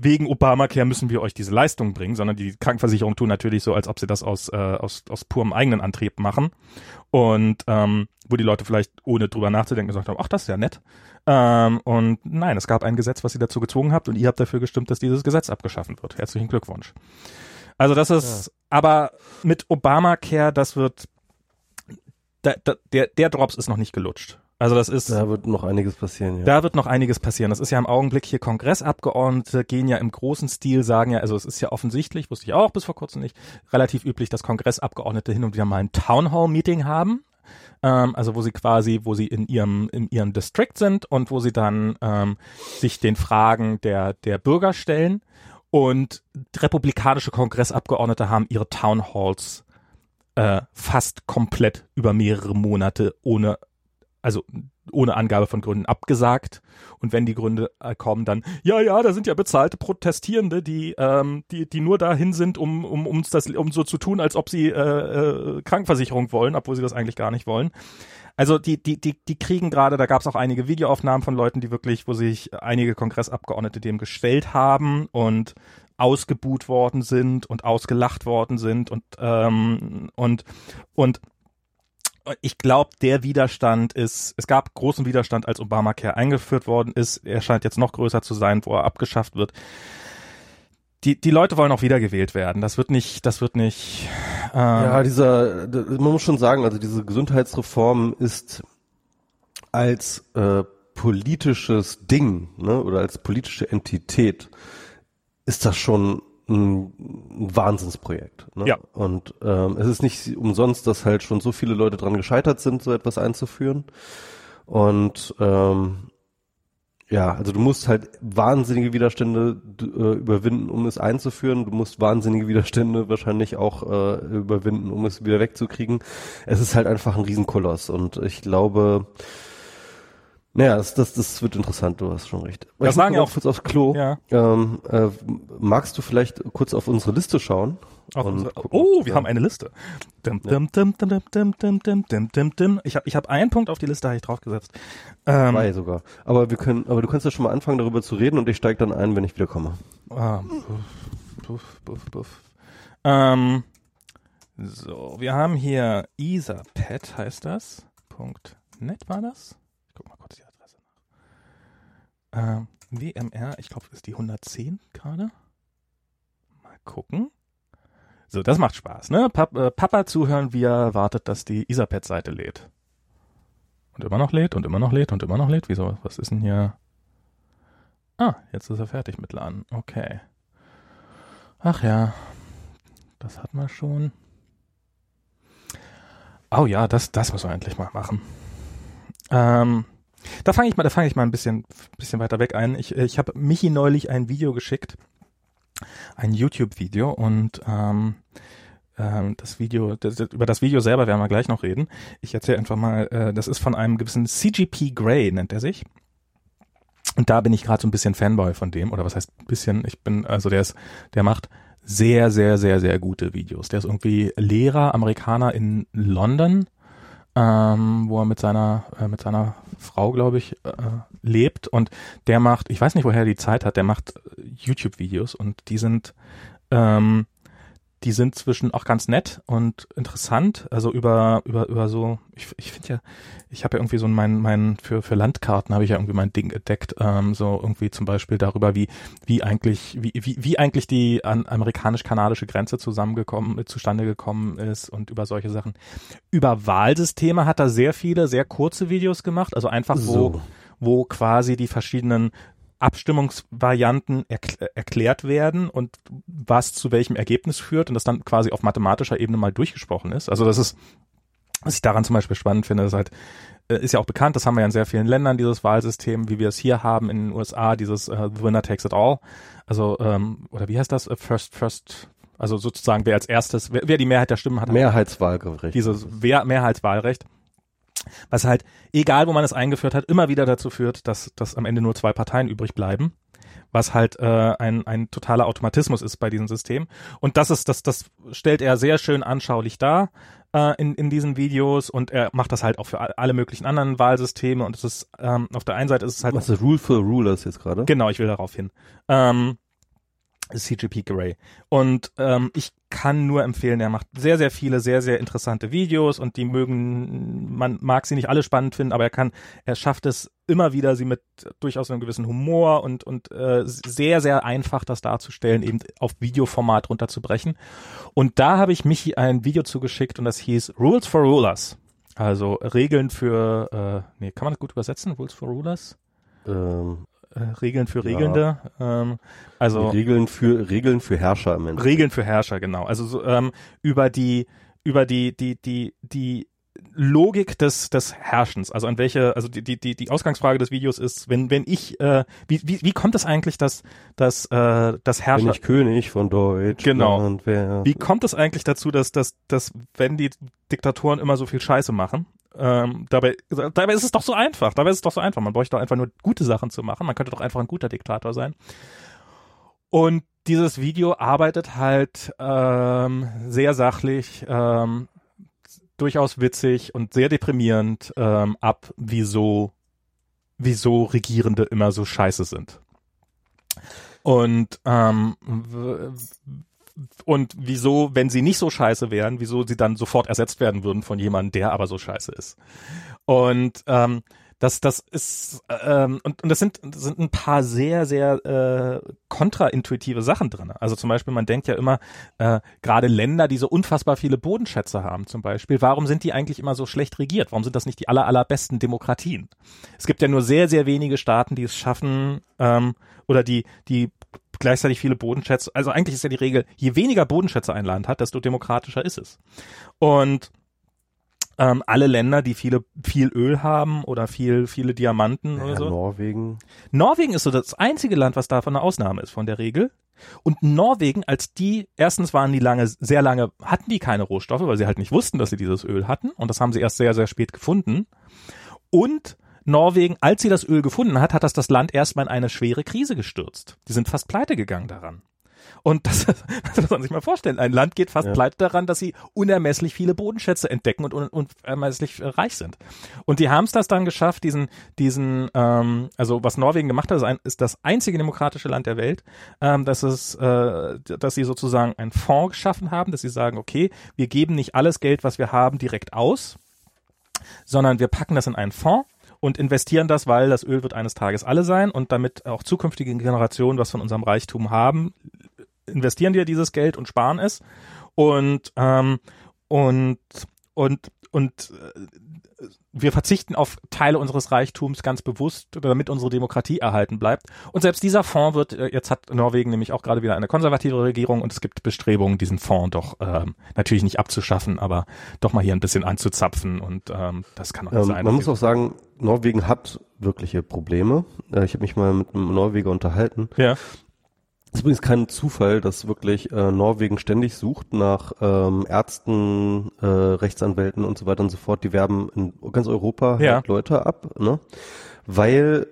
wegen Obamacare müssen wir euch diese Leistung bringen, sondern die Krankenversicherung tun natürlich so, als ob sie das aus, äh, aus, aus purem eigenen Antrieb machen. Und ähm, wo die Leute vielleicht ohne drüber nachzudenken gesagt haben, ach, das ist ja nett. Ähm, und nein, es gab ein Gesetz, was ihr dazu gezwungen habt und ihr habt dafür gestimmt, dass dieses Gesetz abgeschaffen wird. Herzlichen Glückwunsch. Also das ist, ja. aber mit Obamacare, das wird, da, der, der Drops ist noch nicht gelutscht. Also das ist. Da wird noch einiges passieren, ja. Da wird noch einiges passieren. Das ist ja im Augenblick hier Kongressabgeordnete gehen ja im großen Stil, sagen ja, also es ist ja offensichtlich, wusste ich auch bis vor kurzem nicht, relativ üblich, dass Kongressabgeordnete hin und wieder mal ein Townhall-Meeting haben. Ähm, also wo sie quasi, wo sie in ihrem, in ihrem District sind und wo sie dann ähm, sich den Fragen der, der Bürger stellen. Und republikanische Kongressabgeordnete haben ihre Townhalls äh, fast komplett über mehrere Monate ohne also ohne Angabe von Gründen abgesagt. Und wenn die Gründe äh, kommen, dann, ja, ja, da sind ja bezahlte Protestierende, die, ähm, die, die nur dahin sind, um, um, um, das, um so zu tun, als ob sie äh, äh, Krankenversicherung wollen, obwohl sie das eigentlich gar nicht wollen. Also die, die, die, die kriegen gerade, da gab es auch einige Videoaufnahmen von Leuten, die wirklich, wo sich einige Kongressabgeordnete dem gestellt haben und ausgebuht worden sind und ausgelacht worden sind und ähm, und und ich glaube, der Widerstand ist, es gab großen Widerstand, als Obamacare eingeführt worden ist. Er scheint jetzt noch größer zu sein, wo er abgeschafft wird. Die, die Leute wollen auch wiedergewählt werden. Das wird nicht, das wird nicht. Ähm ja, dieser, man muss schon sagen, also diese Gesundheitsreform ist als äh, politisches Ding ne, oder als politische Entität ist das schon ein Wahnsinnsprojekt. Ne? Ja. Und ähm, es ist nicht umsonst, dass halt schon so viele Leute dran gescheitert sind, so etwas einzuführen. Und ähm, ja, also du musst halt wahnsinnige Widerstände äh, überwinden, um es einzuführen. Du musst wahnsinnige Widerstände wahrscheinlich auch äh, überwinden, um es wieder wegzukriegen. Es ist halt einfach ein Riesenkoloss. Und ich glaube, naja, das, das, das wird interessant, du hast schon recht. Das ich sagen auch kurz aufs Klo. Ja. Ähm, äh, magst du vielleicht kurz auf unsere Liste schauen? Unsere, oh, wir ja. haben eine Liste. Dim, dim, dim, dim, dim, dim, dim, dim, dim, dim. Ich habe ich hab einen Punkt auf die Liste, habe ich draufgesetzt. Ähm, Zwei sogar. Aber wir können, aber du kannst ja schon mal anfangen, darüber zu reden und ich steige dann ein, wenn ich wiederkomme. Ah, puff, puff, puff, Ähm, so, wir haben hier Etherpad heißt das. Punkt net war das? Ich guck mal kurz hier. Äh, WMR, ich glaube, ist die 110 gerade. Mal gucken. So, das macht Spaß, ne? Pap äh, Papa zuhören, wie er wartet, dass die Isapad-Seite lädt. Und immer noch lädt und immer noch lädt und immer noch lädt. Wieso? Was ist denn hier? Ah, jetzt ist er fertig mit Laden. Okay. Ach ja, das hat man schon. Oh ja, das, das muss man endlich mal machen. Ähm, da fange ich mal, da fange ich mal ein bisschen, bisschen weiter weg ein. Ich, ich habe Michi neulich ein Video geschickt, ein YouTube-Video und ähm, ähm, das Video, das, über das Video selber werden wir gleich noch reden. Ich erzähle einfach mal, äh, das ist von einem gewissen CGP Grey, nennt er sich. Und da bin ich gerade so ein bisschen Fanboy von dem, oder was heißt ein bisschen? Ich bin, also der ist, der macht sehr, sehr, sehr, sehr gute Videos. Der ist irgendwie Lehrer, Amerikaner in London ähm, wo er mit seiner äh, mit seiner Frau, glaube ich, äh, lebt. Und der macht, ich weiß nicht, woher er die Zeit hat, der macht YouTube-Videos. Und die sind ähm, die sind zwischen auch ganz nett und interessant, also über über über so ich, ich finde ja ich habe ja irgendwie so mein mein für für Landkarten habe ich ja irgendwie mein Ding entdeckt ähm, so irgendwie zum Beispiel darüber wie wie eigentlich wie wie, wie eigentlich die an, amerikanisch-kanadische Grenze zusammengekommen zustande gekommen ist und über solche Sachen. Über Wahlsysteme hat er sehr viele sehr kurze Videos gemacht. Also einfach so. wo wo quasi die verschiedenen Abstimmungsvarianten erkl erklärt werden und was zu welchem Ergebnis führt und das dann quasi auf mathematischer Ebene mal durchgesprochen ist. Also das ist, was ich daran zum Beispiel spannend finde, ist halt, äh, ist ja auch bekannt, das haben wir ja in sehr vielen Ländern, dieses Wahlsystem, wie wir es hier haben in den USA, dieses uh, The Winner Takes It All. Also, ähm, oder wie heißt das? First, first, also sozusagen, wer als erstes, wer, wer die Mehrheit der Stimmen hat. Mehrheitswahlrecht. Dieses Mehrheitswahlrecht was halt, egal wo man es eingeführt hat, immer wieder dazu führt, dass, dass am Ende nur zwei Parteien übrig bleiben. was halt äh, ein, ein totaler Automatismus ist bei diesem System. Und das ist, das, das stellt er sehr schön anschaulich dar äh, in, in diesen Videos und er macht das halt auch für alle möglichen anderen Wahlsysteme und es ist ähm, auf der einen Seite ist es halt. Was ist Rule for Rulers jetzt gerade? Genau, ich will darauf hin. Ähm, CGP Grey. Und ähm, ich kann nur empfehlen, er macht sehr, sehr viele, sehr, sehr interessante Videos und die mögen, man mag sie nicht alle spannend finden, aber er kann, er schafft es immer wieder, sie mit durchaus einem gewissen Humor und, und äh, sehr, sehr einfach das darzustellen, eben auf Videoformat runterzubrechen. Und da habe ich mich ein Video zugeschickt und das hieß Rules for Rulers. Also Regeln für, äh, nee, kann man das gut übersetzen? Rules for Rulers? Ähm, äh, Regeln für Regelnde. Ja. Ähm, also Regeln für Regeln für Herrscher im Endeffekt. Regeln für Herrscher, genau. Also so, ähm, über die über die die die die Logik des des Herrschens, also an welche, also die die die die Ausgangsfrage des Videos ist, wenn wenn ich äh, wie wie wie kommt es eigentlich, dass dass äh, das Herrscher bin ich König von Deutschland genau wie kommt es eigentlich dazu, dass dass dass wenn die Diktatoren immer so viel Scheiße machen ähm, dabei, dabei ist es doch so einfach. Dabei ist es doch so einfach. Man bräuchte doch einfach nur gute Sachen zu machen. Man könnte doch einfach ein guter Diktator sein. Und dieses Video arbeitet halt ähm, sehr sachlich, ähm, durchaus witzig und sehr deprimierend ähm, ab, wieso, wieso Regierende immer so scheiße sind. Und ähm, und wieso, wenn sie nicht so scheiße wären, wieso sie dann sofort ersetzt werden würden von jemandem, der aber so scheiße ist. Und ähm, das, das ist ähm, und, und das sind, das sind ein paar sehr, sehr äh, kontraintuitive Sachen drin. Also zum Beispiel, man denkt ja immer, äh, gerade Länder, die so unfassbar viele Bodenschätze haben, zum Beispiel, warum sind die eigentlich immer so schlecht regiert? Warum sind das nicht die aller, allerbesten Demokratien? Es gibt ja nur sehr, sehr wenige Staaten, die es schaffen, ähm, oder die, die gleichzeitig viele Bodenschätze. Also eigentlich ist ja die Regel, je weniger Bodenschätze ein Land hat, desto demokratischer ist es. Und ähm, alle Länder, die viele viel Öl haben oder viel viele Diamanten ja, oder so. Norwegen. Norwegen ist so das einzige Land, was davon eine Ausnahme ist von der Regel. Und Norwegen, als die erstens waren die lange sehr lange hatten die keine Rohstoffe, weil sie halt nicht wussten, dass sie dieses Öl hatten und das haben sie erst sehr sehr spät gefunden. Und Norwegen, als sie das Öl gefunden hat, hat das das Land erstmal in eine schwere Krise gestürzt. Die sind fast pleite gegangen daran. Und das, das muss man sich mal vorstellen. Ein Land geht fast ja. pleite daran, dass sie unermesslich viele Bodenschätze entdecken und unermesslich äh, reich sind. Und die haben es das dann geschafft, diesen, diesen, ähm, also was Norwegen gemacht hat, ist, ein, ist das einzige demokratische Land der Welt, ähm, dass es, äh, dass sie sozusagen einen Fonds geschaffen haben, dass sie sagen, okay, wir geben nicht alles Geld, was wir haben, direkt aus, sondern wir packen das in einen Fonds und investieren das, weil das Öl wird eines Tages alle sein und damit auch zukünftige Generationen was von unserem Reichtum haben, investieren wir dieses Geld und sparen es und ähm, und und und äh, wir verzichten auf Teile unseres Reichtums ganz bewusst, damit unsere Demokratie erhalten bleibt. Und selbst dieser Fonds wird, äh, jetzt hat Norwegen nämlich auch gerade wieder eine konservative Regierung und es gibt Bestrebungen, diesen Fonds doch ähm, natürlich nicht abzuschaffen, aber doch mal hier ein bisschen anzuzapfen und ähm, das kann auch ähm, sein. Man muss auch sagen, Norwegen hat wirkliche Probleme. Äh, ich habe mich mal mit einem Norweger unterhalten. Ja ist übrigens kein Zufall, dass wirklich äh, Norwegen ständig sucht nach ähm, Ärzten, äh, Rechtsanwälten und so weiter und so fort. Die werben in ganz Europa ja. halt Leute ab, ne? Weil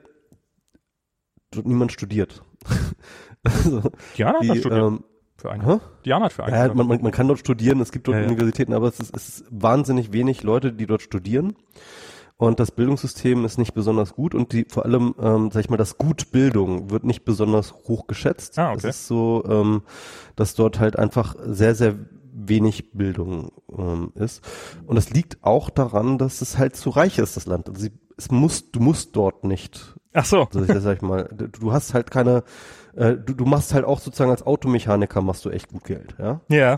dort niemand studiert. also, Diana hat studiert. Ähm, für einen. Diana hat für einen. Ja, man, man, man kann dort studieren, es gibt dort ja, Universitäten, aber es ist, es ist wahnsinnig wenig Leute, die dort studieren und das Bildungssystem ist nicht besonders gut und die vor allem, ähm, sag ich mal, das Gutbildung wird nicht besonders hoch geschätzt. Ah, okay. Es ist so, ähm, dass dort halt einfach sehr, sehr wenig Bildung ähm, ist. Und das liegt auch daran, dass es halt zu reich ist, das Land. Also sie, es muss, du musst dort nicht. Ach so. Also, sag ich mal, du hast halt keine, äh, du, du machst halt auch sozusagen als Automechaniker machst du echt gut Geld, ja. Ja.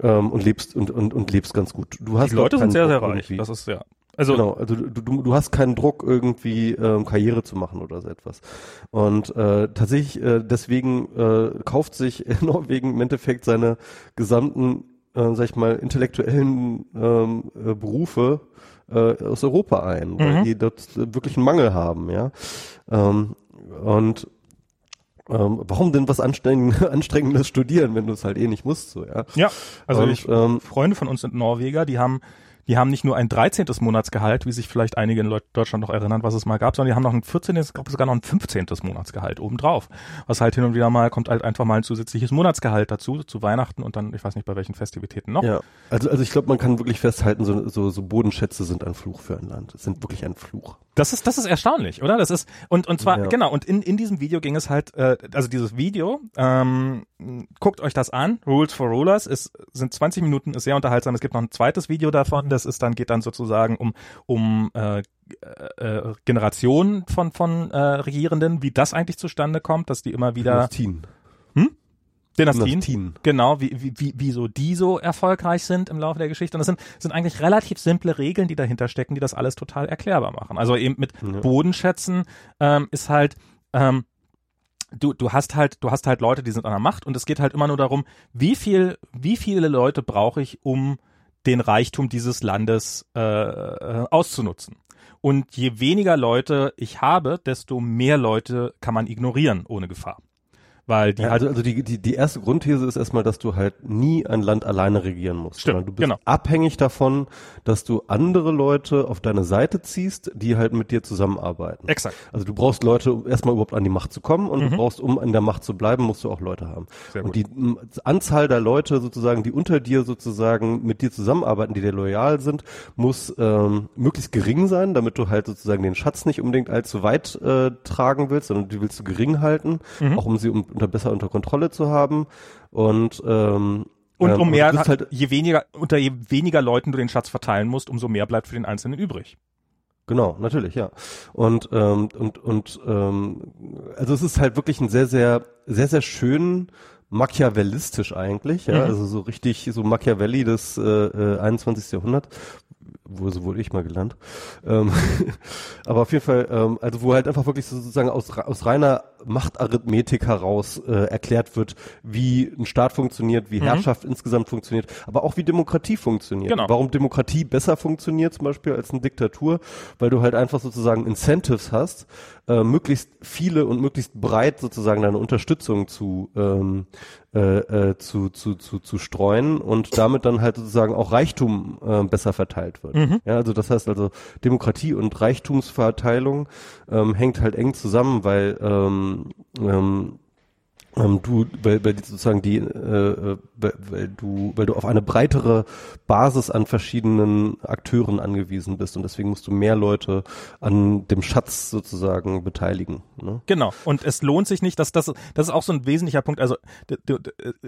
Ähm, und lebst und, und, und lebst ganz gut. Du hast Die Leute sind sehr, sehr reich. Das ist ja. Also genau, also du, du, du hast keinen Druck irgendwie ähm, Karriere zu machen oder so etwas. Und äh, tatsächlich äh, deswegen äh, kauft sich Norwegen im Endeffekt seine gesamten, äh, sag ich mal, intellektuellen ähm, äh, Berufe äh, aus Europa ein, weil mhm. die dort wirklich einen Mangel haben, ja. Ähm, und ähm, warum denn was anstrengend, Anstrengendes studieren, wenn du es halt eh nicht musst, so, ja? Ja, also und, ich, ähm, Freunde von uns sind Norweger, die haben die haben nicht nur ein 13. Monatsgehalt, wie sich vielleicht einige in Deutschland noch erinnern, was es mal gab, sondern die haben noch ein 14., ich glaube sogar noch ein 15. Monatsgehalt obendrauf. Was halt hin und wieder mal kommt halt einfach mal ein zusätzliches Monatsgehalt dazu, zu Weihnachten und dann, ich weiß nicht bei welchen Festivitäten noch. Ja, also, also ich glaube, man kann wirklich festhalten, so, so, so Bodenschätze sind ein Fluch für ein Land. Es sind wirklich ein Fluch. Das ist, das ist erstaunlich, oder? Das ist, und, und zwar, ja. genau, und in, in diesem Video ging es halt, äh, also dieses Video, ähm, guckt euch das an, Rules for Rulers, ist, sind 20 Minuten, ist sehr unterhaltsam. Es gibt noch ein zweites Video davon, das ist dann, geht dann sozusagen um, um äh, äh, Generationen von, von äh, Regierenden, wie das eigentlich zustande kommt, dass die immer wieder. Dynastien. Hm? Dynastien. Dynastien. Genau, wie, wie, wie, wie so die so erfolgreich sind im Laufe der Geschichte. Und das sind, sind eigentlich relativ simple Regeln, die dahinter stecken, die das alles total erklärbar machen. Also eben mit ja. Bodenschätzen ähm, ist halt, ähm, du, du hast halt, du hast halt Leute, die sind an der Macht und es geht halt immer nur darum, wie viel, wie viele Leute brauche ich, um den Reichtum dieses Landes äh, äh, auszunutzen. Und je weniger Leute ich habe, desto mehr Leute kann man ignorieren ohne Gefahr. Weil die ja, also, also die, die, die erste Grundthese ist erstmal, dass du halt nie ein Land alleine regieren musst. Stimmt, du bist genau. abhängig davon, dass du andere Leute auf deine Seite ziehst, die halt mit dir zusammenarbeiten. Exakt. Also du brauchst Leute, erstmal überhaupt an die Macht zu kommen und mhm. du brauchst, um an der Macht zu bleiben, musst du auch Leute haben. Sehr und gut. die Anzahl der Leute sozusagen, die unter dir sozusagen mit dir zusammenarbeiten, die dir loyal sind, muss ähm, möglichst gering sein, damit du halt sozusagen den Schatz nicht unbedingt allzu weit äh, tragen willst, sondern die willst du gering halten, mhm. auch um sie um unter besser unter Kontrolle zu haben und ähm, und um ähm, mehr, und halt, je weniger, unter je weniger Leuten du den Schatz verteilen musst, umso mehr bleibt für den Einzelnen übrig. Genau, natürlich, ja. Und ähm, und und ähm, also es ist halt wirklich ein sehr sehr sehr sehr schön machiavellistisch eigentlich, ja, mhm. also so richtig so Machiavelli des äh, äh, 21. Jahrhunderts, wo so wurde ich mal gelernt. Ähm, aber auf jeden Fall, ähm, also wo halt einfach wirklich sozusagen aus, aus reiner Machtarithmetik heraus äh, erklärt wird, wie ein Staat funktioniert, wie mhm. Herrschaft insgesamt funktioniert, aber auch wie Demokratie funktioniert. Genau. Warum Demokratie besser funktioniert zum Beispiel als eine Diktatur, weil du halt einfach sozusagen Incentives hast, äh, möglichst viele und möglichst breit sozusagen deine Unterstützung zu ähm, äh, äh, zu, zu, zu, zu streuen und damit dann halt sozusagen auch Reichtum äh, besser verteilt wird. Mhm. Ja, also das heißt also Demokratie und Reichtumsverteilung ähm, hängt halt eng zusammen, weil ähm, ähm, ähm, du, weil, weil sozusagen die, äh, äh weil, du, weil du auf eine breitere Basis an verschiedenen Akteuren angewiesen bist und deswegen musst du mehr Leute an dem Schatz sozusagen beteiligen. Ne? Genau. Und es lohnt sich nicht, dass das, das ist auch so ein wesentlicher Punkt. Also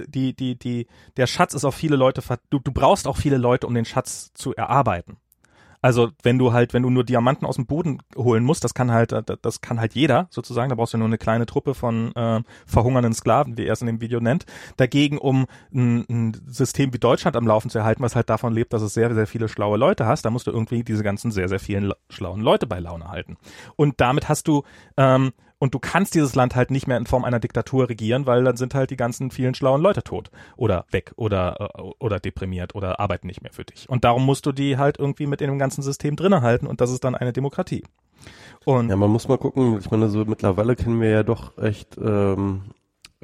die, die, die, der Schatz ist auf viele Leute, du, du brauchst auch viele Leute, um den Schatz zu erarbeiten. Also wenn du halt, wenn du nur Diamanten aus dem Boden holen musst, das kann halt, äh, das kann halt jeder sozusagen. Da brauchst du nur eine kleine Truppe von äh, verhungernden Sklaven, wie er es in dem Video nennt. Dagegen, um ein, ein System wie Deutschland am Laufen zu erhalten, was halt davon lebt, dass es sehr, sehr viele schlaue Leute hast, da musst du irgendwie diese ganzen sehr, sehr vielen schlauen Leute bei Laune halten. Und damit hast du ähm, und du kannst dieses Land halt nicht mehr in Form einer Diktatur regieren, weil dann sind halt die ganzen vielen schlauen Leute tot oder weg oder äh, oder deprimiert oder arbeiten nicht mehr für dich. Und darum musst du die halt irgendwie mit in dem ganzen System drinnen halten und das ist dann eine Demokratie. Und ja, man muss mal gucken, ich meine, so mittlerweile kennen wir ja doch echt ähm,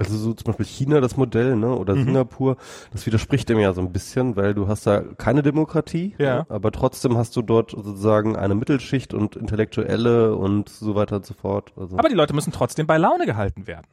also so zum Beispiel China, das Modell, ne, oder mhm. Singapur, das widerspricht dem ja so ein bisschen, weil du hast da keine Demokratie, ja. Ne, aber trotzdem hast du dort sozusagen eine Mittelschicht und Intellektuelle und so weiter und so fort. Also. Aber die Leute müssen trotzdem bei Laune gehalten werden.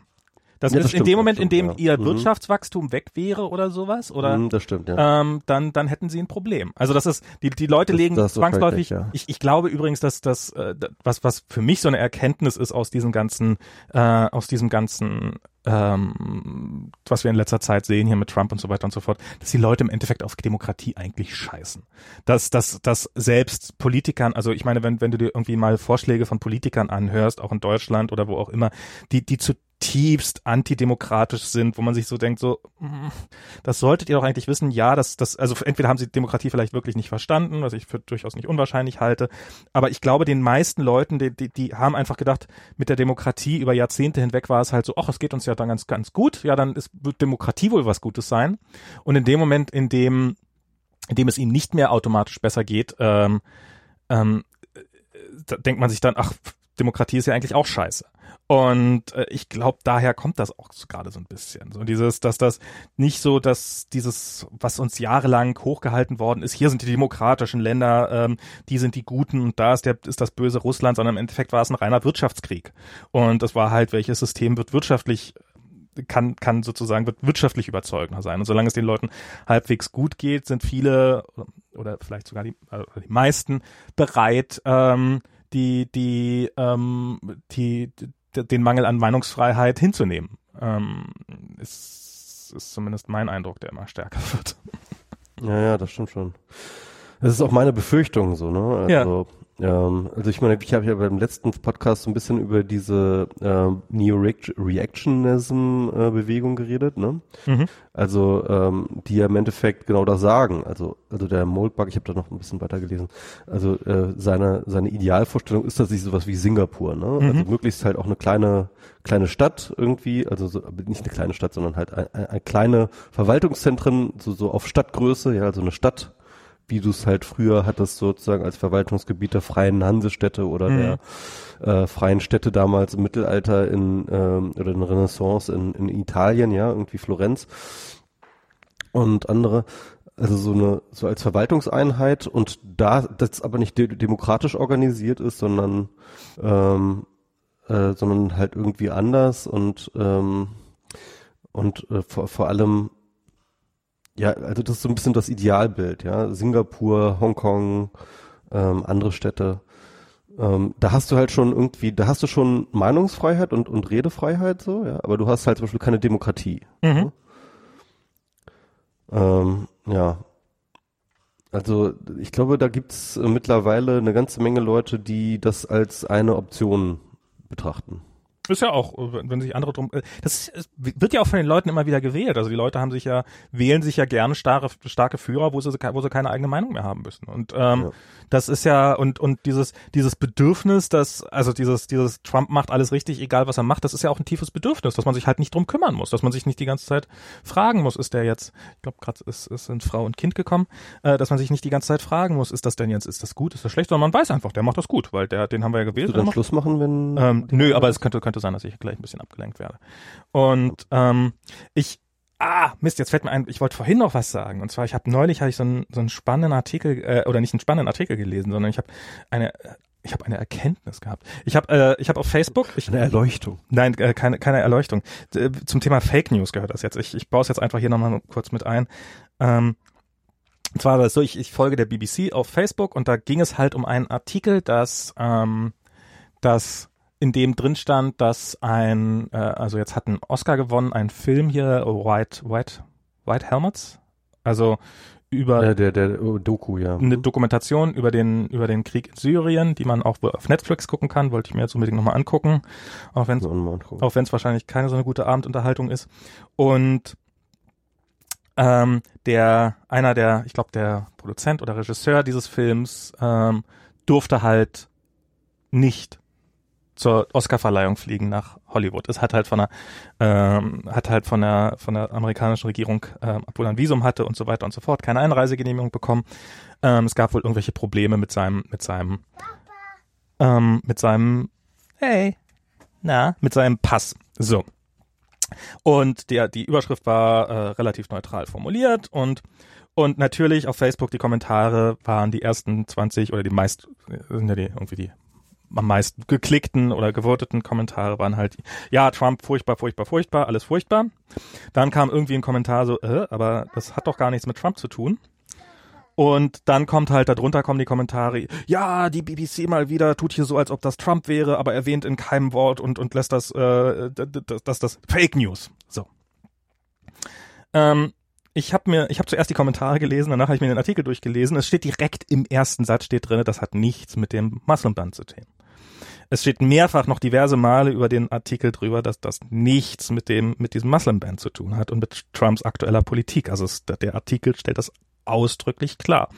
Das ja, ist das in dem Moment, in dem ja. ihr mhm. Wirtschaftswachstum weg wäre oder sowas, oder? Mhm, das stimmt, ja. Ähm, dann, dann hätten sie ein Problem. Also das ist, die, die Leute das, legen das zwangsläufig, ja. ich, ich glaube übrigens, dass das, äh, was, was für mich so eine Erkenntnis ist aus diesem ganzen, äh, aus diesem ganzen ähm, was wir in letzter Zeit sehen hier mit Trump und so weiter und so fort, dass die Leute im Endeffekt auf Demokratie eigentlich scheißen. Dass, dass, dass selbst Politikern, also ich meine, wenn, wenn du dir irgendwie mal Vorschläge von Politikern anhörst, auch in Deutschland oder wo auch immer, die, die zu zutiefst antidemokratisch sind, wo man sich so denkt, so, mm, das solltet ihr doch eigentlich wissen, ja, das, das, also entweder haben sie Demokratie vielleicht wirklich nicht verstanden, was ich für durchaus nicht unwahrscheinlich halte, aber ich glaube, den meisten Leuten, die, die, die haben einfach gedacht, mit der Demokratie über Jahrzehnte hinweg war es halt so, ach, es geht uns ja dann ganz, ganz gut, ja, dann ist, wird Demokratie wohl was Gutes sein. Und in dem Moment, in dem, in dem es ihnen nicht mehr automatisch besser geht, ähm, ähm, da denkt man sich dann, ach, Demokratie ist ja eigentlich auch scheiße. Und äh, ich glaube, daher kommt das auch gerade so ein bisschen. So dieses, dass das nicht so, dass dieses, was uns jahrelang hochgehalten worden ist, hier sind die demokratischen Länder, ähm, die sind die Guten und da ist der ist das böse Russland, sondern im Endeffekt war es ein reiner Wirtschaftskrieg. Und das war halt, welches System wird wirtschaftlich kann, kann sozusagen, wird wirtschaftlich überzeugender sein. Und solange es den Leuten halbwegs gut geht, sind viele oder vielleicht sogar die, also die meisten bereit, ähm, die, die, ähm, die, die, den Mangel an Meinungsfreiheit hinzunehmen. Ähm, ist, ist zumindest mein Eindruck, der immer stärker wird. Ja, ja, das stimmt schon. Das ist auch meine Befürchtung so, ne? Also, ähm, also ich meine, ich habe ja beim letzten Podcast so ein bisschen über diese äh, Neo-Reactionism-Bewegung äh, geredet, ne? Mhm. Also ähm, die ja im Endeffekt genau das sagen. Also also der Moldbug, ich habe da noch ein bisschen weiter gelesen. Also äh, seine seine Idealvorstellung ist tatsächlich sowas wie Singapur, ne? Mhm. Also möglichst halt auch eine kleine kleine Stadt irgendwie, also so, nicht eine kleine Stadt, sondern halt ein, ein, ein kleine Verwaltungszentren, so so auf Stadtgröße, ja, also eine Stadt wie du es halt früher hattest, sozusagen als Verwaltungsgebiet der freien Hansestädte oder mhm. der äh, freien Städte damals im Mittelalter in ähm, oder in Renaissance in, in Italien, ja, irgendwie Florenz und andere. Also so eine, so als Verwaltungseinheit und da das aber nicht de demokratisch organisiert ist, sondern ähm, äh, sondern halt irgendwie anders und ähm, und äh, vor, vor allem ja, also das ist so ein bisschen das Idealbild, ja. Singapur, Hongkong, ähm, andere Städte. Ähm, da hast du halt schon irgendwie, da hast du schon Meinungsfreiheit und, und Redefreiheit so, ja, aber du hast halt zum Beispiel keine Demokratie. Mhm. Ja? Ähm, ja. Also ich glaube, da gibt's mittlerweile eine ganze Menge Leute, die das als eine Option betrachten. Ist ja auch, wenn sich andere drum, äh, das ist, wird ja auch von den Leuten immer wieder gewählt. Also die Leute haben sich ja, wählen sich ja gerne starke, starke Führer, wo sie, wo sie keine eigene Meinung mehr haben müssen. Und ähm, ja. das ist ja, und, und dieses, dieses Bedürfnis, dass, also dieses, dieses Trump macht alles richtig, egal was er macht, das ist ja auch ein tiefes Bedürfnis, dass man sich halt nicht drum kümmern muss, dass man sich nicht die ganze Zeit fragen muss, ist der jetzt, ich glaube gerade ist, ist sind Frau und Kind gekommen, äh, dass man sich nicht die ganze Zeit fragen muss, ist das denn jetzt, ist das gut, ist das schlecht, sondern man weiß einfach, der macht das gut, weil der, den haben wir ja gewählt. Du dann Schluss machen, wenn? Ähm, nö, aber es könnte, könnte könnte sein, dass ich gleich ein bisschen abgelenkt werde. Und ähm, ich Ah, Mist, jetzt fällt mir ein, ich wollte vorhin noch was sagen. Und zwar, ich habe neulich hatte ich so einen, so einen spannenden Artikel, äh, oder nicht einen spannenden Artikel gelesen, sondern ich habe eine ich habe eine Erkenntnis gehabt. Ich habe äh, ich habe auf Facebook ich, eine Erleuchtung. Nein, äh, keine keine Erleuchtung. Zum Thema Fake News gehört das jetzt. Ich, ich baue es jetzt einfach hier nochmal kurz mit ein. Ähm, und zwar war es so, ich, ich folge der BBC auf Facebook und da ging es halt um einen Artikel, dass ähm, dass in dem drin stand, dass ein, äh, also jetzt hat ein Oscar gewonnen, ein Film hier, White, White, White Helmets, also über ja, der, der Doku, ja. Eine Dokumentation über den, über den Krieg in Syrien, die man auch auf Netflix gucken kann, wollte ich mir jetzt unbedingt nochmal angucken, auch wenn es auch wenn es wahrscheinlich keine so eine gute Abendunterhaltung ist. Und ähm, der, einer der, ich glaube, der Produzent oder Regisseur dieses Films ähm, durfte halt nicht zur Oscarverleihung fliegen nach Hollywood. Es hat halt von der ähm, hat halt von der von der amerikanischen Regierung, ähm, obwohl er ein Visum hatte und so weiter und so fort, keine Einreisegenehmigung bekommen. Ähm, es gab wohl irgendwelche Probleme mit seinem mit seinem ähm, mit seinem hey na mit seinem Pass. So und der die Überschrift war äh, relativ neutral formuliert und und natürlich auf Facebook die Kommentare waren die ersten 20 oder die meist sind ja die irgendwie die am meisten geklickten oder gewoteten Kommentare waren halt, ja, Trump, furchtbar, furchtbar, furchtbar, alles furchtbar. Dann kam irgendwie ein Kommentar so, äh, aber das hat doch gar nichts mit Trump zu tun. Und dann kommt halt, darunter kommen die Kommentare, ja, die BBC mal wieder tut hier so, als ob das Trump wäre, aber erwähnt in keinem Wort und, und lässt das, äh, das, das, das Fake News. So. Ähm, ich habe mir, ich habe zuerst die Kommentare gelesen, danach habe ich mir den Artikel durchgelesen. Es steht direkt im ersten Satz steht drin, das hat nichts mit dem Muslimband zu tun. Es steht mehrfach noch diverse Male über den Artikel drüber, dass das nichts mit dem, mit diesem Muslim Ban zu tun hat und mit Trumps aktueller Politik. Also es, der Artikel stellt das ausdrücklich klar.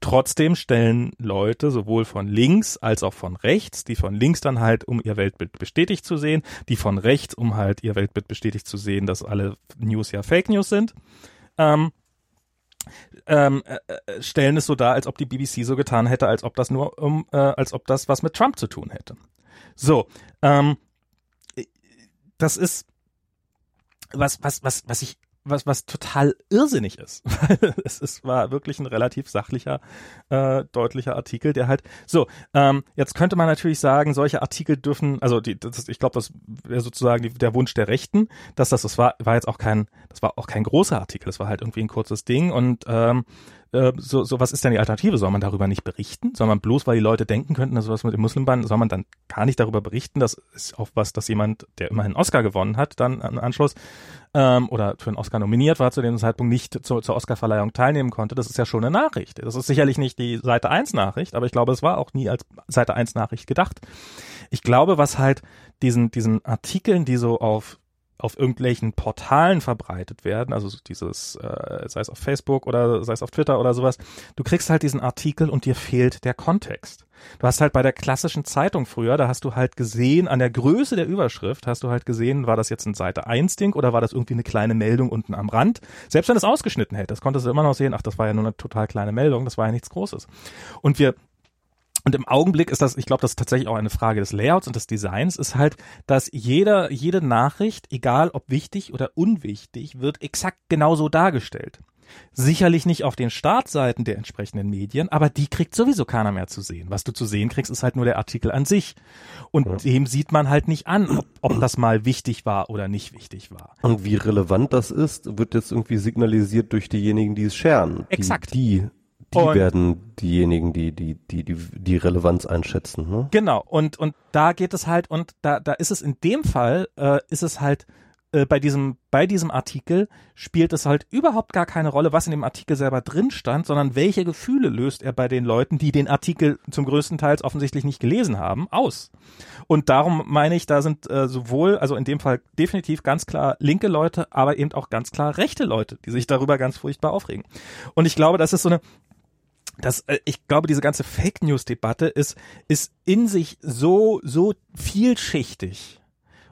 Trotzdem stellen Leute sowohl von links als auch von rechts, die von links dann halt, um ihr Weltbild bestätigt zu sehen, die von rechts, um halt ihr Weltbild bestätigt zu sehen, dass alle News ja Fake News sind, ähm, ähm, äh, äh, stellen es so dar, als ob die BBC so getan hätte, als ob das nur um, äh, als ob das was mit Trump zu tun hätte. So, ähm, das ist was, was, was, was ich was, was total irrsinnig ist. es ist, war wirklich ein relativ sachlicher, äh, deutlicher Artikel, der halt, so, ähm, jetzt könnte man natürlich sagen, solche Artikel dürfen, also die, das, ich glaube, das wäre sozusagen die, der Wunsch der Rechten, dass das, das war, war jetzt auch kein, das war auch kein großer Artikel, das war halt irgendwie ein kurzes Ding und ähm, äh, so, so was ist denn die Alternative? Soll man darüber nicht berichten? Soll man bloß, weil die Leute denken könnten, dass was mit dem Muslimbann, soll man dann gar nicht darüber berichten? Das ist auch was, dass jemand, der immerhin Oscar gewonnen hat, dann im Anschluss ähm, oder für einen Oscar nominiert war, zu dem Zeitpunkt nicht zu, zur Oscarverleihung teilnehmen konnte. Das ist ja schon eine Nachricht. Das ist sicherlich nicht die Seite 1 Nachricht, aber ich glaube, es war auch nie als Seite 1 Nachricht gedacht. Ich glaube, was halt diesen, diesen Artikeln, die so auf auf irgendwelchen Portalen verbreitet werden, also dieses, äh, sei es auf Facebook oder sei es auf Twitter oder sowas, du kriegst halt diesen Artikel und dir fehlt der Kontext. Du hast halt bei der klassischen Zeitung früher, da hast du halt gesehen, an der Größe der Überschrift hast du halt gesehen, war das jetzt ein Seite 1 Ding oder war das irgendwie eine kleine Meldung unten am Rand? Selbst wenn es ausgeschnitten hätte, das konntest du immer noch sehen, ach, das war ja nur eine total kleine Meldung, das war ja nichts Großes. Und wir und im Augenblick ist das, ich glaube, das ist tatsächlich auch eine Frage des Layouts und des Designs, ist halt, dass jeder, jede Nachricht, egal ob wichtig oder unwichtig, wird exakt genauso dargestellt. Sicherlich nicht auf den Startseiten der entsprechenden Medien, aber die kriegt sowieso keiner mehr zu sehen. Was du zu sehen kriegst, ist halt nur der Artikel an sich. Und ja. dem sieht man halt nicht an, ob, ob das mal wichtig war oder nicht wichtig war. Und wie relevant das ist, wird jetzt irgendwie signalisiert durch diejenigen, die es scheren. Exakt. Die, die die und werden diejenigen, die, die, die, die, die Relevanz einschätzen. Ne? Genau, und, und da geht es halt, und da, da ist es in dem Fall, äh, ist es halt äh, bei diesem, bei diesem Artikel spielt es halt überhaupt gar keine Rolle, was in dem Artikel selber drin stand, sondern welche Gefühle löst er bei den Leuten, die den Artikel zum größten Teil offensichtlich nicht gelesen haben, aus. Und darum meine ich, da sind äh, sowohl, also in dem Fall definitiv ganz klar linke Leute, aber eben auch ganz klar rechte Leute, die sich darüber ganz furchtbar aufregen. Und ich glaube, das ist so eine, das, äh, ich glaube, diese ganze Fake News Debatte ist, ist in sich so, so vielschichtig.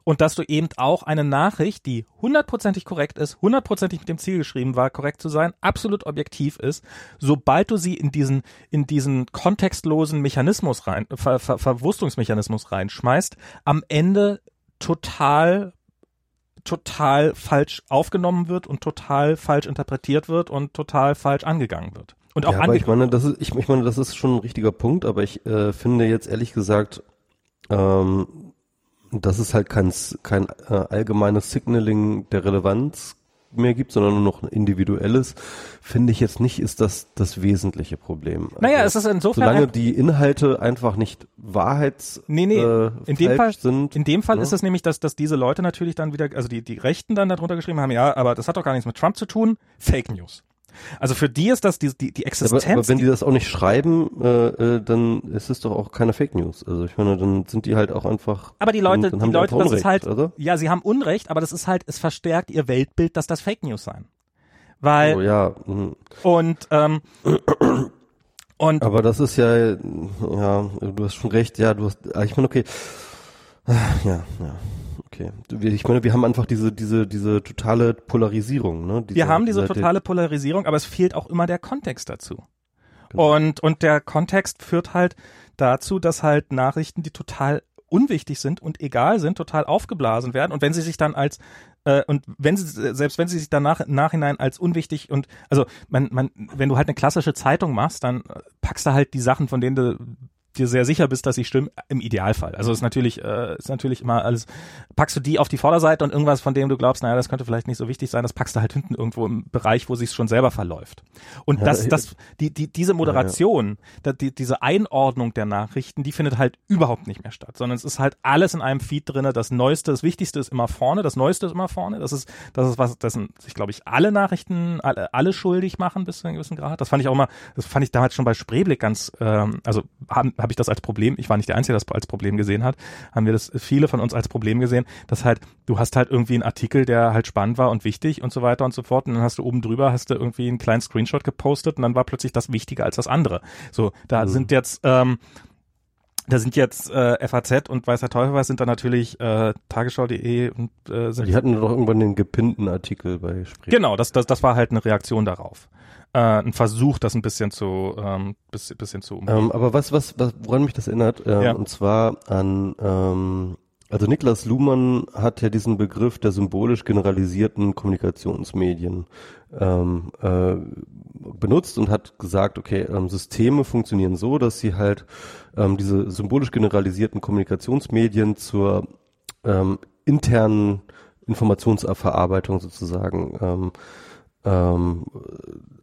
Und dass du eben auch eine Nachricht, die hundertprozentig korrekt ist, hundertprozentig mit dem Ziel geschrieben war, korrekt zu sein, absolut objektiv ist, sobald du sie in diesen, in diesen kontextlosen Mechanismus rein, Ver, Ver, Verwurstungsmechanismus reinschmeißt, am Ende total total falsch aufgenommen wird und total falsch interpretiert wird und total falsch angegangen wird. Und auch ja, aber ich meine, das ist, ich, ich meine, das ist schon ein richtiger Punkt, aber ich äh, finde jetzt ehrlich gesagt, ähm, dass es halt kein, kein äh, allgemeines Signaling der Relevanz mehr gibt, sondern nur noch ein individuelles, finde ich jetzt nicht, ist das das wesentliche Problem. Naja, also, es ist insofern. Solange die Inhalte einfach nicht wahrheits nee, nee, äh, in dem Fall, sind. In dem Fall ne? ist es nämlich, dass, dass diese Leute natürlich dann wieder, also die, die Rechten dann darunter geschrieben haben, ja, aber das hat doch gar nichts mit Trump zu tun, Fake News. Also für die ist das die, die, die Existenz. Aber, aber wenn die, die das auch nicht schreiben, äh, äh, dann ist es doch auch keine Fake News. Also ich meine, dann sind die halt auch einfach. Aber die Leute, dann, dann die Leute, das Unrecht, ist halt, oder? ja, sie haben Unrecht, aber das ist halt, es verstärkt ihr Weltbild, dass das Fake News seien. Weil oh, ja. Mhm. und ähm, und aber das ist ja, ja, du hast schon recht, ja, du hast, ich meine, okay, ja, ja. Okay. Ich meine, wir haben einfach diese, diese, diese totale Polarisierung, ne? Diese, wir haben diese totale Polarisierung, aber es fehlt auch immer der Kontext dazu. Genau. Und, und der Kontext führt halt dazu, dass halt Nachrichten, die total unwichtig sind und egal sind, total aufgeblasen werden. Und wenn sie sich dann als äh, und wenn sie selbst wenn sie sich danach nachhinein als unwichtig und also man man wenn du halt eine klassische Zeitung machst, dann packst du halt die Sachen, von denen du dir sehr sicher bist, dass sie stimmen, im Idealfall. Also ist natürlich, äh, ist natürlich immer alles, packst du die auf die Vorderseite und irgendwas, von dem du glaubst, naja, das könnte vielleicht nicht so wichtig sein, das packst du halt hinten irgendwo im Bereich, wo sich schon selber verläuft. Und ja, das, das, die, die, diese Moderation, ja, ja. Die, diese Einordnung der Nachrichten, die findet halt überhaupt nicht mehr statt, sondern es ist halt alles in einem Feed drinne. Das Neueste, das Wichtigste ist immer vorne, das Neueste ist immer vorne. Das ist, das ist was, das sind sich, glaube ich, alle Nachrichten, alle, alle schuldig machen bis zu einem gewissen Grad. Das fand ich auch immer, das fand ich damals schon bei Spreeblick ganz, ähm, also haben, hab habe ich das als Problem, ich war nicht der Einzige, der das als Problem gesehen hat, haben wir das viele von uns als Problem gesehen, dass halt, du hast halt irgendwie einen Artikel, der halt spannend war und wichtig und so weiter und so fort und dann hast du oben drüber, hast du irgendwie einen kleinen Screenshot gepostet und dann war plötzlich das wichtiger als das andere. So, da mhm. sind jetzt, ähm, da sind jetzt äh, FAZ und Weißer Teufel was sind da natürlich äh, Tagesschau.de und äh, sind Die hatten doch irgendwann den gepinnten Artikel bei Sprich. Genau, das, das, das war halt eine Reaktion darauf äh, ein Versuch, das ein bisschen zu, ähm, bisschen, bisschen zu umgehen. Ähm, aber was, was, was, woran mich das erinnert, ähm, ja. und zwar an, ähm, also Niklas Luhmann hat ja diesen Begriff der symbolisch generalisierten Kommunikationsmedien ähm, äh, benutzt und hat gesagt, okay, ähm, Systeme funktionieren so, dass sie halt ähm, diese symbolisch generalisierten Kommunikationsmedien zur ähm, internen Informationsverarbeitung sozusagen ähm, ähm,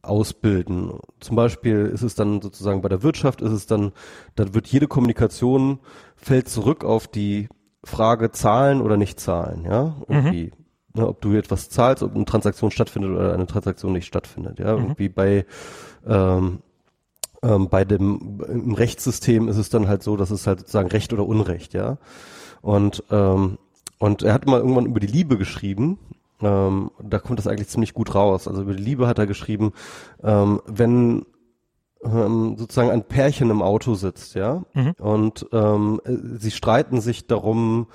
ausbilden. Zum Beispiel ist es dann sozusagen bei der Wirtschaft ist es dann, da wird jede Kommunikation fällt zurück auf die Frage Zahlen oder nicht Zahlen, ja, irgendwie. Mhm. Ne, ob du etwas zahlst, ob eine Transaktion stattfindet oder eine Transaktion nicht stattfindet, ja, mhm. irgendwie bei ähm, ähm, bei dem im Rechtssystem ist es dann halt so, dass es halt sozusagen Recht oder Unrecht, ja. Und ähm, und er hat mal irgendwann über die Liebe geschrieben ähm, da kommt das eigentlich ziemlich gut raus. Also über die Liebe hat er geschrieben, ähm, wenn ähm, sozusagen ein Pärchen im Auto sitzt, ja, mhm. und ähm, sie streiten sich darum,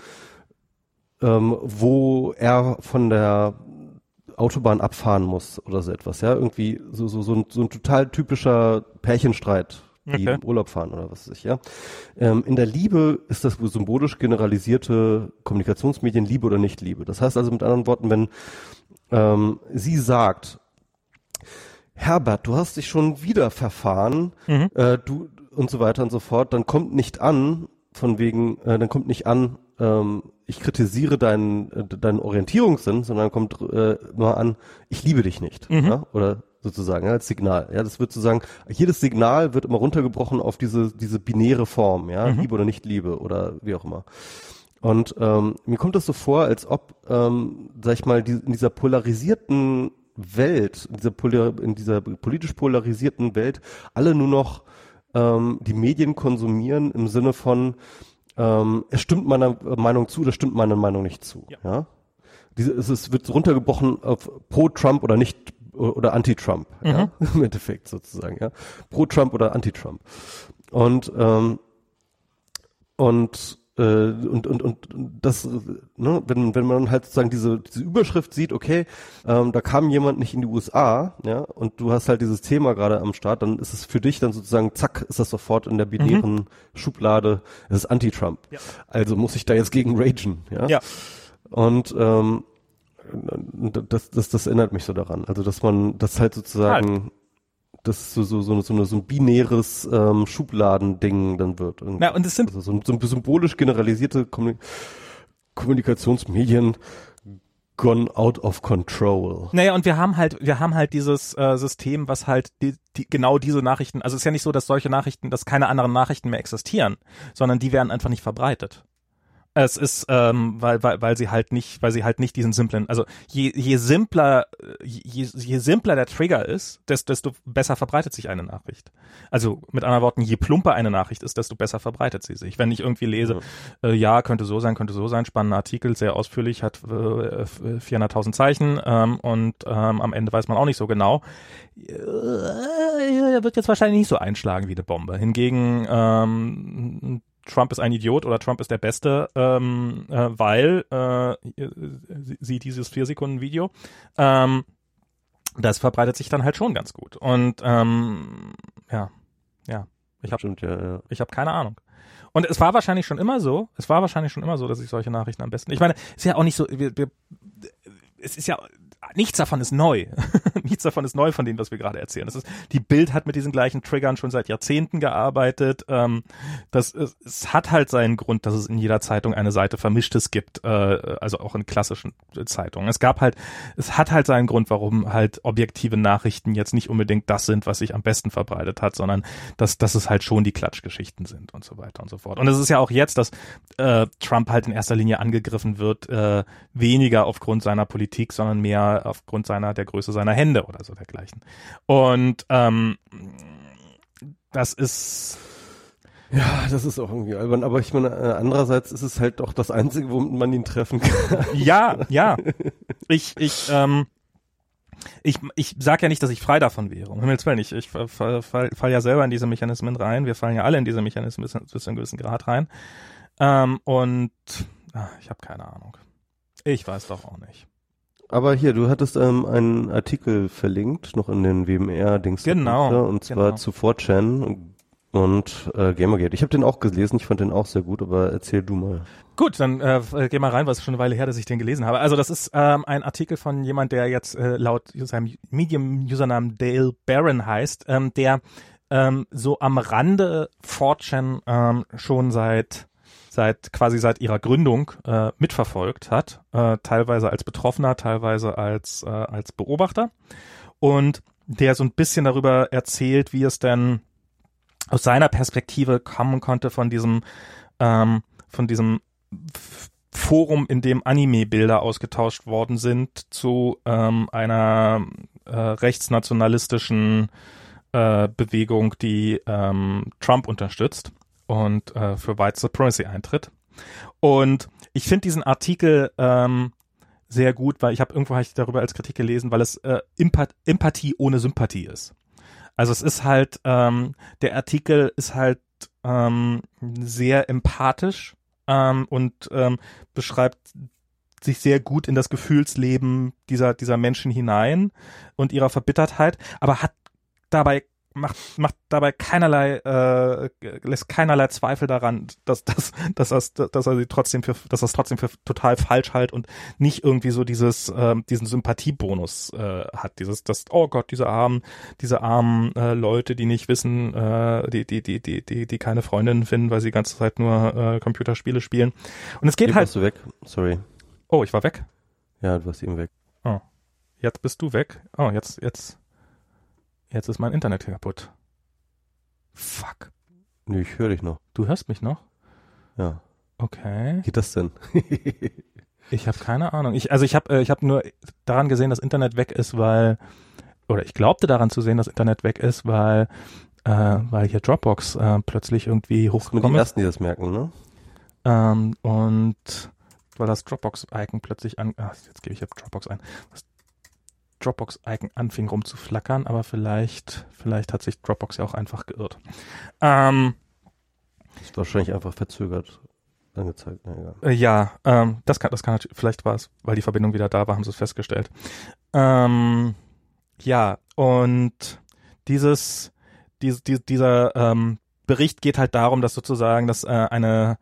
ähm, wo er von der Autobahn abfahren muss oder so etwas, ja, irgendwie so so so ein, so ein total typischer Pärchenstreit die okay. im Urlaub fahren oder was weiß ich, ja. Ähm, in der Liebe ist das symbolisch generalisierte Kommunikationsmedien Liebe oder nicht Liebe. Das heißt also mit anderen Worten, wenn ähm, sie sagt, Herbert, du hast dich schon wieder verfahren, mhm. äh, du und so weiter und so fort, dann kommt nicht an, von wegen, äh, dann kommt nicht an, ähm, ich kritisiere deinen, äh, deinen Orientierungssinn, sondern kommt äh, mal an, ich liebe dich nicht. Mhm. Ja? Oder sozusagen, ja, als Signal. Ja, das wird sozusagen, jedes Signal wird immer runtergebrochen auf diese, diese binäre Form, ja, mhm. Liebe oder nicht Liebe oder wie auch immer. Und ähm, mir kommt das so vor, als ob, ähm, sag ich mal, die, in dieser polarisierten Welt, in dieser, Polar, in dieser politisch polarisierten Welt, alle nur noch ähm, die Medien konsumieren im Sinne von, ähm, es stimmt meiner Meinung zu, das stimmt meiner Meinung nicht zu. Ja. ja? Diese, es, es wird runtergebrochen auf pro Trump oder nicht oder Anti-Trump, mhm. ja, im Endeffekt sozusagen, ja. Pro Trump oder Anti-Trump. Und ähm, und und, und, und das, ne, wenn, wenn man halt sozusagen diese, diese Überschrift sieht, okay, ähm, da kam jemand nicht in die USA, ja, und du hast halt dieses Thema gerade am Start, dann ist es für dich dann sozusagen, zack, ist das sofort in der binären mhm. Schublade, es ist Anti-Trump. Ja. Also muss ich da jetzt gegen ragen, ja. ja. Und ähm, das, das, das erinnert mich so daran. Also, dass man das halt sozusagen. Das so, so, so, so, eine, so ein binäres ähm, Schubladending dann wird. Und, ja, und es sind also so, so symbolisch generalisierte Kommunik Kommunikationsmedien gone out of control. Naja, und wir haben halt, wir haben halt dieses äh, System, was halt die, die, genau diese Nachrichten, also es ist ja nicht so, dass solche Nachrichten, dass keine anderen Nachrichten mehr existieren, sondern die werden einfach nicht verbreitet. Es ist, ähm, weil, weil, weil sie halt nicht, weil sie halt nicht diesen simplen, also je, je simpler, je, je simpler der Trigger ist, desto, besser verbreitet sich eine Nachricht. Also mit anderen Worten, je plumper eine Nachricht ist, desto besser verbreitet sie sich. Wenn ich irgendwie lese, ja, äh, ja könnte so sein, könnte so sein, spannender Artikel, sehr ausführlich, hat äh, 400.000 Zeichen ähm, und ähm, am Ende weiß man auch nicht so genau, äh, wird jetzt wahrscheinlich nicht so einschlagen wie eine Bombe. Hingegen ähm, Trump ist ein Idiot oder Trump ist der Beste, ähm, äh, weil äh, sie dieses vier Sekunden Video, ähm, das verbreitet sich dann halt schon ganz gut. Und ähm, ja, ja, ich habe ja, ja. ich habe keine Ahnung. Und es war wahrscheinlich schon immer so, es war wahrscheinlich schon immer so, dass ich solche Nachrichten am besten. Ich meine, ist ja auch nicht so, wir, wir, es ist ja nichts davon ist neu. nichts davon ist neu von dem, was wir gerade erzählen. Das ist, die Bild hat mit diesen gleichen Triggern schon seit Jahrzehnten gearbeitet. Ähm, das, es, es hat halt seinen Grund, dass es in jeder Zeitung eine Seite Vermischtes gibt, äh, also auch in klassischen Zeitungen. Es gab halt, es hat halt seinen Grund, warum halt objektive Nachrichten jetzt nicht unbedingt das sind, was sich am besten verbreitet hat, sondern dass, dass es halt schon die Klatschgeschichten sind und so weiter und so fort. Und es ist ja auch jetzt, dass äh, Trump halt in erster Linie angegriffen wird, äh, weniger aufgrund seiner Politik, sondern mehr aufgrund seiner, der Größe seiner Hände oder so dergleichen. Und ähm, das ist ja, das ist auch irgendwie albern, aber ich meine, äh, andererseits ist es halt auch das Einzige, womit man ihn treffen kann. Ja, ja. Ich, ich, ähm, ich, ich sag ja nicht, dass ich frei davon wäre. Um Himmels Willen, ich, ich fall, fall, fall ja selber in diese Mechanismen rein. Wir fallen ja alle in diese Mechanismen bis, bis zu einem gewissen Grad rein. Ähm, und ach, ich habe keine Ahnung. Ich weiß doch auch nicht. Aber hier, du hattest ähm, einen Artikel verlinkt, noch in den WMR-Dings. Genau. Und zwar genau. zu 4chan. und äh, Gamergate. Ich habe den auch gelesen, ich fand den auch sehr gut, aber erzähl du mal. Gut, dann äh, geh mal rein, was schon eine Weile her, dass ich den gelesen habe. Also das ist ähm, ein Artikel von jemand, der jetzt äh, laut seinem Medium-Usernamen Dale Barron heißt, ähm, der ähm, so am Rande 4chan ähm, schon seit seit quasi seit ihrer Gründung äh, mitverfolgt hat, äh, teilweise als Betroffener, teilweise als äh, als Beobachter. Und der so ein bisschen darüber erzählt, wie es denn aus seiner Perspektive kommen konnte von diesem ähm, von diesem Forum, in dem Anime-Bilder ausgetauscht worden sind, zu ähm, einer äh, rechtsnationalistischen äh, Bewegung, die ähm, Trump unterstützt und äh, für White Supremacy eintritt. Und ich finde diesen Artikel ähm, sehr gut, weil ich habe irgendwo hab ich darüber als Kritik gelesen, weil es äh, Empath Empathie ohne Sympathie ist. Also es ist halt, ähm, der Artikel ist halt ähm, sehr empathisch ähm, und ähm, beschreibt sich sehr gut in das Gefühlsleben dieser, dieser Menschen hinein und ihrer Verbittertheit, aber hat dabei macht, macht dabei keinerlei, äh, lässt keinerlei Zweifel daran, dass, dass, dass, dass, dass er sie trotzdem für, dass er es trotzdem für total falsch halt und nicht irgendwie so dieses, äh, diesen Sympathiebonus äh, hat. Dieses, das, oh Gott, diese armen, diese armen äh, Leute, die nicht wissen, äh, die, die, die, die, die, die keine Freundinnen finden, weil sie die ganze Zeit nur äh, Computerspiele spielen. Und es geht Wie halt. warst du weg? Sorry. Oh, ich war weg. Ja, du warst eben weg. Oh. Jetzt bist du weg. Oh, jetzt, jetzt. Jetzt ist mein Internet kaputt. Fuck. Nö, ich höre dich noch. Du hörst mich noch? Ja. Okay. Geht das denn? Ich habe keine Ahnung. Ich, also ich habe äh, ich hab nur daran gesehen, dass Internet weg ist, weil, oder ich glaubte daran zu sehen, dass Internet weg ist, weil, äh, weil hier Dropbox äh, plötzlich irgendwie die hochgekommen ist. ersten, die das merken, ne? Ähm, und weil das Dropbox-Icon plötzlich an, ach, jetzt gebe ich Dropbox ein, das Dropbox-Icon anfing rumzuflackern, aber vielleicht, vielleicht hat sich Dropbox ja auch einfach geirrt. Ähm, Ist wahrscheinlich einfach verzögert angezeigt. Egal. Äh, Ja, ähm, das kann, das kann natürlich, vielleicht war es, weil die Verbindung wieder da war, haben sie es festgestellt. Ähm, ja, und dieses, dies, dies, dieser ähm, Bericht geht halt darum, dass sozusagen, dass äh, eine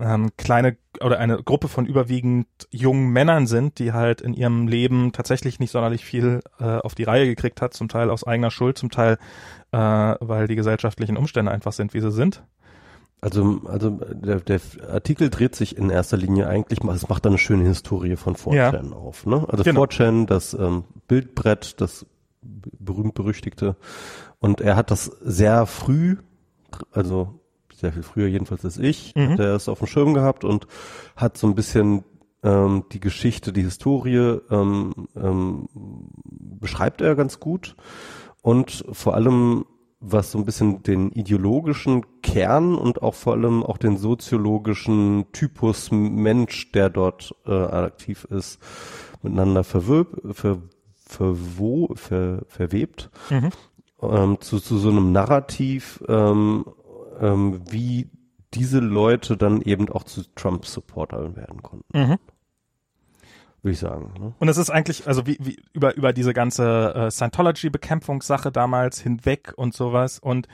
ähm, kleine oder eine Gruppe von überwiegend jungen Männern sind, die halt in ihrem Leben tatsächlich nicht sonderlich viel äh, auf die Reihe gekriegt hat, zum Teil aus eigener Schuld, zum Teil äh, weil die gesellschaftlichen Umstände einfach sind, wie sie sind. Also, also der, der Artikel dreht sich in erster Linie eigentlich, es macht da eine schöne Historie von 4chan auf. Ne? Also Genau. 4chan, das ähm, Bildbrett, das berühmt-berüchtigte. Und er hat das sehr früh, also sehr viel früher jedenfalls als ich, Mhm. hat er es auf dem Schirm gehabt und hat so ein bisschen ähm, die Geschichte, die Historie ähm, ähm, beschreibt er ganz gut. Und vor allem was so ein bisschen den ideologischen Kern und auch vor allem auch den soziologischen Typus Mensch, der dort äh, aktiv ist, miteinander verwirb, ver, verwo, ver, verwebt Mhm. ähm, zu, zu so einem Narrativ, ähm, ähm, wie diese Leute dann eben auch zu Trump-Supportern werden konnten, Mhm. würde ich sagen. Ne? Und es ist eigentlich, also wie, wie über, über diese ganze äh, Scientology-Bekämpfungssache damals hinweg und sowas. Und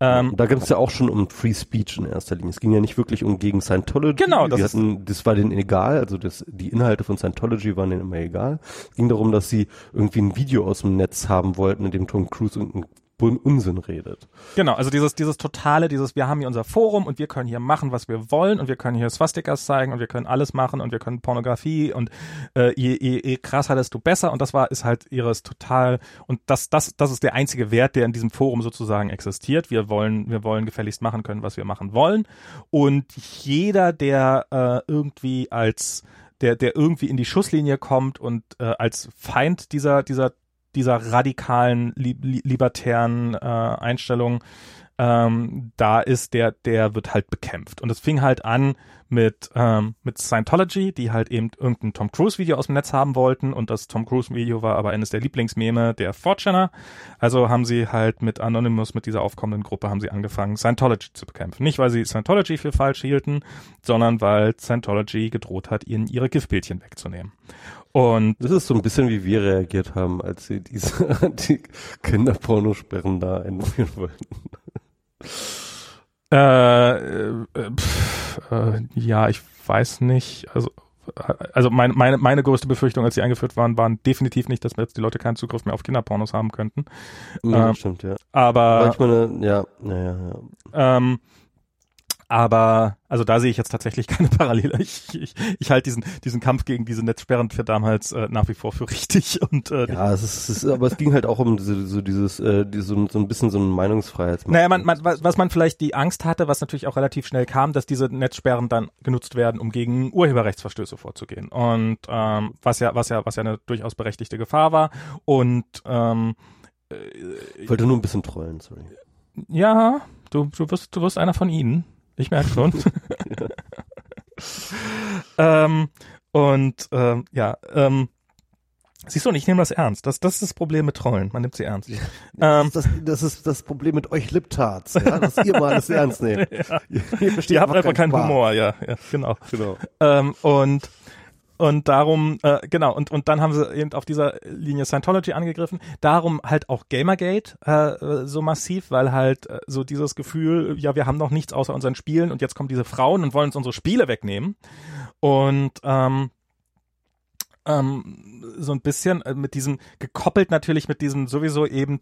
ähm, da ging es ja auch schon um Free Speech in erster Linie. Es ging ja nicht wirklich um gegen Scientology. Genau, das hatten, das war denen egal, also das, die Inhalte von Scientology waren denen immer egal. Es ging darum, dass sie irgendwie ein Video aus dem Netz haben wollten, in dem Tom Cruise irgendeinen Bun- Unsinn redet. Genau, also dieses, dieses totale, dieses, wir haben hier unser Forum und wir können hier machen, was wir wollen und wir können hier Swastikas zeigen und wir können alles machen und wir können Pornografie und äh, je, je, je krasser, desto besser und das war, ist halt ihres total und das, das, das ist der einzige Wert, der in diesem Forum sozusagen existiert. Wir wollen, wir wollen gefälligst machen können, was wir machen wollen und jeder, der äh, irgendwie als der, der irgendwie in die Schusslinie kommt und äh, als Feind dieser, dieser dieser radikalen, li li libertären äh, Einstellung ähm, da ist, der, der wird halt bekämpft. Und es fing halt an mit, ähm, mit Scientology, die halt eben irgendein Tom Cruise-Video aus dem Netz haben wollten und das Tom Cruise-Video war aber eines der Lieblingsmeme der 4chaner. Also haben sie halt mit Anonymous, mit dieser aufkommenden Gruppe, haben sie angefangen, Scientology zu bekämpfen. Nicht, weil sie Scientology für falsch hielten, sondern weil Scientology gedroht hat, ihnen ihre Giftbildchen wegzunehmen. Und Das ist so ein bisschen wie wir reagiert haben, als sie diese die Kinderpornosperren da einführen wollten. Äh, äh, pff, äh, ja, ich weiß nicht. Also also meine, meine, meine größte Befürchtung, als sie eingeführt waren, waren definitiv nicht, dass jetzt die Leute keinen Zugriff mehr auf Kinderpornos haben könnten. Ja, ähm, stimmt, ja. Aber, meine, ja, ja, ja. ja. Ähm, aber also da sehe ich jetzt tatsächlich keine Parallele. Ich, ich, ich halte diesen, diesen Kampf gegen diese Netzsperren für damals äh, nach wie vor für richtig. Und, äh, ja, es ist, es ist, aber es ging halt auch um diese, so dieses, äh, so, so ein bisschen so ein Meinungsfreiheit. Naja, man, man, was man vielleicht die Angst hatte, was natürlich auch relativ schnell kam, dass diese Netzsperren dann genutzt werden, um gegen Urheberrechtsverstöße vorzugehen. Und ähm, was ja, was ja, was ja eine durchaus berechtigte Gefahr war. Und ähm, äh, ich wollte nur ein bisschen trollen, sorry. Ja, du, du wirst, du wirst einer von ihnen. Ich merke schon. ähm, und ähm, ja, ähm, Siehst du, und ich nehme das ernst. Das, das ist das Problem mit Trollen. Man nimmt sie ernst. Ja, ähm, das, das, ist das Problem mit euch Liptards, ja, dass ihr mal alles ernst nehmt. ja. Ihr, ihr habt einfach keinen Humor, ja, ja, genau. genau. Ähm, und und darum, äh, genau, und, und dann haben sie eben auf dieser Linie Scientology angegriffen. Darum halt auch Gamergate äh, so massiv, weil halt äh, so dieses Gefühl, ja, wir haben noch nichts außer unseren Spielen und jetzt kommen diese Frauen und wollen uns unsere Spiele wegnehmen. Und ähm, ähm, so ein bisschen äh, mit diesem, gekoppelt natürlich mit diesem sowieso eben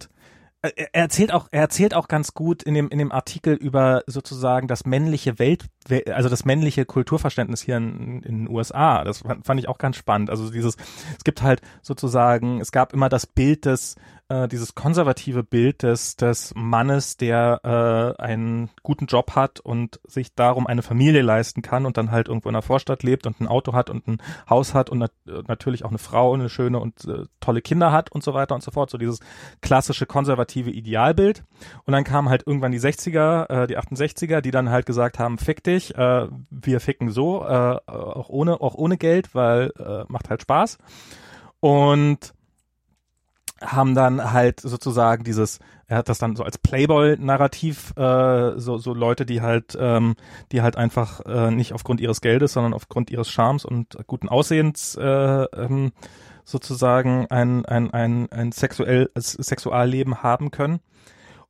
er erzählt auch, er erzählt auch ganz gut in dem, in dem Artikel über sozusagen das männliche Welt, also das männliche Kulturverständnis hier in, in den USA. Das fand ich auch ganz spannend. Also dieses, es gibt halt sozusagen, es gab immer das Bild des, äh, dieses konservative Bild des, des Mannes, der äh, einen guten Job hat und sich darum eine Familie leisten kann und dann halt irgendwo in der Vorstadt lebt und ein Auto hat und ein Haus hat und nat natürlich auch eine Frau, eine schöne und äh, tolle Kinder hat und so weiter und so fort. So dieses klassische konservative Idealbild. Und dann kamen halt irgendwann die 60er, äh, die 68er, die dann halt gesagt haben, fick dich, äh, wir ficken so, äh, auch ohne, auch ohne Geld, weil äh, macht halt Spaß. Und haben dann halt sozusagen dieses, er hat das dann so als Playboy-Narrativ, äh, so, so Leute, die halt, ähm, die halt einfach äh, nicht aufgrund ihres Geldes, sondern aufgrund ihres Charmes und guten Aussehens äh, ähm, sozusagen ein, ein, ein, ein sexuell, Sexualleben haben können.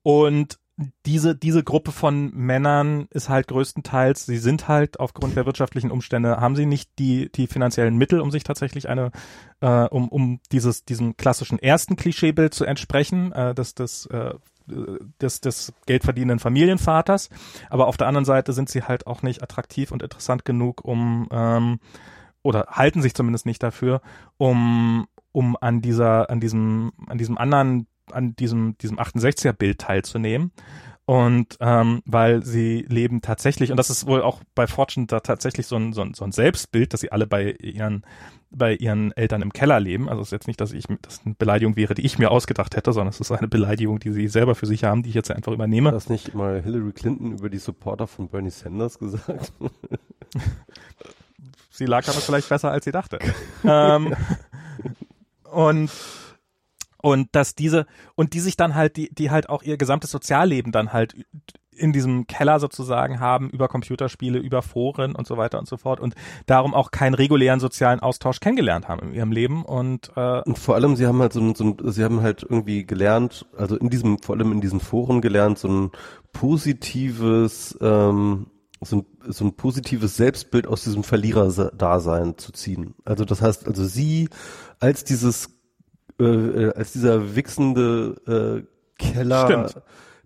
Und diese, diese Gruppe von Männern ist halt größtenteils, sie sind halt aufgrund der wirtschaftlichen Umstände, haben sie nicht die, die finanziellen Mittel, um sich tatsächlich eine, äh, um, um dieses, diesem klassischen ersten Klischeebild zu entsprechen, äh, des, des, äh, des, des geldverdienenden Familienvaters. Aber auf der anderen Seite sind sie halt auch nicht attraktiv und interessant genug, um, ähm, oder halten sich zumindest nicht dafür, um, um an dieser, an diesem, an diesem anderen an diesem, diesem 68er-Bild teilzunehmen. Und ähm, weil sie leben tatsächlich, und das ist wohl auch bei Fortune da tatsächlich so ein, so ein, so ein Selbstbild, dass sie alle bei ihren, bei ihren Eltern im Keller leben. Also es ist jetzt nicht, dass ich das eine Beleidigung wäre, die ich mir ausgedacht hätte, sondern es ist eine Beleidigung, die sie selber für sich haben, die ich jetzt einfach übernehme. Hat das nicht mal Hillary Clinton über die Supporter von Bernie Sanders gesagt? sie lag aber vielleicht besser, als sie dachte. ähm, und und dass diese und die sich dann halt die die halt auch ihr gesamtes Sozialleben dann halt in diesem Keller sozusagen haben über Computerspiele, über Foren und so weiter und so fort und darum auch keinen regulären sozialen Austausch kennengelernt haben in ihrem Leben und äh, und vor allem sie haben halt so ein, so ein sie haben halt irgendwie gelernt, also in diesem vor allem in diesen Foren gelernt so ein positives ähm, so ein, so ein positives Selbstbild aus diesem Verliererdasein zu ziehen. Also das heißt, also sie als dieses äh, äh, als dieser wichsende äh, Keller,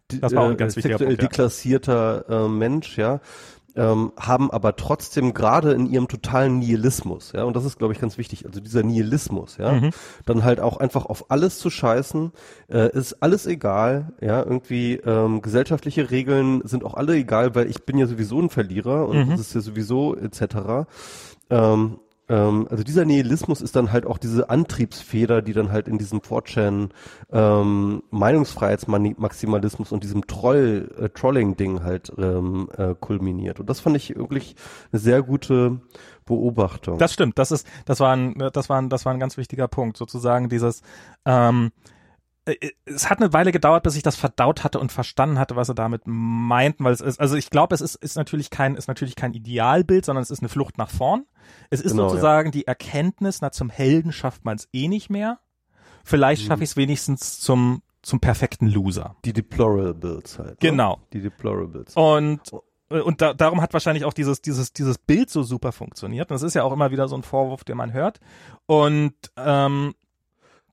das war auch ein ganz äh, sexuell Punkt, ja. deklassierter äh, Mensch, ja, ähm, haben aber trotzdem gerade in ihrem totalen Nihilismus, ja, und das ist, glaube ich, ganz wichtig, also dieser Nihilismus, ja, mhm. dann halt auch einfach auf alles zu scheißen, äh, ist alles egal, ja, irgendwie ähm, gesellschaftliche Regeln sind auch alle egal, weil ich bin ja sowieso ein Verlierer und mhm. das ist ja sowieso etc. Ähm, ähm, also dieser Nihilismus ist dann halt auch diese Antriebsfeder, die dann halt in diesem 4chan ähm, Meinungsfreiheitsmaximalismus und diesem Troll, äh, Trolling-Ding halt ähm, äh, kulminiert. Und das fand ich wirklich eine sehr gute Beobachtung. Das stimmt, das ist, das war ein, das war ein, das war ein ganz wichtiger Punkt, sozusagen dieses, ähm, äh, äh, es hat eine Weile gedauert, bis ich das verdaut hatte und verstanden hatte, was er damit meinten, weil es ist, also ich glaube, es ist, ist natürlich kein, ist natürlich kein Idealbild, sondern es ist eine Flucht nach vorn. Es ist genau, sozusagen ja. die Erkenntnis, na, zum Helden schafft man es eh nicht mehr. Vielleicht mhm. schaffe ich es wenigstens zum zum perfekten Loser. Die Deplorables halt. Ne? Genau. Die Deplorables. Und und da, darum hat wahrscheinlich auch dieses dieses dieses Bild so super funktioniert. Und das ist ja auch immer wieder so ein Vorwurf, den man hört. Und ähm,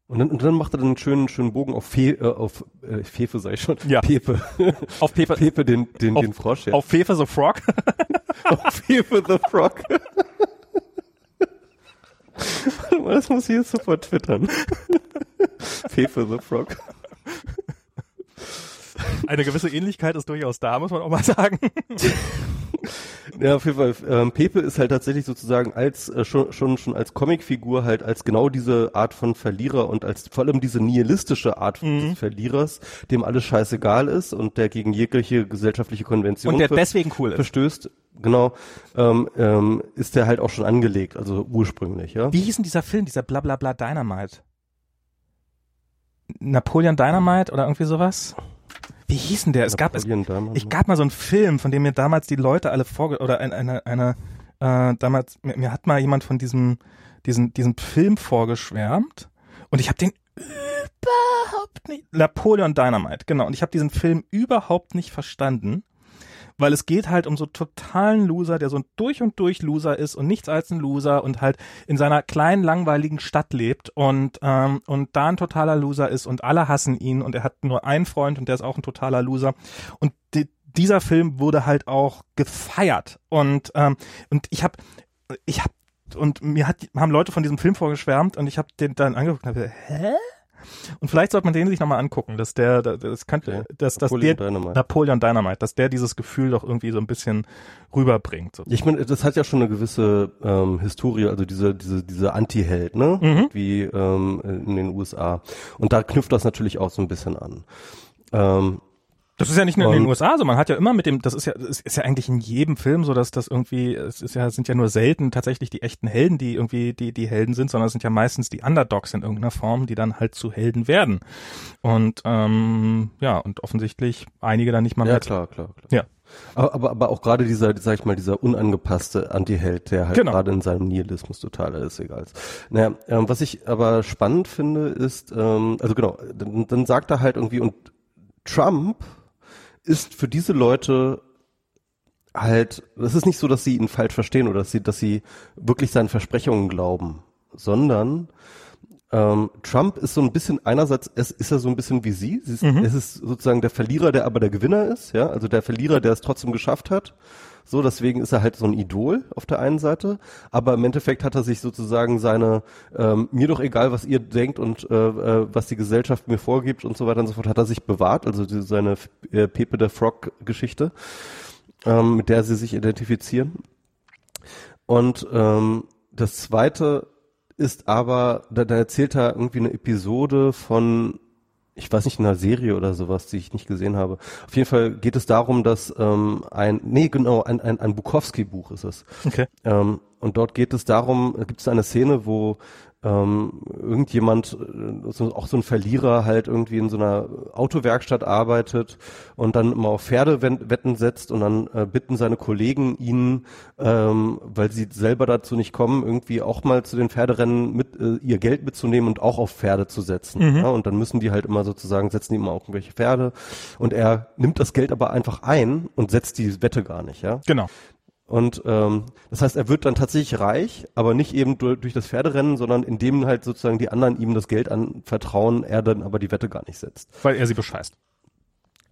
und dann, und dann macht er dann einen schönen, schönen Bogen auf, Fe, äh, auf äh, Fefe, ich schon. Ja. Pepe. auf Pepe, Pepe den, den, auf, den Frosch. Ja. Auf Fefe the Frog. auf Fefe the Frog. Warte mal, das muss ich jetzt sofort twittern. Fefe the Frog. Eine gewisse Ähnlichkeit ist durchaus da, muss man auch mal sagen. Ja, auf jeden Fall. Ähm, Pepe ist halt tatsächlich sozusagen als äh, schon, schon schon als Comicfigur halt als genau diese Art von Verlierer und als vor allem diese nihilistische Art Mhm. des Verlierers, dem alles scheißegal ist und der gegen jegliche gesellschaftliche Konvention Und der deswegen cool ist. verstößt. Genau, ähm, ähm, ist der halt auch schon angelegt, also ursprünglich, ja. Wie hieß denn dieser Film, dieser Blablabla Dynamite? Napoleon Dynamite oder irgendwie sowas? Wie hieß denn der? Es gab, es, ich gab mal so einen Film, von dem mir damals die Leute alle vorge oder eine, eine, eine äh, damals, mir, mir hat mal jemand von diesem, diesen, diesem Film vorgeschwärmt und ich habe den überhaupt nicht, Napoleon Dynamite, genau, und ich habe diesen Film überhaupt nicht verstanden, weil es geht halt um so totalen Loser, der so ein durch und durch Loser ist und nichts als ein Loser und halt in seiner kleinen langweiligen Stadt lebt und ähm, und da ein totaler Loser ist und alle hassen ihn und er hat nur einen Freund und der ist auch ein totaler Loser. Und die, dieser Film wurde halt auch gefeiert und ähm, und ich habe ich habe und mir hat haben Leute von diesem Film vorgeschwärmt und ich habe den dann angeguckt und habe hä und vielleicht sollte man den sich nochmal angucken, dass der, das könnte, dass, dass Napoleon der, Dynamite. Napoleon Dynamite, dass der dieses Gefühl doch irgendwie so ein bisschen rüberbringt. So. Ich meine, das hat ja schon eine gewisse ähm, Historie, also diese diese diese Anti-Held, ne, Mhm. wie ähm, in den USA. Und da knüpft das natürlich auch so ein bisschen an. Ähm, Das ist ja nicht nur in den USA so, man hat ja immer mit dem, das ist ja, das ist ja eigentlich in jedem Film so, dass das irgendwie, es ist ja, sind ja nur selten tatsächlich die echten Helden, die irgendwie die, die Helden sind, sondern es sind ja meistens die Underdogs in irgendeiner Form, die dann halt zu Helden werden. Und ähm, ja, und offensichtlich einige dann nicht mal ja, mehr. klar, klar, klar. Ja. Aber, aber, aber auch gerade dieser, sag ich mal, dieser unangepasste Anti-Held, der halt Genau. gerade in seinem Nihilismus total alles egal ist. Naja, ähm, was ich aber spannend finde, ist, ähm, also genau, dann, dann sagt er halt irgendwie, und Trump ist für diese Leute halt, es ist nicht so, dass sie ihn falsch verstehen oder dass sie, dass sie wirklich seinen Versprechungen glauben, sondern ähm, Trump ist so ein bisschen, einerseits es ist er so ein bisschen wie sie, sie ist, es ist sozusagen der Verlierer, der aber der Gewinner ist, ja, also der Verlierer, der es trotzdem geschafft hat. So, deswegen ist er halt so ein Idol auf der einen Seite, aber im Endeffekt hat er sich sozusagen seine, ähm, mir doch egal, was ihr denkt und äh, äh, was die Gesellschaft mir vorgibt und so weiter und so fort, hat er sich bewahrt, also die, seine äh, Pepe der Frog-Geschichte, ähm, mit der sie sich identifizieren. Und ähm, das zweite ist aber, da, da erzählt er irgendwie eine Episode von, ich weiß nicht, einer Serie oder sowas, die ich nicht gesehen habe. Auf jeden Fall geht es darum, dass ähm, ein, nee, genau, ein, ein, ein Bukowski-Buch ist es. Okay. Ähm, und dort geht es darum, gibt es eine Szene, wo ähm, irgendjemand, äh, so, auch so ein Verlierer halt irgendwie in so einer Autowerkstatt arbeitet und dann immer auf Pferdewetten setzt und dann äh, bitten seine Kollegen ihn, ähm, weil sie selber dazu nicht kommen, irgendwie auch mal zu den Pferderennen mit äh, ihr Geld mitzunehmen und auch auf Pferde zu setzen. Ja, und dann müssen die halt immer sozusagen, setzen die immer auf irgendwelche Pferde und er nimmt das Geld aber einfach ein und setzt die Wette gar nicht, ja. Genau. Und ähm, das heißt, er wird dann tatsächlich reich, aber nicht eben durch, durch das Pferderennen, sondern indem halt sozusagen die anderen ihm das Geld anvertrauen, er dann aber die Wette gar nicht setzt, Weil er sie bescheißt.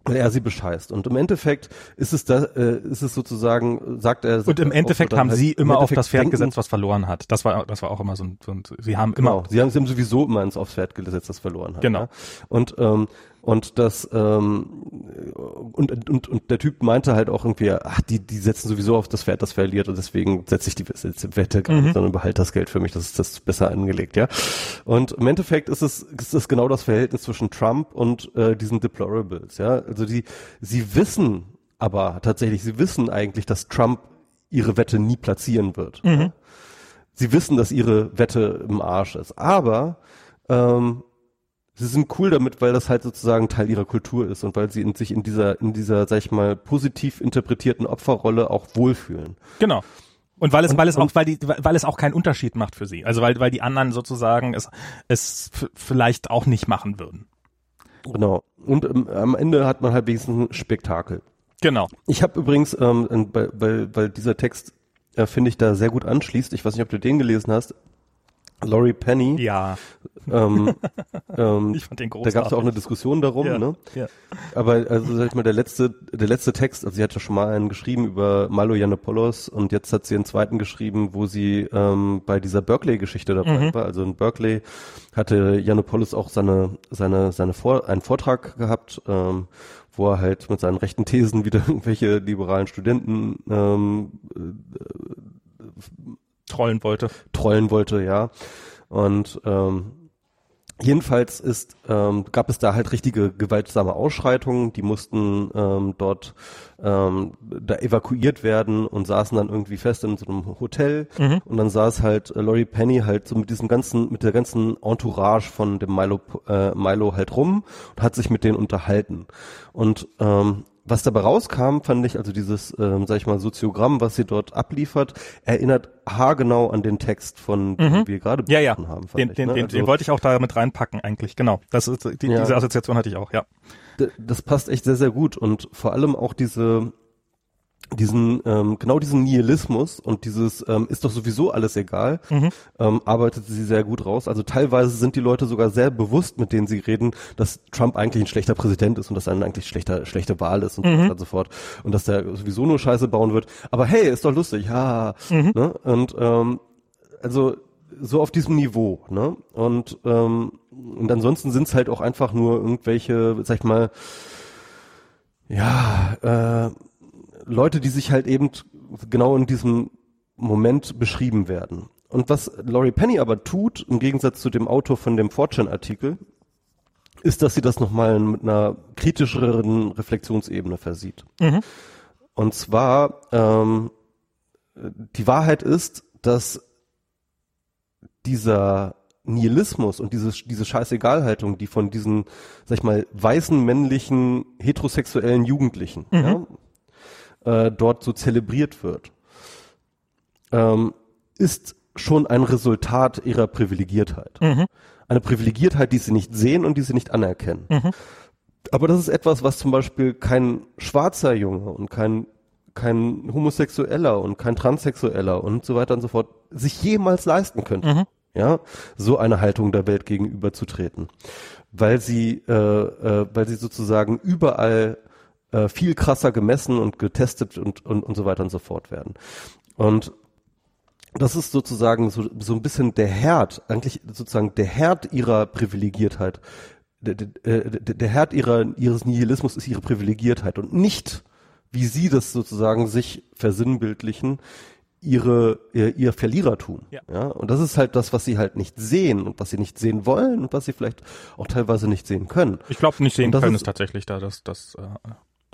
weil er sie bescheißt. Und im Endeffekt ist es da, äh, ist es sozusagen, sagt er. Und im Endeffekt haben halt, sie im immer auf das Pferd denken- gesetzt, was verloren hat. Das war, das war auch immer so ein, so ein sie haben immer, Genau, sie haben, sie haben sowieso immer ins aufs Pferd gesetzt, das verloren hat. Genau. Ja? Und ähm, und das ähm, und, und und der Typ meinte halt auch irgendwie, ach die die setzen sowieso auf das Pferd, das verliert und deswegen setze ich die Wette gar nicht, sondern behalte das Geld für mich, das ist das besser angelegt, ja. Und im Endeffekt ist es ist es genau das Verhältnis zwischen Trump und äh, diesen Deplorables, ja. Also die sie wissen aber tatsächlich, sie wissen eigentlich, dass Trump ihre Wette nie platzieren wird. Ja? Sie wissen, dass ihre Wette im Arsch ist, aber ähm, sie sind cool damit, weil das halt sozusagen Teil ihrer Kultur ist und weil sie in sich in dieser, in dieser, sag ich mal, positiv interpretierten Opferrolle auch wohlfühlen. Genau. Und weil es, Und- weil es auch, weil die, weil es auch keinen Unterschied macht für sie. Also weil, weil die anderen sozusagen es, es vielleicht auch nicht machen würden. Genau. Und ähm, am Ende hat man halt wenigstens ein Spektakel. Genau. Ich habe übrigens, ähm, weil, weil, weil dieser Text, äh, finde ich, da sehr gut anschließt, ich weiß nicht, ob du den gelesen hast, Laurie Penny. Ja. Ähm, ähm, Ich fand den da gab es auch eine Diskussion darum, Ja, ne? ja. Aber also sag ich mal, der letzte, der letzte Text, also sie hat ja schon mal einen geschrieben über Milo Yiannopoulos und jetzt hat sie einen zweiten geschrieben, wo sie ähm, bei dieser Berkeley-Geschichte dabei Mhm. war. Also in Berkeley hatte Yiannopoulos auch seine, seine, seine Vor einen Vortrag gehabt, ähm, wo er halt mit seinen rechten Thesen wieder irgendwelche liberalen Studenten ähm, Trollen wollte. trollen wollte, ja. Und ähm, jedenfalls ist, ähm, gab es da halt richtige gewaltsame Ausschreitungen, die mussten ähm, dort ähm, da evakuiert werden und saßen dann irgendwie fest in so einem Hotel und dann saß halt äh, Laurie Penny halt so mit diesem ganzen, mit der ganzen Entourage von dem Milo, äh, Milo halt rum und hat sich mit denen unterhalten. Und ähm, was dabei rauskam, fand ich, also dieses, ähm, sag ich mal, Soziogramm, was sie dort abliefert, erinnert haargenau an den Text, von dem wir gerade Mhm. Ja, ja. besprochen haben. fand Den, ich, den, ne? den, also, den wollte ich auch da mit reinpacken eigentlich, genau. Das ist, die, Ja. Diese Assoziation hatte ich auch, ja. das passt echt sehr, sehr gut und vor allem auch diese, diesen, ähm, genau diesen Nihilismus und dieses ähm, ist doch sowieso alles egal, Mhm. ähm, arbeitet sie sehr gut raus. Also teilweise sind die Leute sogar sehr bewusst, mit denen sie reden, dass Trump eigentlich ein schlechter Präsident ist und dass er eigentlich schlechter, schlechte Wahl ist und so Mhm. weiter und so fort und dass der sowieso nur Scheiße bauen wird. Aber hey, ist doch lustig, ja. Mhm. Ne? Und ähm, also so auf diesem Niveau, ne? Und ähm, und ansonsten sind es halt auch einfach nur irgendwelche, sag ich mal, ja, äh, Leute, die sich halt eben genau in diesem Moment beschrieben werden. Und was Laurie Penny aber tut, im Gegensatz zu dem Autor von dem Fortune-Artikel, ist, dass sie das nochmal mit einer kritischeren Reflexionsebene versieht. Und zwar, ähm, die Wahrheit ist, dass dieser Nihilismus und diese, diese Scheißegalhaltung, die von diesen, sag ich mal, weißen, männlichen, heterosexuellen Jugendlichen ja, äh, dort so zelebriert wird, ähm, ist schon ein Resultat ihrer Privilegiertheit. Eine Privilegiertheit, die sie nicht sehen und die sie nicht anerkennen. Aber das ist etwas, was zum Beispiel kein schwarzer Junge und kein kein Homosexueller und kein Transsexueller und so weiter und so fort sich jemals leisten könnte. Ja, so eine Haltung der Welt gegenüberzutreten, weil sie, äh, äh, weil sie sozusagen überall äh, viel krasser gemessen und getestet und, und, und so weiter und so fort werden. Und das ist sozusagen so, so ein bisschen der Herd, eigentlich sozusagen der Herd ihrer Privilegiertheit. Der, der, der der Herd ihrer, ihres Nihilismus ist ihre Privilegiertheit und nicht, wie sie das sozusagen sich versinnbildlichen, ihre, ihr, ihr Verlierertum. Ja. ja. Und das ist halt das, was sie halt nicht sehen und was sie nicht sehen wollen und was sie vielleicht auch teilweise nicht sehen können. Ich glaube, nicht sehen können ist- ist tatsächlich da, das, das, äh,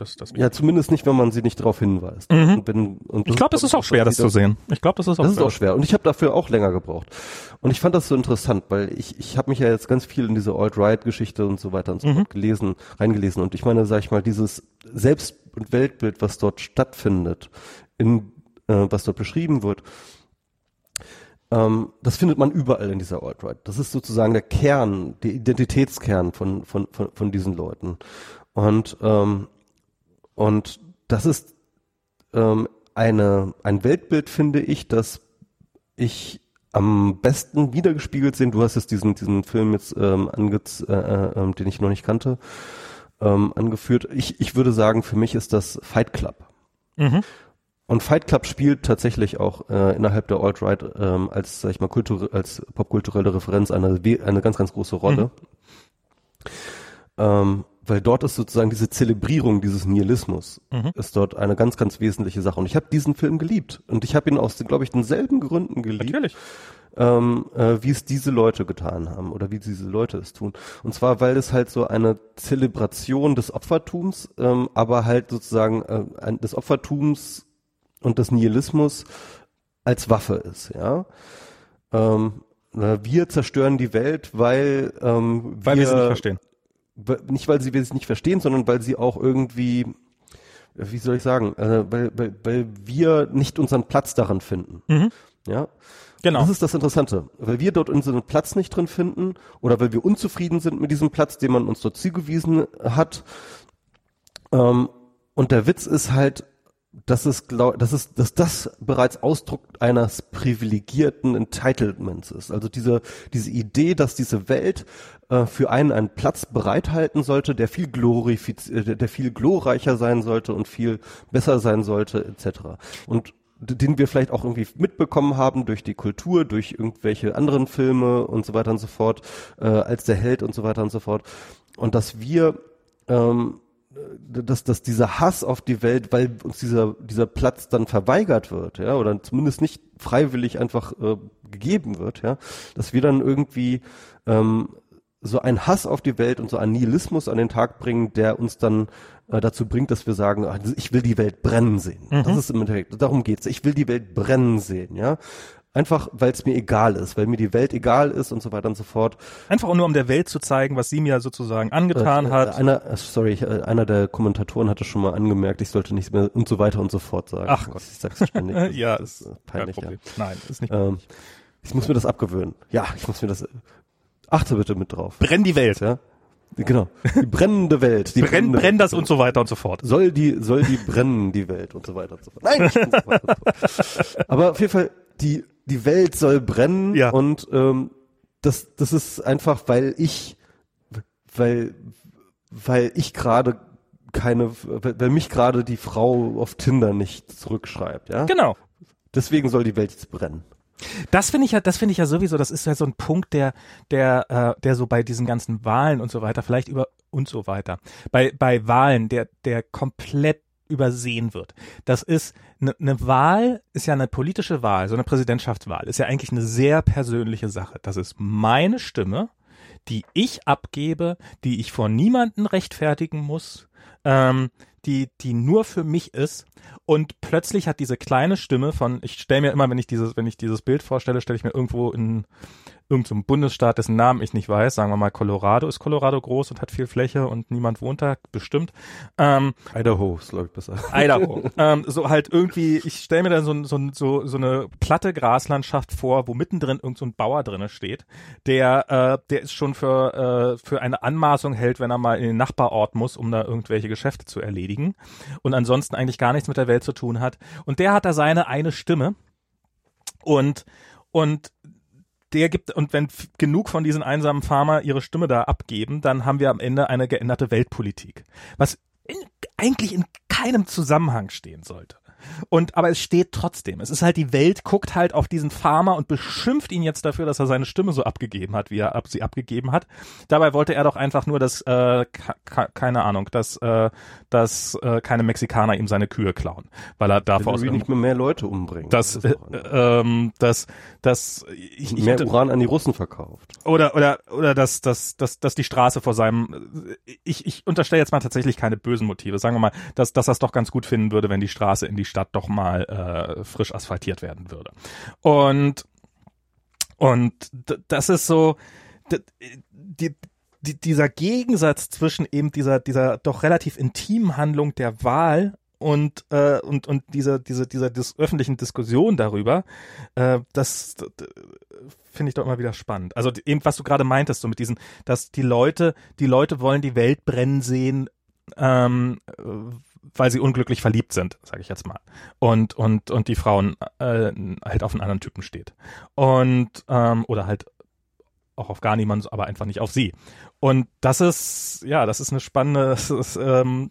das, das. Ja, zumindest nicht, wenn man sie nicht darauf hinweist. Und wenn, und Mhm. ich glaube, es ist auch schwer, das zu sehen. Ich glaube, das ist auch Das ist schwer. auch schwer. Und ich habe dafür auch länger gebraucht. Und ich fand das so interessant, weil ich, ich habe mich ja jetzt ganz viel in diese Alt-Right-Geschichte und so weiter und so Mhm. fort gelesen, reingelesen. Und ich meine, sag ich mal, dieses Selbst- und Weltbild, was dort stattfindet, in, äh, was dort beschrieben wird, ähm, das findet man überall in dieser Alt-Right. Das ist sozusagen der Kern, der Identitätskern von, von, von, von diesen Leuten. Und, ähm, und das ist ähm, eine, ein Weltbild, finde ich, das ich am besten wiedergespiegelt sehen. Du hast jetzt diesen, diesen Film jetzt, ähm, angez äh, äh, ähm, den ich noch nicht kannte, ähm, angeführt. Ich, ich würde sagen, für mich ist das Fight Club. Und Fight Club spielt tatsächlich auch äh, innerhalb der Alt-Right ähm, als, sag ich mal, kultur als popkulturelle Referenz eine, eine ganz, ganz große Rolle. Ähm, weil dort ist sozusagen diese Zelebrierung dieses Nihilismus ist dort eine ganz, ganz wesentliche Sache. Und ich habe diesen Film geliebt. Und ich habe ihn aus, glaube ich, denselben Gründen geliebt Natürlich. ähm, äh, wie es diese Leute getan haben oder wie diese Leute es tun. Und zwar, weil es halt so eine Zelebration des Opfertums, ähm, aber halt sozusagen äh, ein, des Opfertums und des Nihilismus als Waffe ist, ja. Ähm, wir zerstören die Welt, weil ähm, Weil wir sie nicht verstehen. Nicht weil sie es nicht verstehen, sondern weil sie auch irgendwie, äh, wie soll ich sagen, äh, weil, weil, weil wir nicht unseren Platz daran finden. Mhm. Ja. Genau. Das ist das Interessante. Weil wir dort unseren Platz nicht drin finden oder weil wir unzufrieden sind mit diesem Platz, den man uns dort zugewiesen hat. Ähm, und der Witz ist halt, dass es, glaub, dass es, dass das bereits Ausdruck eines privilegierten Entitlements ist. Also diese, diese Idee, dass diese Welt äh, für einen einen Platz bereithalten sollte, der viel glorifiz äh, der viel glorreicher sein sollte und viel besser sein sollte, etc. Und den wir vielleicht auch irgendwie mitbekommen haben durch die Kultur, durch irgendwelche anderen Filme und so weiter und so fort, äh, als der Held und so weiter und so fort. Und dass wir ähm, dass, dass dieser Hass auf die Welt, weil uns dieser, dieser Platz dann verweigert wird, ja, oder zumindest nicht freiwillig einfach äh, gegeben wird, ja, dass wir dann irgendwie ähm, so einen Hass auf die Welt und so einen Nihilismus an den Tag bringen, der uns dann äh, dazu bringt, dass wir sagen, ach, ich will die Welt brennen sehen. Mhm. Das ist im Endeffekt, darum geht's. Ich will die Welt brennen sehen, ja. Einfach, weil es mir egal ist, weil mir die Welt egal ist und so weiter und so fort. Einfach nur, um der Welt zu zeigen, was sie mir sozusagen angetan äh, hat. Einer, äh, sorry, äh, einer der Kommentatoren hatte schon mal angemerkt, ich sollte nicht mehr und so weiter und so fort sagen. Ach Gott, ich sag's ständig. ja, ist peinlich. Ja. Nein, ist nicht. Ähm, ich muss mir das abgewöhnen. Ja, ich muss mir das. Achte bitte mit drauf. Brenn die Welt. Ja. Genau. Die brennende Welt. Die brenn, brenn das und so weiter und so fort. Soll die, soll die brennen, die Welt und so weiter und so fort. Nein! Und so weiter und so fort. Aber auf jeden Fall, die, die Welt soll brennen ja. und ähm, das, das ist einfach, weil ich, weil, weil ich gerade keine, weil mich gerade die Frau auf Tinder nicht zurückschreibt, ja? Genau. Deswegen soll die Welt jetzt brennen. Das finde ich ja, das finde ich ja sowieso, das ist ja so ein Punkt, der, der, äh, der so bei diesen ganzen Wahlen und so weiter, vielleicht über und so weiter, bei, bei Wahlen, der, der komplett übersehen wird. Das ist eine ne Wahl, ist ja eine politische Wahl, so eine Präsidentschaftswahl, ist ja eigentlich eine sehr persönliche Sache. Das ist meine Stimme, die ich abgebe, die ich vor niemanden rechtfertigen muss, ähm, die, die nur für mich ist. Und plötzlich hat diese kleine Stimme von, ich stelle mir immer, wenn ich dieses, wenn ich dieses Bild vorstelle, stelle ich mir irgendwo in irgendeinem Bundesstaat, dessen Namen ich nicht weiß, sagen wir mal Colorado, ist Colorado groß und hat viel Fläche und niemand wohnt da, bestimmt. Ähm, Idaho ist, glaube ich, besser. Idaho. ähm, so halt irgendwie, ich stelle mir da so, so, so, so eine platte Graslandschaft vor, wo mittendrin irgend so ein Bauer drinne steht, der, äh, der ist schon für, äh, für eine Anmaßung hält, wenn er mal in den Nachbarort muss, um da irgendwelche Geschäfte zu erledigen und ansonsten eigentlich gar nichts mit der Welt zu tun hat. Und der hat da seine eine Stimme und und der gibt, und wenn genug von diesen einsamen Farmer ihre Stimme da abgeben, dann haben wir am Ende eine geänderte Weltpolitik. Was in, eigentlich in keinem Zusammenhang stehen sollte. Und aber es steht trotzdem. Es ist halt die Welt guckt halt auf diesen Farmer und beschimpft ihn jetzt dafür, dass er seine Stimme so abgegeben hat, wie er ab, sie abgegeben hat. Dabei wollte er doch einfach nur, dass äh, keine Ahnung, dass äh, dass äh, keine Mexikaner ihm seine Kühe klauen, weil er davor aus nicht mehr mehr Leute umbringen. Das, das äh, ähm, das das ich, mehr ich, Uran an die Russen verkauft. Oder oder oder dass dass dass dass die Straße vor seinem ich ich unterstelle jetzt mal tatsächlich keine bösen Motive. Sagen wir mal, dass dass er es doch ganz gut finden würde, wenn die Straße in die Stadt doch mal äh, frisch asphaltiert werden würde. Und und das ist so die, die, dieser Gegensatz zwischen eben dieser dieser doch relativ intimen Handlung der Wahl und äh, und und dieser diese dieser dis öffentlichen Diskussion darüber, äh, das, das finde ich doch immer wieder spannend. Also eben was du gerade meintest, so mit diesen, dass die Leute die Leute wollen die Welt brennen sehen, ähm, weil sie unglücklich verliebt sind, sage ich jetzt mal. Und und und die Frauen äh, halt auf einen anderen Typen steht. Und ähm, oder halt auch auf gar niemanden, aber einfach nicht auf sie. Und das ist, ja, das ist eine spannende, das ist, ähm,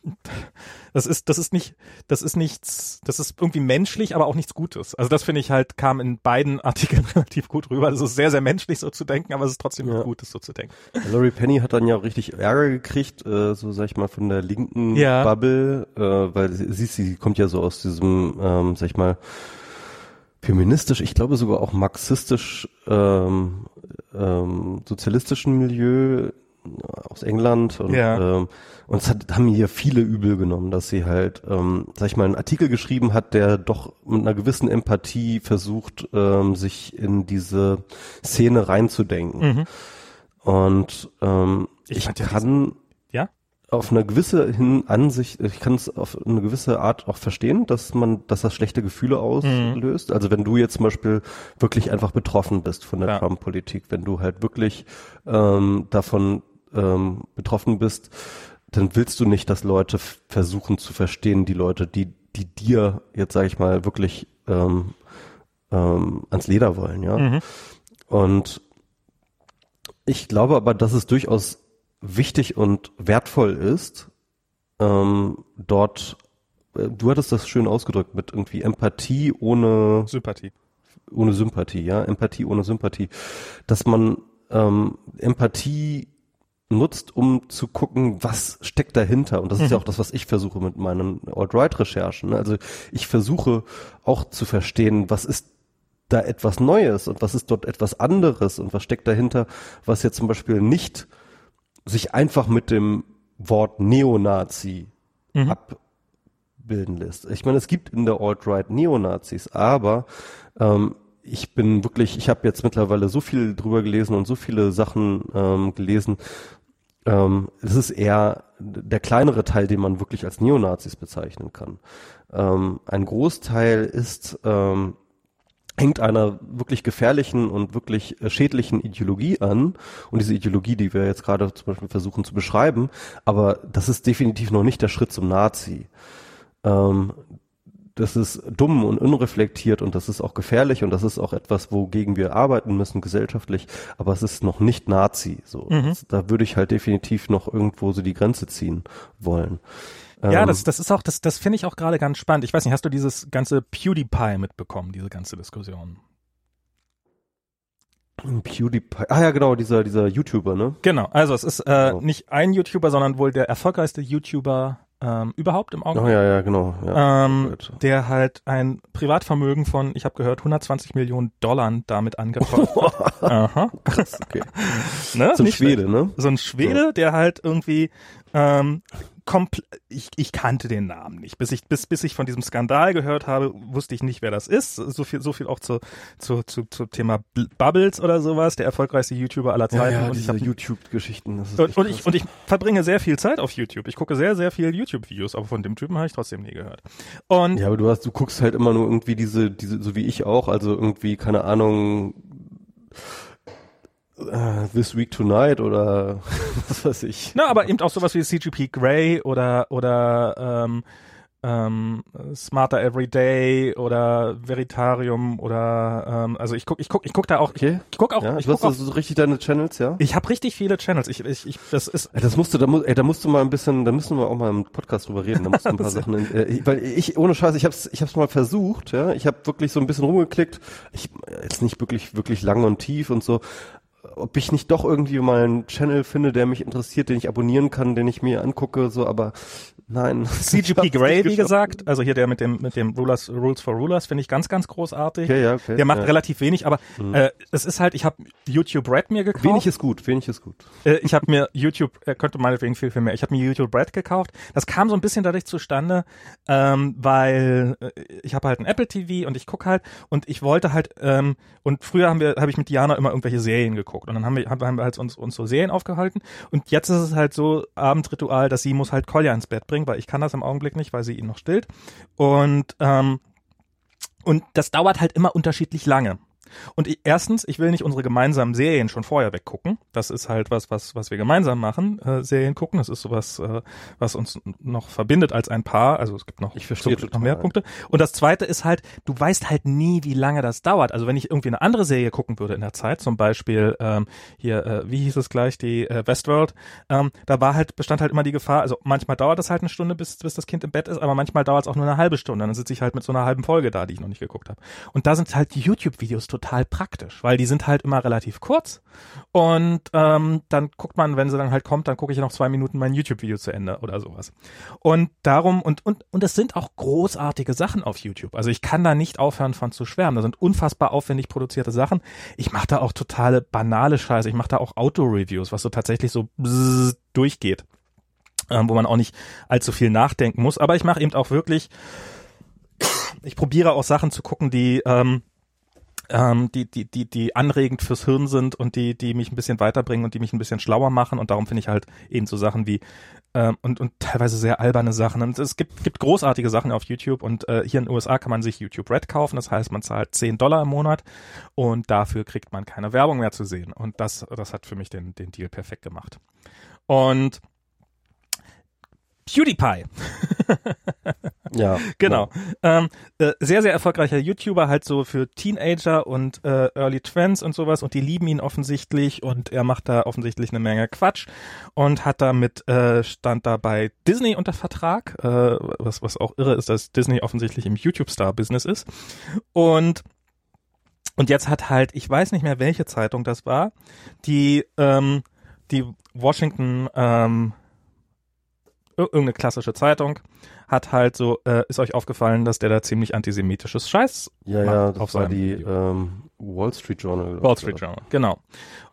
das ist, das ist nicht, das ist nichts, das ist irgendwie menschlich, aber auch nichts Gutes. Also das finde ich halt, kam in beiden Artikeln relativ gut rüber. Das ist sehr, sehr menschlich so zu denken, aber es ist trotzdem ja. Gutes so zu denken. Laurie Penny hat dann ja auch richtig Ärger gekriegt, äh, so sag ich mal, von der linken ja. Bubble, äh, weil sie, sie, sie kommt ja so aus diesem, ähm, sag ich mal, feministisch, ich glaube sogar auch marxistisch, ähm, ähm, sozialistischen Milieu aus England und, ja. ähm, und es hat, haben hier viele übel genommen, dass sie halt, ähm, sag ich mal, einen Artikel geschrieben hat, der doch mit einer gewissen Empathie versucht, ähm, sich in diese Szene reinzudenken. Mhm. Und ähm, ich, ich kann, auf eine gewisse hin Ansicht, ich kann es auf eine gewisse Art auch verstehen, dass man, dass das schlechte Gefühle auslöst. Mhm. Also wenn du jetzt zum Beispiel wirklich einfach betroffen bist von der ja. Trump-Politik, wenn du halt wirklich ähm, davon ähm, betroffen bist, dann willst du nicht, dass Leute versuchen zu verstehen, die Leute, die, die dir jetzt sage ich mal wirklich ähm, ähm, ans Leder wollen, ja. Mhm. Und ich glaube aber, dass es durchaus wichtig und wertvoll ist, ähm, dort, äh, du hattest das schön ausgedrückt, mit irgendwie Empathie ohne Sympathie. Ohne Sympathie, ja, Empathie ohne Sympathie. Dass man ähm, Empathie nutzt, um zu gucken, was steckt dahinter. Und das mhm. ist ja mhm. auch das, was ich versuche mit meinen Alt-Right-Recherchen. Also ich versuche auch zu verstehen, was ist da etwas Neues und was ist dort etwas anderes und was steckt dahinter, was jetzt zum Beispiel nicht sich einfach mit dem Wort Neonazi mhm. abbilden lässt. Ich meine, es gibt in der Alt-Right Neonazis, aber ähm, ich bin wirklich, ich habe jetzt mittlerweile so viel drüber gelesen und so viele Sachen ähm, gelesen. Ähm, es ist eher der kleinere Teil, den man wirklich als Neonazis bezeichnen kann. Ähm, ein Großteil ist ähm, hängt einer wirklich gefährlichen und wirklich äh, schädlichen Ideologie an. Und diese Ideologie, die wir jetzt gerade zum Beispiel versuchen zu beschreiben, aber das ist definitiv noch nicht der Schritt zum Nazi. Ähm, das ist dumm und unreflektiert und das ist auch gefährlich und das ist auch etwas, wogegen wir arbeiten müssen gesellschaftlich, aber es ist noch nicht Nazi. So, mhm. da würde ich halt definitiv noch irgendwo so die Grenze ziehen wollen. Ja, ähm, das, das ist auch, das, das finde ich auch gerade ganz spannend. Ich weiß nicht, hast du dieses ganze PewDiePie mitbekommen, diese ganze Diskussion? PewDiePie. Ah ja, genau, dieser, dieser YouTuber, ne? Genau, also es ist äh, oh. nicht ein YouTuber, sondern wohl der erfolgreichste YouTuber ähm, überhaupt im Augenblick. Oh ja, ja, genau. Ja, ähm, der halt ein Privatvermögen von, ich habe gehört, 120 Millionen Dollar damit angefangen hat. Aha. Krass, okay. ne? So ein Schwede, ne? So ein Schwede, ja. der halt irgendwie ähm, ich, ich kannte den Namen nicht. Bis ich, bis, bis ich von diesem Skandal gehört habe, wusste ich nicht, wer das ist. So viel, so viel auch zu, zu, zu, zu Thema Bubbles oder sowas, der erfolgreichste YouTuber aller Zeiten. Ja, ja, und diese YouTube-Geschichten. Und, und ich, und ich verbringe sehr viel Zeit auf YouTube. Ich gucke sehr, sehr viel YouTube-Videos, aber von dem Typen habe ich trotzdem nie gehört. Und ja, aber du hast, du guckst halt immer nur irgendwie diese, diese, so wie ich auch, also irgendwie, keine Ahnung, uh, This Week Tonight oder was weiß ich. Na, aber eben auch sowas wie CGP Grey oder oder ähm, ähm, Smarter Everyday oder Veritarium oder ähm, also ich guck ich guck ich guck da auch okay. ich, guck auch ja, ich guck auch, so richtig deine Channels ja? Ich habe richtig viele Channels. Ich, ich, ich das ist ey, das musst du da muss ey, da musst du mal ein bisschen da müssen wir auch mal im Podcast drüber reden. Da musst du ein paar Sachen in, äh, weil ich ohne Scheiß ich hab's ich hab's mal versucht ja. Ich habe wirklich so ein bisschen rumgeklickt. Ich jetzt nicht wirklich wirklich lang und tief und so ob ich nicht doch irgendwie mal einen Channel finde, der mich interessiert, den ich abonnieren kann, den ich mir angucke, so, aber nein. CGP Grey, wie gesagt, also hier der mit dem mit dem Rulers Rules for Rulers finde ich ganz ganz großartig. Okay, ja, okay, der macht ja. relativ wenig, aber mhm. äh, es ist halt, ich habe YouTube Red mir gekauft. Wenig ist gut, wenig ist gut. Äh, ich habe mir YouTube, er könnte meinetwegen viel viel mehr. Ich habe mir YouTube Red gekauft. Das kam so ein bisschen dadurch zustande, ähm, weil äh, ich habe halt ein Apple TV und ich guck halt und ich wollte halt ähm, und früher haben wir habe ich mit Diana immer irgendwelche Serien geguckt und dann haben wir haben wir halt uns uns so Serien aufgehalten. Und jetzt ist es halt so Abendritual, dass sie muss halt Kolja ins Bett bringen, weil ich kann das im Augenblick nicht, weil sie ihn noch stillt. Und ähm, und das dauert halt immer unterschiedlich lange. Und ich, erstens, ich will nicht unsere gemeinsamen Serien schon vorher weggucken. Das ist halt was, was, was wir gemeinsam machen, äh, Serien gucken. Das ist sowas, äh, was uns noch verbindet als ein Paar. Also es gibt noch, ich verstehe noch mehr Punkte. Und das zweite ist halt, du weißt halt nie, wie lange das dauert. Also wenn ich irgendwie eine andere Serie gucken würde in der Zeit, zum Beispiel ähm, hier, äh, wie hieß es gleich, die äh, Westworld, ähm, da war halt, bestand halt immer die Gefahr, also manchmal dauert das halt eine Stunde, bis, bis das Kind im Bett ist, aber manchmal dauert es auch nur eine halbe Stunde. Dann sitze ich halt mit so einer halben Folge da, die ich noch nicht geguckt habe. Und da sind halt die YouTube-Videos total total praktisch, weil die sind halt immer relativ kurz und ähm, dann guckt man, wenn sie dann halt kommt, dann gucke ich noch zwei Minuten mein YouTube-Video zu Ende oder sowas. Und darum, und, und, und es sind auch großartige Sachen auf YouTube. Also ich kann da nicht aufhören von zu schwärmen. Da sind unfassbar aufwendig produzierte Sachen. Ich mache da auch totale banale Scheiße. Ich mache da auch Auto-Reviews, was so tatsächlich so durchgeht. Ähm, wo man auch nicht allzu viel nachdenken muss. Aber ich mache eben auch wirklich, ich probiere auch Sachen zu gucken, die ähm, ähm, die, die, die, die anregend fürs Hirn sind und die, die mich ein bisschen weiterbringen und die mich ein bisschen schlauer machen. Und darum finde ich halt eben so Sachen wie ähm, und, und teilweise sehr alberne Sachen. Und es gibt, gibt großartige Sachen auf YouTube und äh, hier in den USA kann man sich YouTube Red kaufen. Das heißt, man zahlt 10 Dollar im Monat und dafür kriegt man keine Werbung mehr zu sehen. Und das, das hat für mich den, den Deal perfekt gemacht. Und PewDiePie. ja. Genau. Ja. Ähm, äh, sehr, sehr erfolgreicher YouTuber, halt so für Teenager und äh, Early Trends und sowas und die lieben ihn offensichtlich und er macht da offensichtlich eine Menge Quatsch und hat damit, äh, stand da bei Disney unter Vertrag, äh, was, was auch irre ist, dass Disney offensichtlich im YouTube-Star-Business ist. Und und jetzt hat halt, ich weiß nicht mehr, welche Zeitung das war, die, ähm, die Washington ähm, irgendeine klassische Zeitung hat halt so, äh, ist euch aufgefallen, dass der da ziemlich antisemitisches Scheiß Ja, ja, das war die ähm, Wall Street Journal. Wall Street Journal, genau.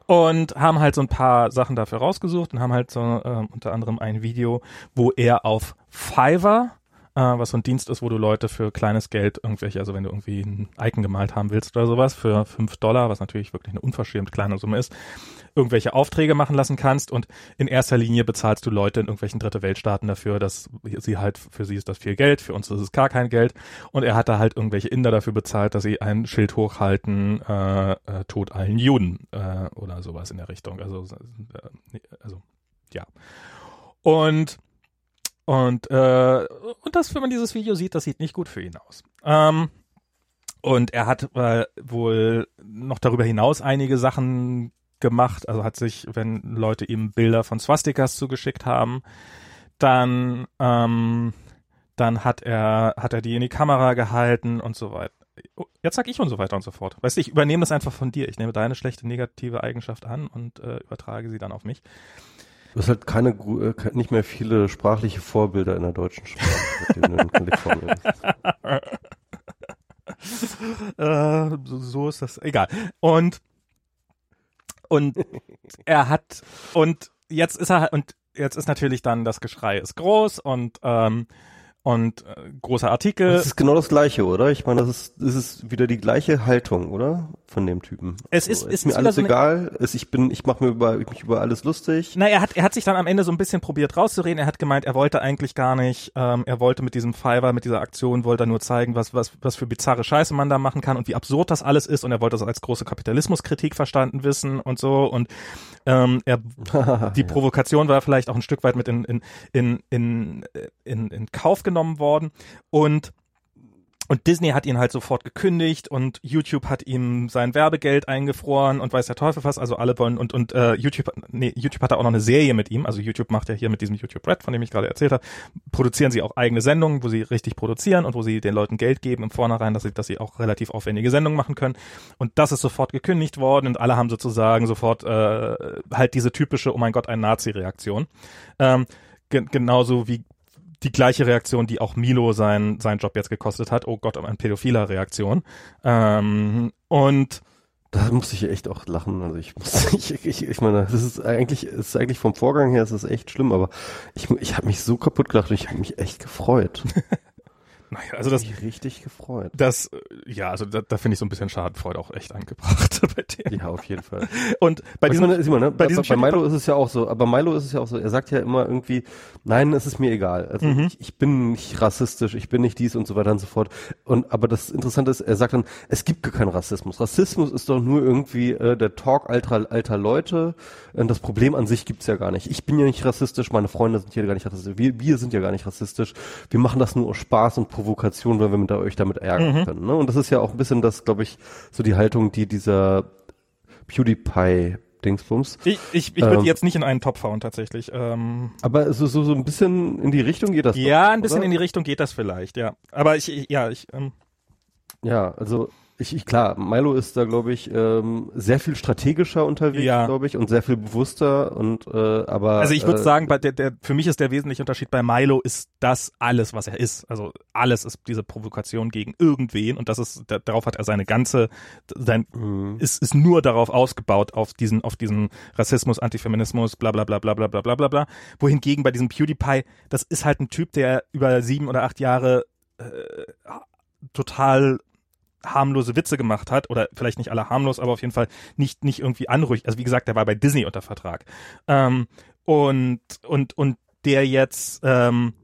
Und haben halt so ein paar Sachen dafür rausgesucht und haben halt so äh, unter anderem ein Video, wo er auf Fiverr äh, was so ein Dienst ist, wo du Leute für kleines Geld irgendwelche, also wenn du irgendwie ein Icon gemalt haben willst oder sowas, für fünf Dollar, was natürlich wirklich eine unverschämt kleine Summe ist, irgendwelche Aufträge machen lassen kannst und in erster Linie bezahlst du Leute in irgendwelchen dritte Weltstaaten dafür, dass sie halt, für sie ist das viel Geld, für uns ist es gar kein Geld und er hat da halt irgendwelche Inder dafür bezahlt, dass sie ein Schild hochhalten, äh, äh, Tod allen Juden äh, oder sowas in der Richtung, also, äh, also ja. Und und, äh, und das, wenn man dieses Video sieht, das sieht nicht gut für ihn aus. Ähm, und er hat äh, wohl noch darüber hinaus einige Sachen gemacht. Also hat sich, wenn Leute ihm Bilder von Swastikas zugeschickt haben, dann, ähm, dann hat er, hat er die in die Kamera gehalten und so weiter. Jetzt sag ich und so weiter und so fort. Weißt du, ich übernehme das einfach von dir. Ich nehme deine schlechte negative Eigenschaft an und äh, übertrage sie dann auf mich. Du hast halt keine, äh, nicht mehr viele sprachliche Vorbilder in der deutschen Sprache, mit denen du äh, so, so ist das, egal. Und, und er hat, und jetzt ist er, und jetzt ist natürlich dann das Geschrei ist groß und, ähm, und äh, großer Artikel. Das ist genau das Gleiche, oder? Ich meine, das ist, das ist wieder die gleiche Haltung, oder? Von dem Typen. Es ist, so, ist, ist mir alles so egal. Es, ich bin, ich mache mir über mich über alles lustig. Na, er hat, er hat sich dann am Ende so ein bisschen probiert rauszureden. Er hat gemeint, er wollte eigentlich gar nicht. Ähm, er wollte mit diesem Fiverr, mit dieser Aktion, wollte er nur zeigen, was, was, was für bizarre Scheiße man da machen kann und wie absurd das alles ist. Und er wollte das als große Kapitalismuskritik verstanden wissen und so. Und ähm, er, die Provokation war vielleicht auch ein Stück weit mit in, in, in, in, in, in Kauf genommen worden. Und und Disney hat ihn halt sofort gekündigt und YouTube hat ihm sein Werbegeld eingefroren und weiß der Teufel was, also alle wollen und und äh, YouTube nee, YouTube hat auch noch eine Serie mit ihm, also YouTube macht ja hier mit diesem YouTube Red, von dem ich gerade erzählt habe, produzieren sie auch eigene Sendungen, wo sie richtig produzieren und wo sie den Leuten Geld geben im Vornherein, dass sie dass sie auch relativ aufwendige Sendungen machen können und das ist sofort gekündigt worden und alle haben sozusagen sofort äh, halt diese typische oh mein Gott ein Nazi Reaktion. Ähm, genauso wie die gleiche Reaktion, die auch Milo sein, sein Job jetzt gekostet hat. Oh Gott, ein pädophiler Reaktion. Ähm, und da musste ich echt auch lachen. Also ich muss, ich, ich, ich meine, das ist eigentlich, ist eigentlich vom Vorgang her, ist es echt schlimm, aber ich, ich habe mich so kaputt gelacht und ich habe mich echt gefreut. Naja, also das. Mich richtig gefreut. Das, äh, ja, also da, da finde ich so ein bisschen Schadenfreude auch echt angebracht bei dem. Ja, auf jeden Fall. Und bei diesem, meine, Simon, ne, bei, bei, bei Milo ist es ja auch so, aber Milo ist es ja auch so, er sagt ja immer irgendwie, nein, es ist mir egal. Also mhm. ich, ich bin nicht rassistisch, ich bin nicht dies und so weiter und so fort. Und aber das Interessante ist, er sagt dann, es gibt gar keinen Rassismus. Rassismus ist doch nur irgendwie äh, der Talk alter, alter Leute. Und das Problem an sich gibt's ja gar nicht. Ich bin ja nicht rassistisch, meine Freunde sind hier gar nicht rassistisch, wir, wir sind ja gar nicht rassistisch. Wir machen das nur aus Spaß und Provokation, weil wir mit, euch damit ärgern mhm. können. Ne? Und das ist ja auch ein bisschen das, glaube ich, so die Haltung, die dieser PewDiePie Dingsbums. Ich, ich, ich würde ähm, jetzt nicht in einen Topf hauen tatsächlich. Ähm, aber so, so, so ein bisschen in die Richtung geht das. Ja, doch, ein bisschen oder? in die Richtung geht das vielleicht, ja. Aber ich, ich ja, ich. Ähm, ja, also ich, ich klar, Milo ist da, glaube ich, ähm, sehr viel strategischer unterwegs, ja. glaube ich, und sehr viel bewusster und äh, aber. Also ich würde äh, sagen, bei der, der, für mich ist der wesentliche Unterschied bei Milo ist das alles, was er ist. Also alles ist diese Provokation gegen irgendwen und das ist, da, darauf hat er seine ganze, sein, mhm. ist, ist nur darauf ausgebaut, auf diesen, auf diesen Rassismus, Antifeminismus, bla bla bla bla bla bla bla bla bla. Wohingegen bei diesem PewDiePie, das ist halt ein Typ, der über sieben oder acht Jahre äh, total harmlose Witze gemacht hat oder vielleicht nicht alle harmlos, aber auf jeden Fall nicht nicht irgendwie anrüchig. Also wie gesagt, der war bei Disney unter Vertrag ähm, und und und der jetzt ähm,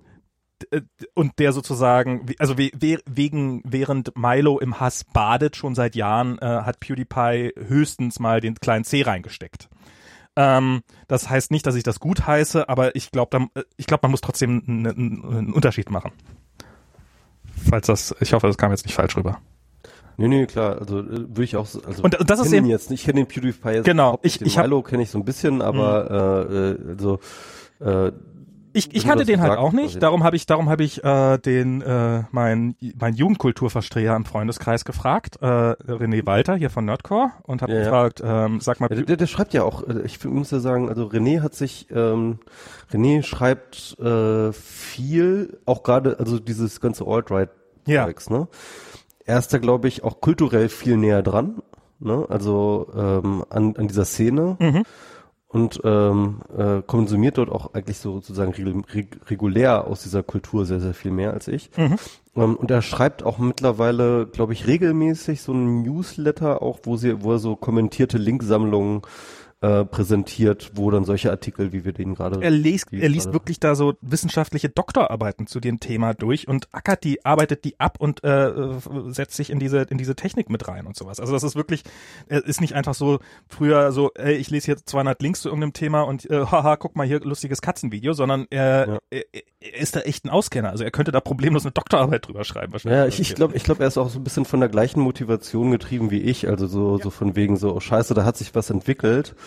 äh, und der sozusagen, also we wegen, während Milo im Hass badet schon seit Jahren, äh, hat PewDiePie höchstens mal den kleinen C reingesteckt. Ähm, das heißt nicht, dass ich das gut heiße, aber ich glaube, äh, ich man muss trotzdem einen Unterschied machen. Falls das, ich hoffe, das kam jetzt nicht falsch rüber. Nee, nee, klar, also äh, würde ich auch also und, und das ist eben jetzt ich kenne den PewDiePie jetzt genau, ich ich Milo kenne ich so ein bisschen, aber mhm. äh, also äh, ich, ich kannte den halt auch nicht. Darum habe ich, darum habe ich äh, den äh, mein mein Jugendkulturverstreher im Freundeskreis gefragt, äh, René Walter hier von Nerdcore und habe ja, gefragt, ähm, sag mal. Ja, der, der schreibt ja auch. Äh, ich muss ja sagen, also René hat sich, ähm, René schreibt äh, viel, auch gerade also dieses ganze Alt-Right ja. ne? Er ist da glaube ich auch kulturell viel näher dran, ne? Also ähm, an an dieser Szene. Mhm und ähm, äh, konsumiert dort auch eigentlich so sozusagen regulär aus dieser Kultur sehr, sehr viel mehr als ich. Mhm. Ähm, und er schreibt auch mittlerweile, glaube ich, regelmäßig so ein Newsletter auch, wo sie, wo er so kommentierte Linksammlungen äh, präsentiert, wo dann solche Artikel, wie wir den gerade. Er liest, er liest wirklich da so wissenschaftliche Doktorarbeiten zu dem Thema durch und ackert die, arbeitet die ab und äh, setzt sich in diese in diese Technik mit rein und sowas. Also das ist wirklich, er ist nicht einfach so früher so, ey, ich lese hier 200 Links zu irgendeinem Thema und äh, haha, guck mal hier lustiges Katzenvideo, sondern er, ja. er, er ist da echt ein Auskenner. Also er könnte da problemlos eine Doktorarbeit drüber schreiben wahrscheinlich. Ja, ich, ich glaube, ich glaube, er ist auch so ein bisschen von der gleichen Motivation getrieben wie ich. Also so, ja. so von wegen so, oh Scheiße, da hat sich was entwickelt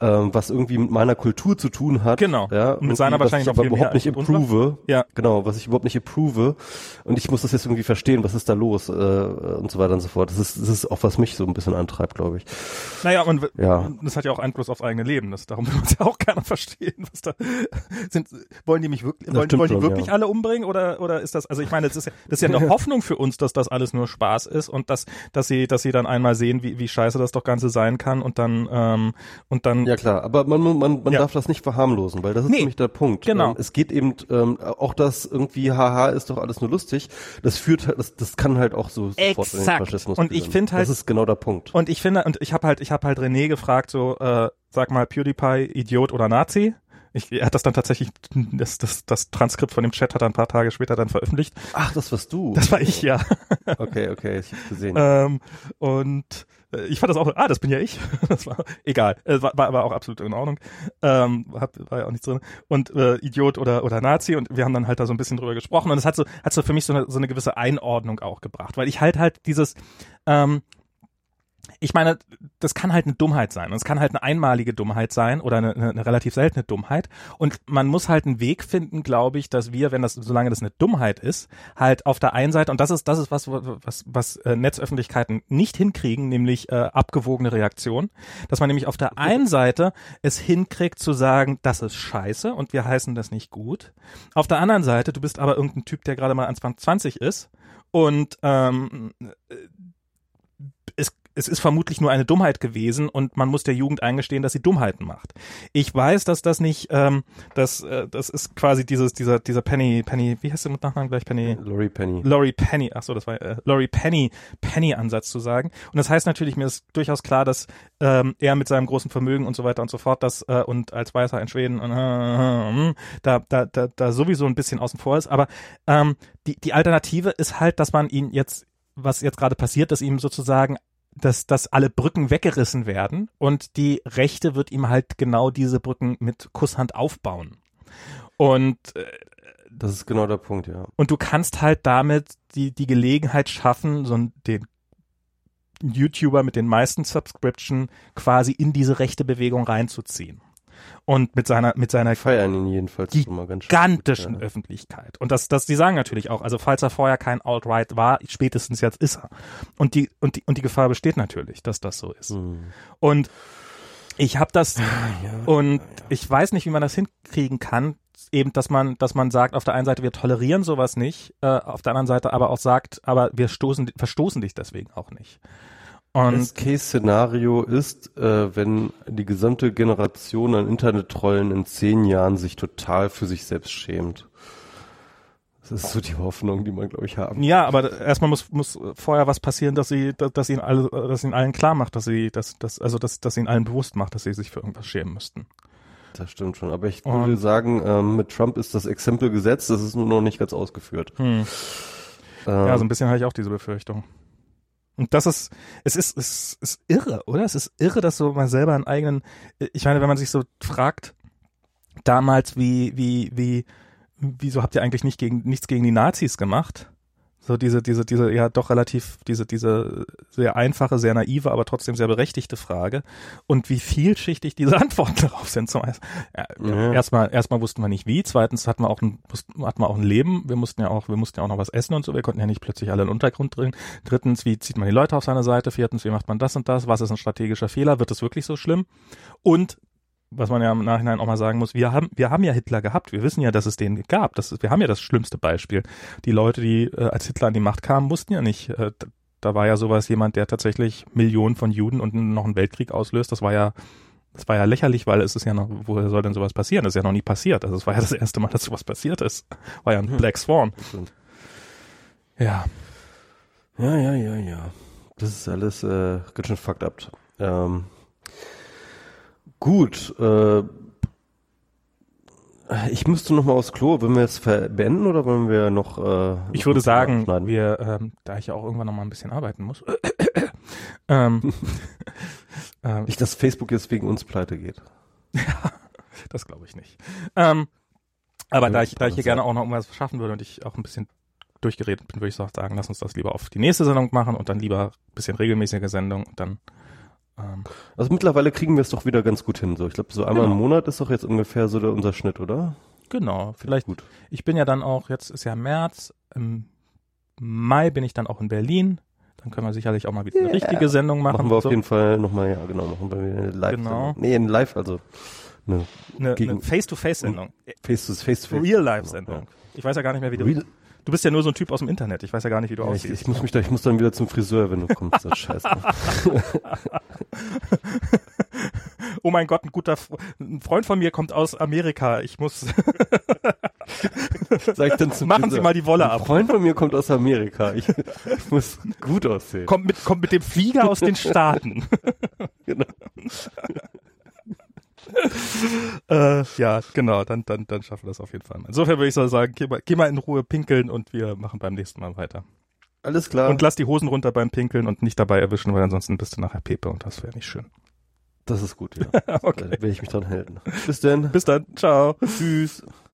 ähm, was irgendwie mit meiner Kultur zu tun hat. Genau. Ja, mit seiner wahrscheinlich was ich aber überhaupt nicht approve. Ja. Genau, was ich überhaupt nicht approve. Und ich muss das jetzt irgendwie verstehen, was ist da los äh, und so weiter und so fort. Das ist, das ist auch, was mich so ein bisschen antreibt, glaube ich. Naja, und ja. das hat ja auch Einfluss aufs eigene Leben. Das, darum will man ja auch gerne verstehen, was da sind. Wollen die mich wirklich, wollen, wollen die schon, wirklich ja. alle umbringen oder, oder ist das, also ich meine, das ist ja, das ist ja eine Hoffnung für uns, dass das alles nur Spaß ist und dass, dass sie, dass sie dann einmal sehen, wie, wie scheiße das doch Ganze sein kann und dann, ähm, und dann. Ja klar, aber man man, man ja. darf das nicht verharmlosen, weil das ist nee, nämlich der Punkt. Genau. Ähm, es geht eben ähm, auch das irgendwie, haha, ist doch alles nur lustig. Das führt halt, das, das kann halt auch so sofort in den Faschismus Und ich finde halt, das ist genau der Punkt. Und ich finde, und ich habe halt, ich habe halt René gefragt, so, äh, sag mal, PewDiePie, Idiot oder Nazi? Ich, er hat das dann tatsächlich, das, das, das Transkript von dem Chat hat er ein paar Tage später dann veröffentlicht. Ach, das warst du. Das war ich, ja. Okay, okay, ich hab's gesehen. Ähm, und ich fand das auch, ah, das bin ja ich. Das war egal. Es war, war aber auch absolut in Ordnung. Ähm, hab, war ja auch nichts drin. Und äh, Idiot oder oder Nazi und wir haben dann halt da so ein bisschen drüber gesprochen und es hat so hat so für mich so eine so eine gewisse Einordnung auch gebracht, weil ich halt halt dieses ähm, ich meine, das kann halt eine Dummheit sein. Und es kann halt eine einmalige Dummheit sein oder eine, eine, eine, relativ seltene Dummheit. Und man muss halt einen Weg finden, glaube ich, dass wir, wenn das, solange das eine Dummheit ist, halt auf der einen Seite, und das ist, das ist was, was, was äh, Netzöffentlichkeiten nicht hinkriegen, nämlich äh, abgewogene Reaktion, dass man nämlich auf der einen Seite es hinkriegt zu sagen, das ist scheiße und wir heißen das nicht gut. Auf der anderen Seite, du bist aber irgendein Typ, der gerade mal Anfang 20 ist und ähm, es ist vermutlich nur eine Dummheit gewesen und man muss der Jugend eingestehen, dass sie Dummheiten macht. Ich weiß, dass das nicht, ähm, das, äh, das ist quasi dieses, dieser, dieser Penny, Penny, wie heißt der mit Nachnamen gleich Penny? Laurie Penny. Laurie Penny, ach so, das war äh, Laurie Penny, Penny-Ansatz zu sagen. Und das heißt natürlich, mir ist durchaus klar, dass ähm, er mit seinem großen Vermögen und so weiter und so fort, das äh, und als Weißer in Schweden äh, äh, da, da, da, da sowieso ein bisschen außen vor ist. Aber ähm, die, die Alternative ist halt, dass man ihn jetzt was jetzt gerade passiert, dass ihm sozusagen dass, dass alle Brücken weggerissen werden und die Rechte wird ihm halt genau diese Brücken mit Kusshand aufbauen. Und äh, das ist genau der Punkt, ja. Und du kannst halt damit die, die Gelegenheit schaffen, so den YouTuber mit den meisten Subscription quasi in diese rechte Bewegung reinzuziehen und mit seiner mit seiner feiern ihn jedenfalls gigantischen ja. Öffentlichkeit. Und das das die sagen natürlich auch also falls er vorher kein Alt-Right war spätestens jetzt ist er. Und die und die und die Gefahr besteht natürlich dass das so ist. Mhm. und ich habe das ja, und ja, ich weiß nicht wie man das hinkriegen kann eben dass man dass man sagt auf der einen Seite wir tolerieren sowas nicht äh, auf der anderen Seite aber auch sagt aber wir stoßen verstoßen dich deswegen auch nicht und das Case-Szenario ist, äh, wenn die gesamte Generation an Internet-Trollen in zehn Jahren sich total für sich selbst schämt. Das ist so die Hoffnung, die man, glaube ich, haben. Ja, aber erstmal muss, muss vorher was passieren, dass sie, dass, dass ihnen alle, dass ihnen allen klar macht, dass sie, dass, dass, also dass, dass ihnen allen bewusst macht, dass sie sich für irgendwas schämen müssten. Das stimmt schon. Aber ich Und- würde sagen, ähm, mit Trump ist das Exempel gesetzt, das ist nur noch nicht ganz ausgeführt. Hm. Ähm, Ja, so ein bisschen habe ich auch diese Befürchtung. Und das ist, es ist, es ist irre, oder? Es ist irre, dass so mal selber einen eigenen, ich meine, wenn man sich so fragt, damals, wie, wie, wie, wieso habt ihr eigentlich nicht gegen, nichts gegen die Nazis gemacht? So diese, diese, diese, ja doch relativ, diese, diese sehr einfache, sehr naive, aber trotzdem sehr berechtigte Frage. Und wie vielschichtig diese Antworten darauf sind. Zum ja, Ja. erstmal, erstmal wussten wir nicht wie. Zweitens hatten wir auch ein, wussten, hatten wir auch ein Leben. Wir mussten ja auch, wir mussten ja auch noch was essen und so. Wir konnten ja nicht plötzlich alle in den Untergrund dringen. Drittens, wie zieht man die Leute auf seine Seite? Viertens, wie macht man das und das? Was ist ein strategischer Fehler? Wird es wirklich so schlimm? Und was man ja im Nachhinein auch mal sagen muss, wir haben, wir haben ja Hitler gehabt. Wir wissen ja, dass es den gab. Das ist, wir haben ja das schlimmste Beispiel. Die Leute, die äh, als Hitler an die Macht kamen, wussten ja nicht, äh, da war ja sowas jemand, der tatsächlich Millionen von Juden und noch einen Weltkrieg auslöst. Das war ja, das war ja lächerlich, weil es ist ja noch, woher soll denn sowas passieren? Das ist ja noch nie passiert. Also es war ja das erste Mal, dass sowas passiert ist. War ja ein Black Swan. Ja. Ja, ja, ja, ja. Das ist alles äh, ganz schön fucked up. Ähm, gut, äh, ich müsste noch mal aufs Klo. Wollen wir jetzt beenden oder wollen wir noch? Äh, Ich würde sagen, wir, ähm, da ich ja auch irgendwann noch mal ein bisschen arbeiten muss, ähm, ähm, nicht, dass Facebook jetzt wegen uns pleite geht. das glaube ich nicht. Ähm, aber Ja, da ich, da ich hier ja. gerne auch noch irgendwas schaffen würde und ich auch ein bisschen durchgeredet bin, würde ich sagen, lass uns das lieber auf die nächste Sendung machen und dann lieber ein bisschen regelmäßige Sendung und dann Also mittlerweile kriegen wir es doch wieder ganz gut hin. So, ich glaube, so einmal Genau. im Monat ist doch jetzt ungefähr so der, unser Schnitt, oder? genau, vielleicht Gut. Ich bin ja dann auch, jetzt ist ja März, im Mai bin ich dann auch in Berlin. Dann können wir sicherlich auch mal wieder eine Yeah. richtige Sendung machen. Machen wir auf so. jeden Fall nochmal, ja, genau, machen wir eine live Genau. Nee, ein Live, also eine eine, eine Face-to-Face-Sendung. face to face, to face. Real-Life-Sendung. Ich weiß ja gar nicht mehr, wie du. Real, Du bist ja nur so ein Typ aus dem Internet. Ich weiß ja gar nicht, wie du ja, ich, aussiehst. ich muss mich da, ich muss dann wieder zum Friseur, wenn du kommst. Das scheiße. oh mein Gott, ein guter ein Freund von mir kommt aus Amerika. Ich muss. Sag ich dann zum Machen Friseur. Sie mal die Wolle Ein ab. Freund von mir kommt aus Amerika. Ich, ich muss gut aussehen. kommt mit, kommt mit dem Flieger aus den Staaten. Genau. äh, ja, genau, dann, dann, dann schaffen wir das auf jeden Fall. Insofern würde ich so sagen, geh mal, geh mal in Ruhe pinkeln und wir machen beim nächsten Mal weiter. Alles klar. Und lass die Hosen runter beim Pinkeln und nicht dabei erwischen, weil ansonsten bist du nachher Pepe und das wäre nicht schön. das ist gut, ja. Okay. Da will ich mich dran halten. Bis denn. Bis dann. Ciao. Tschüss.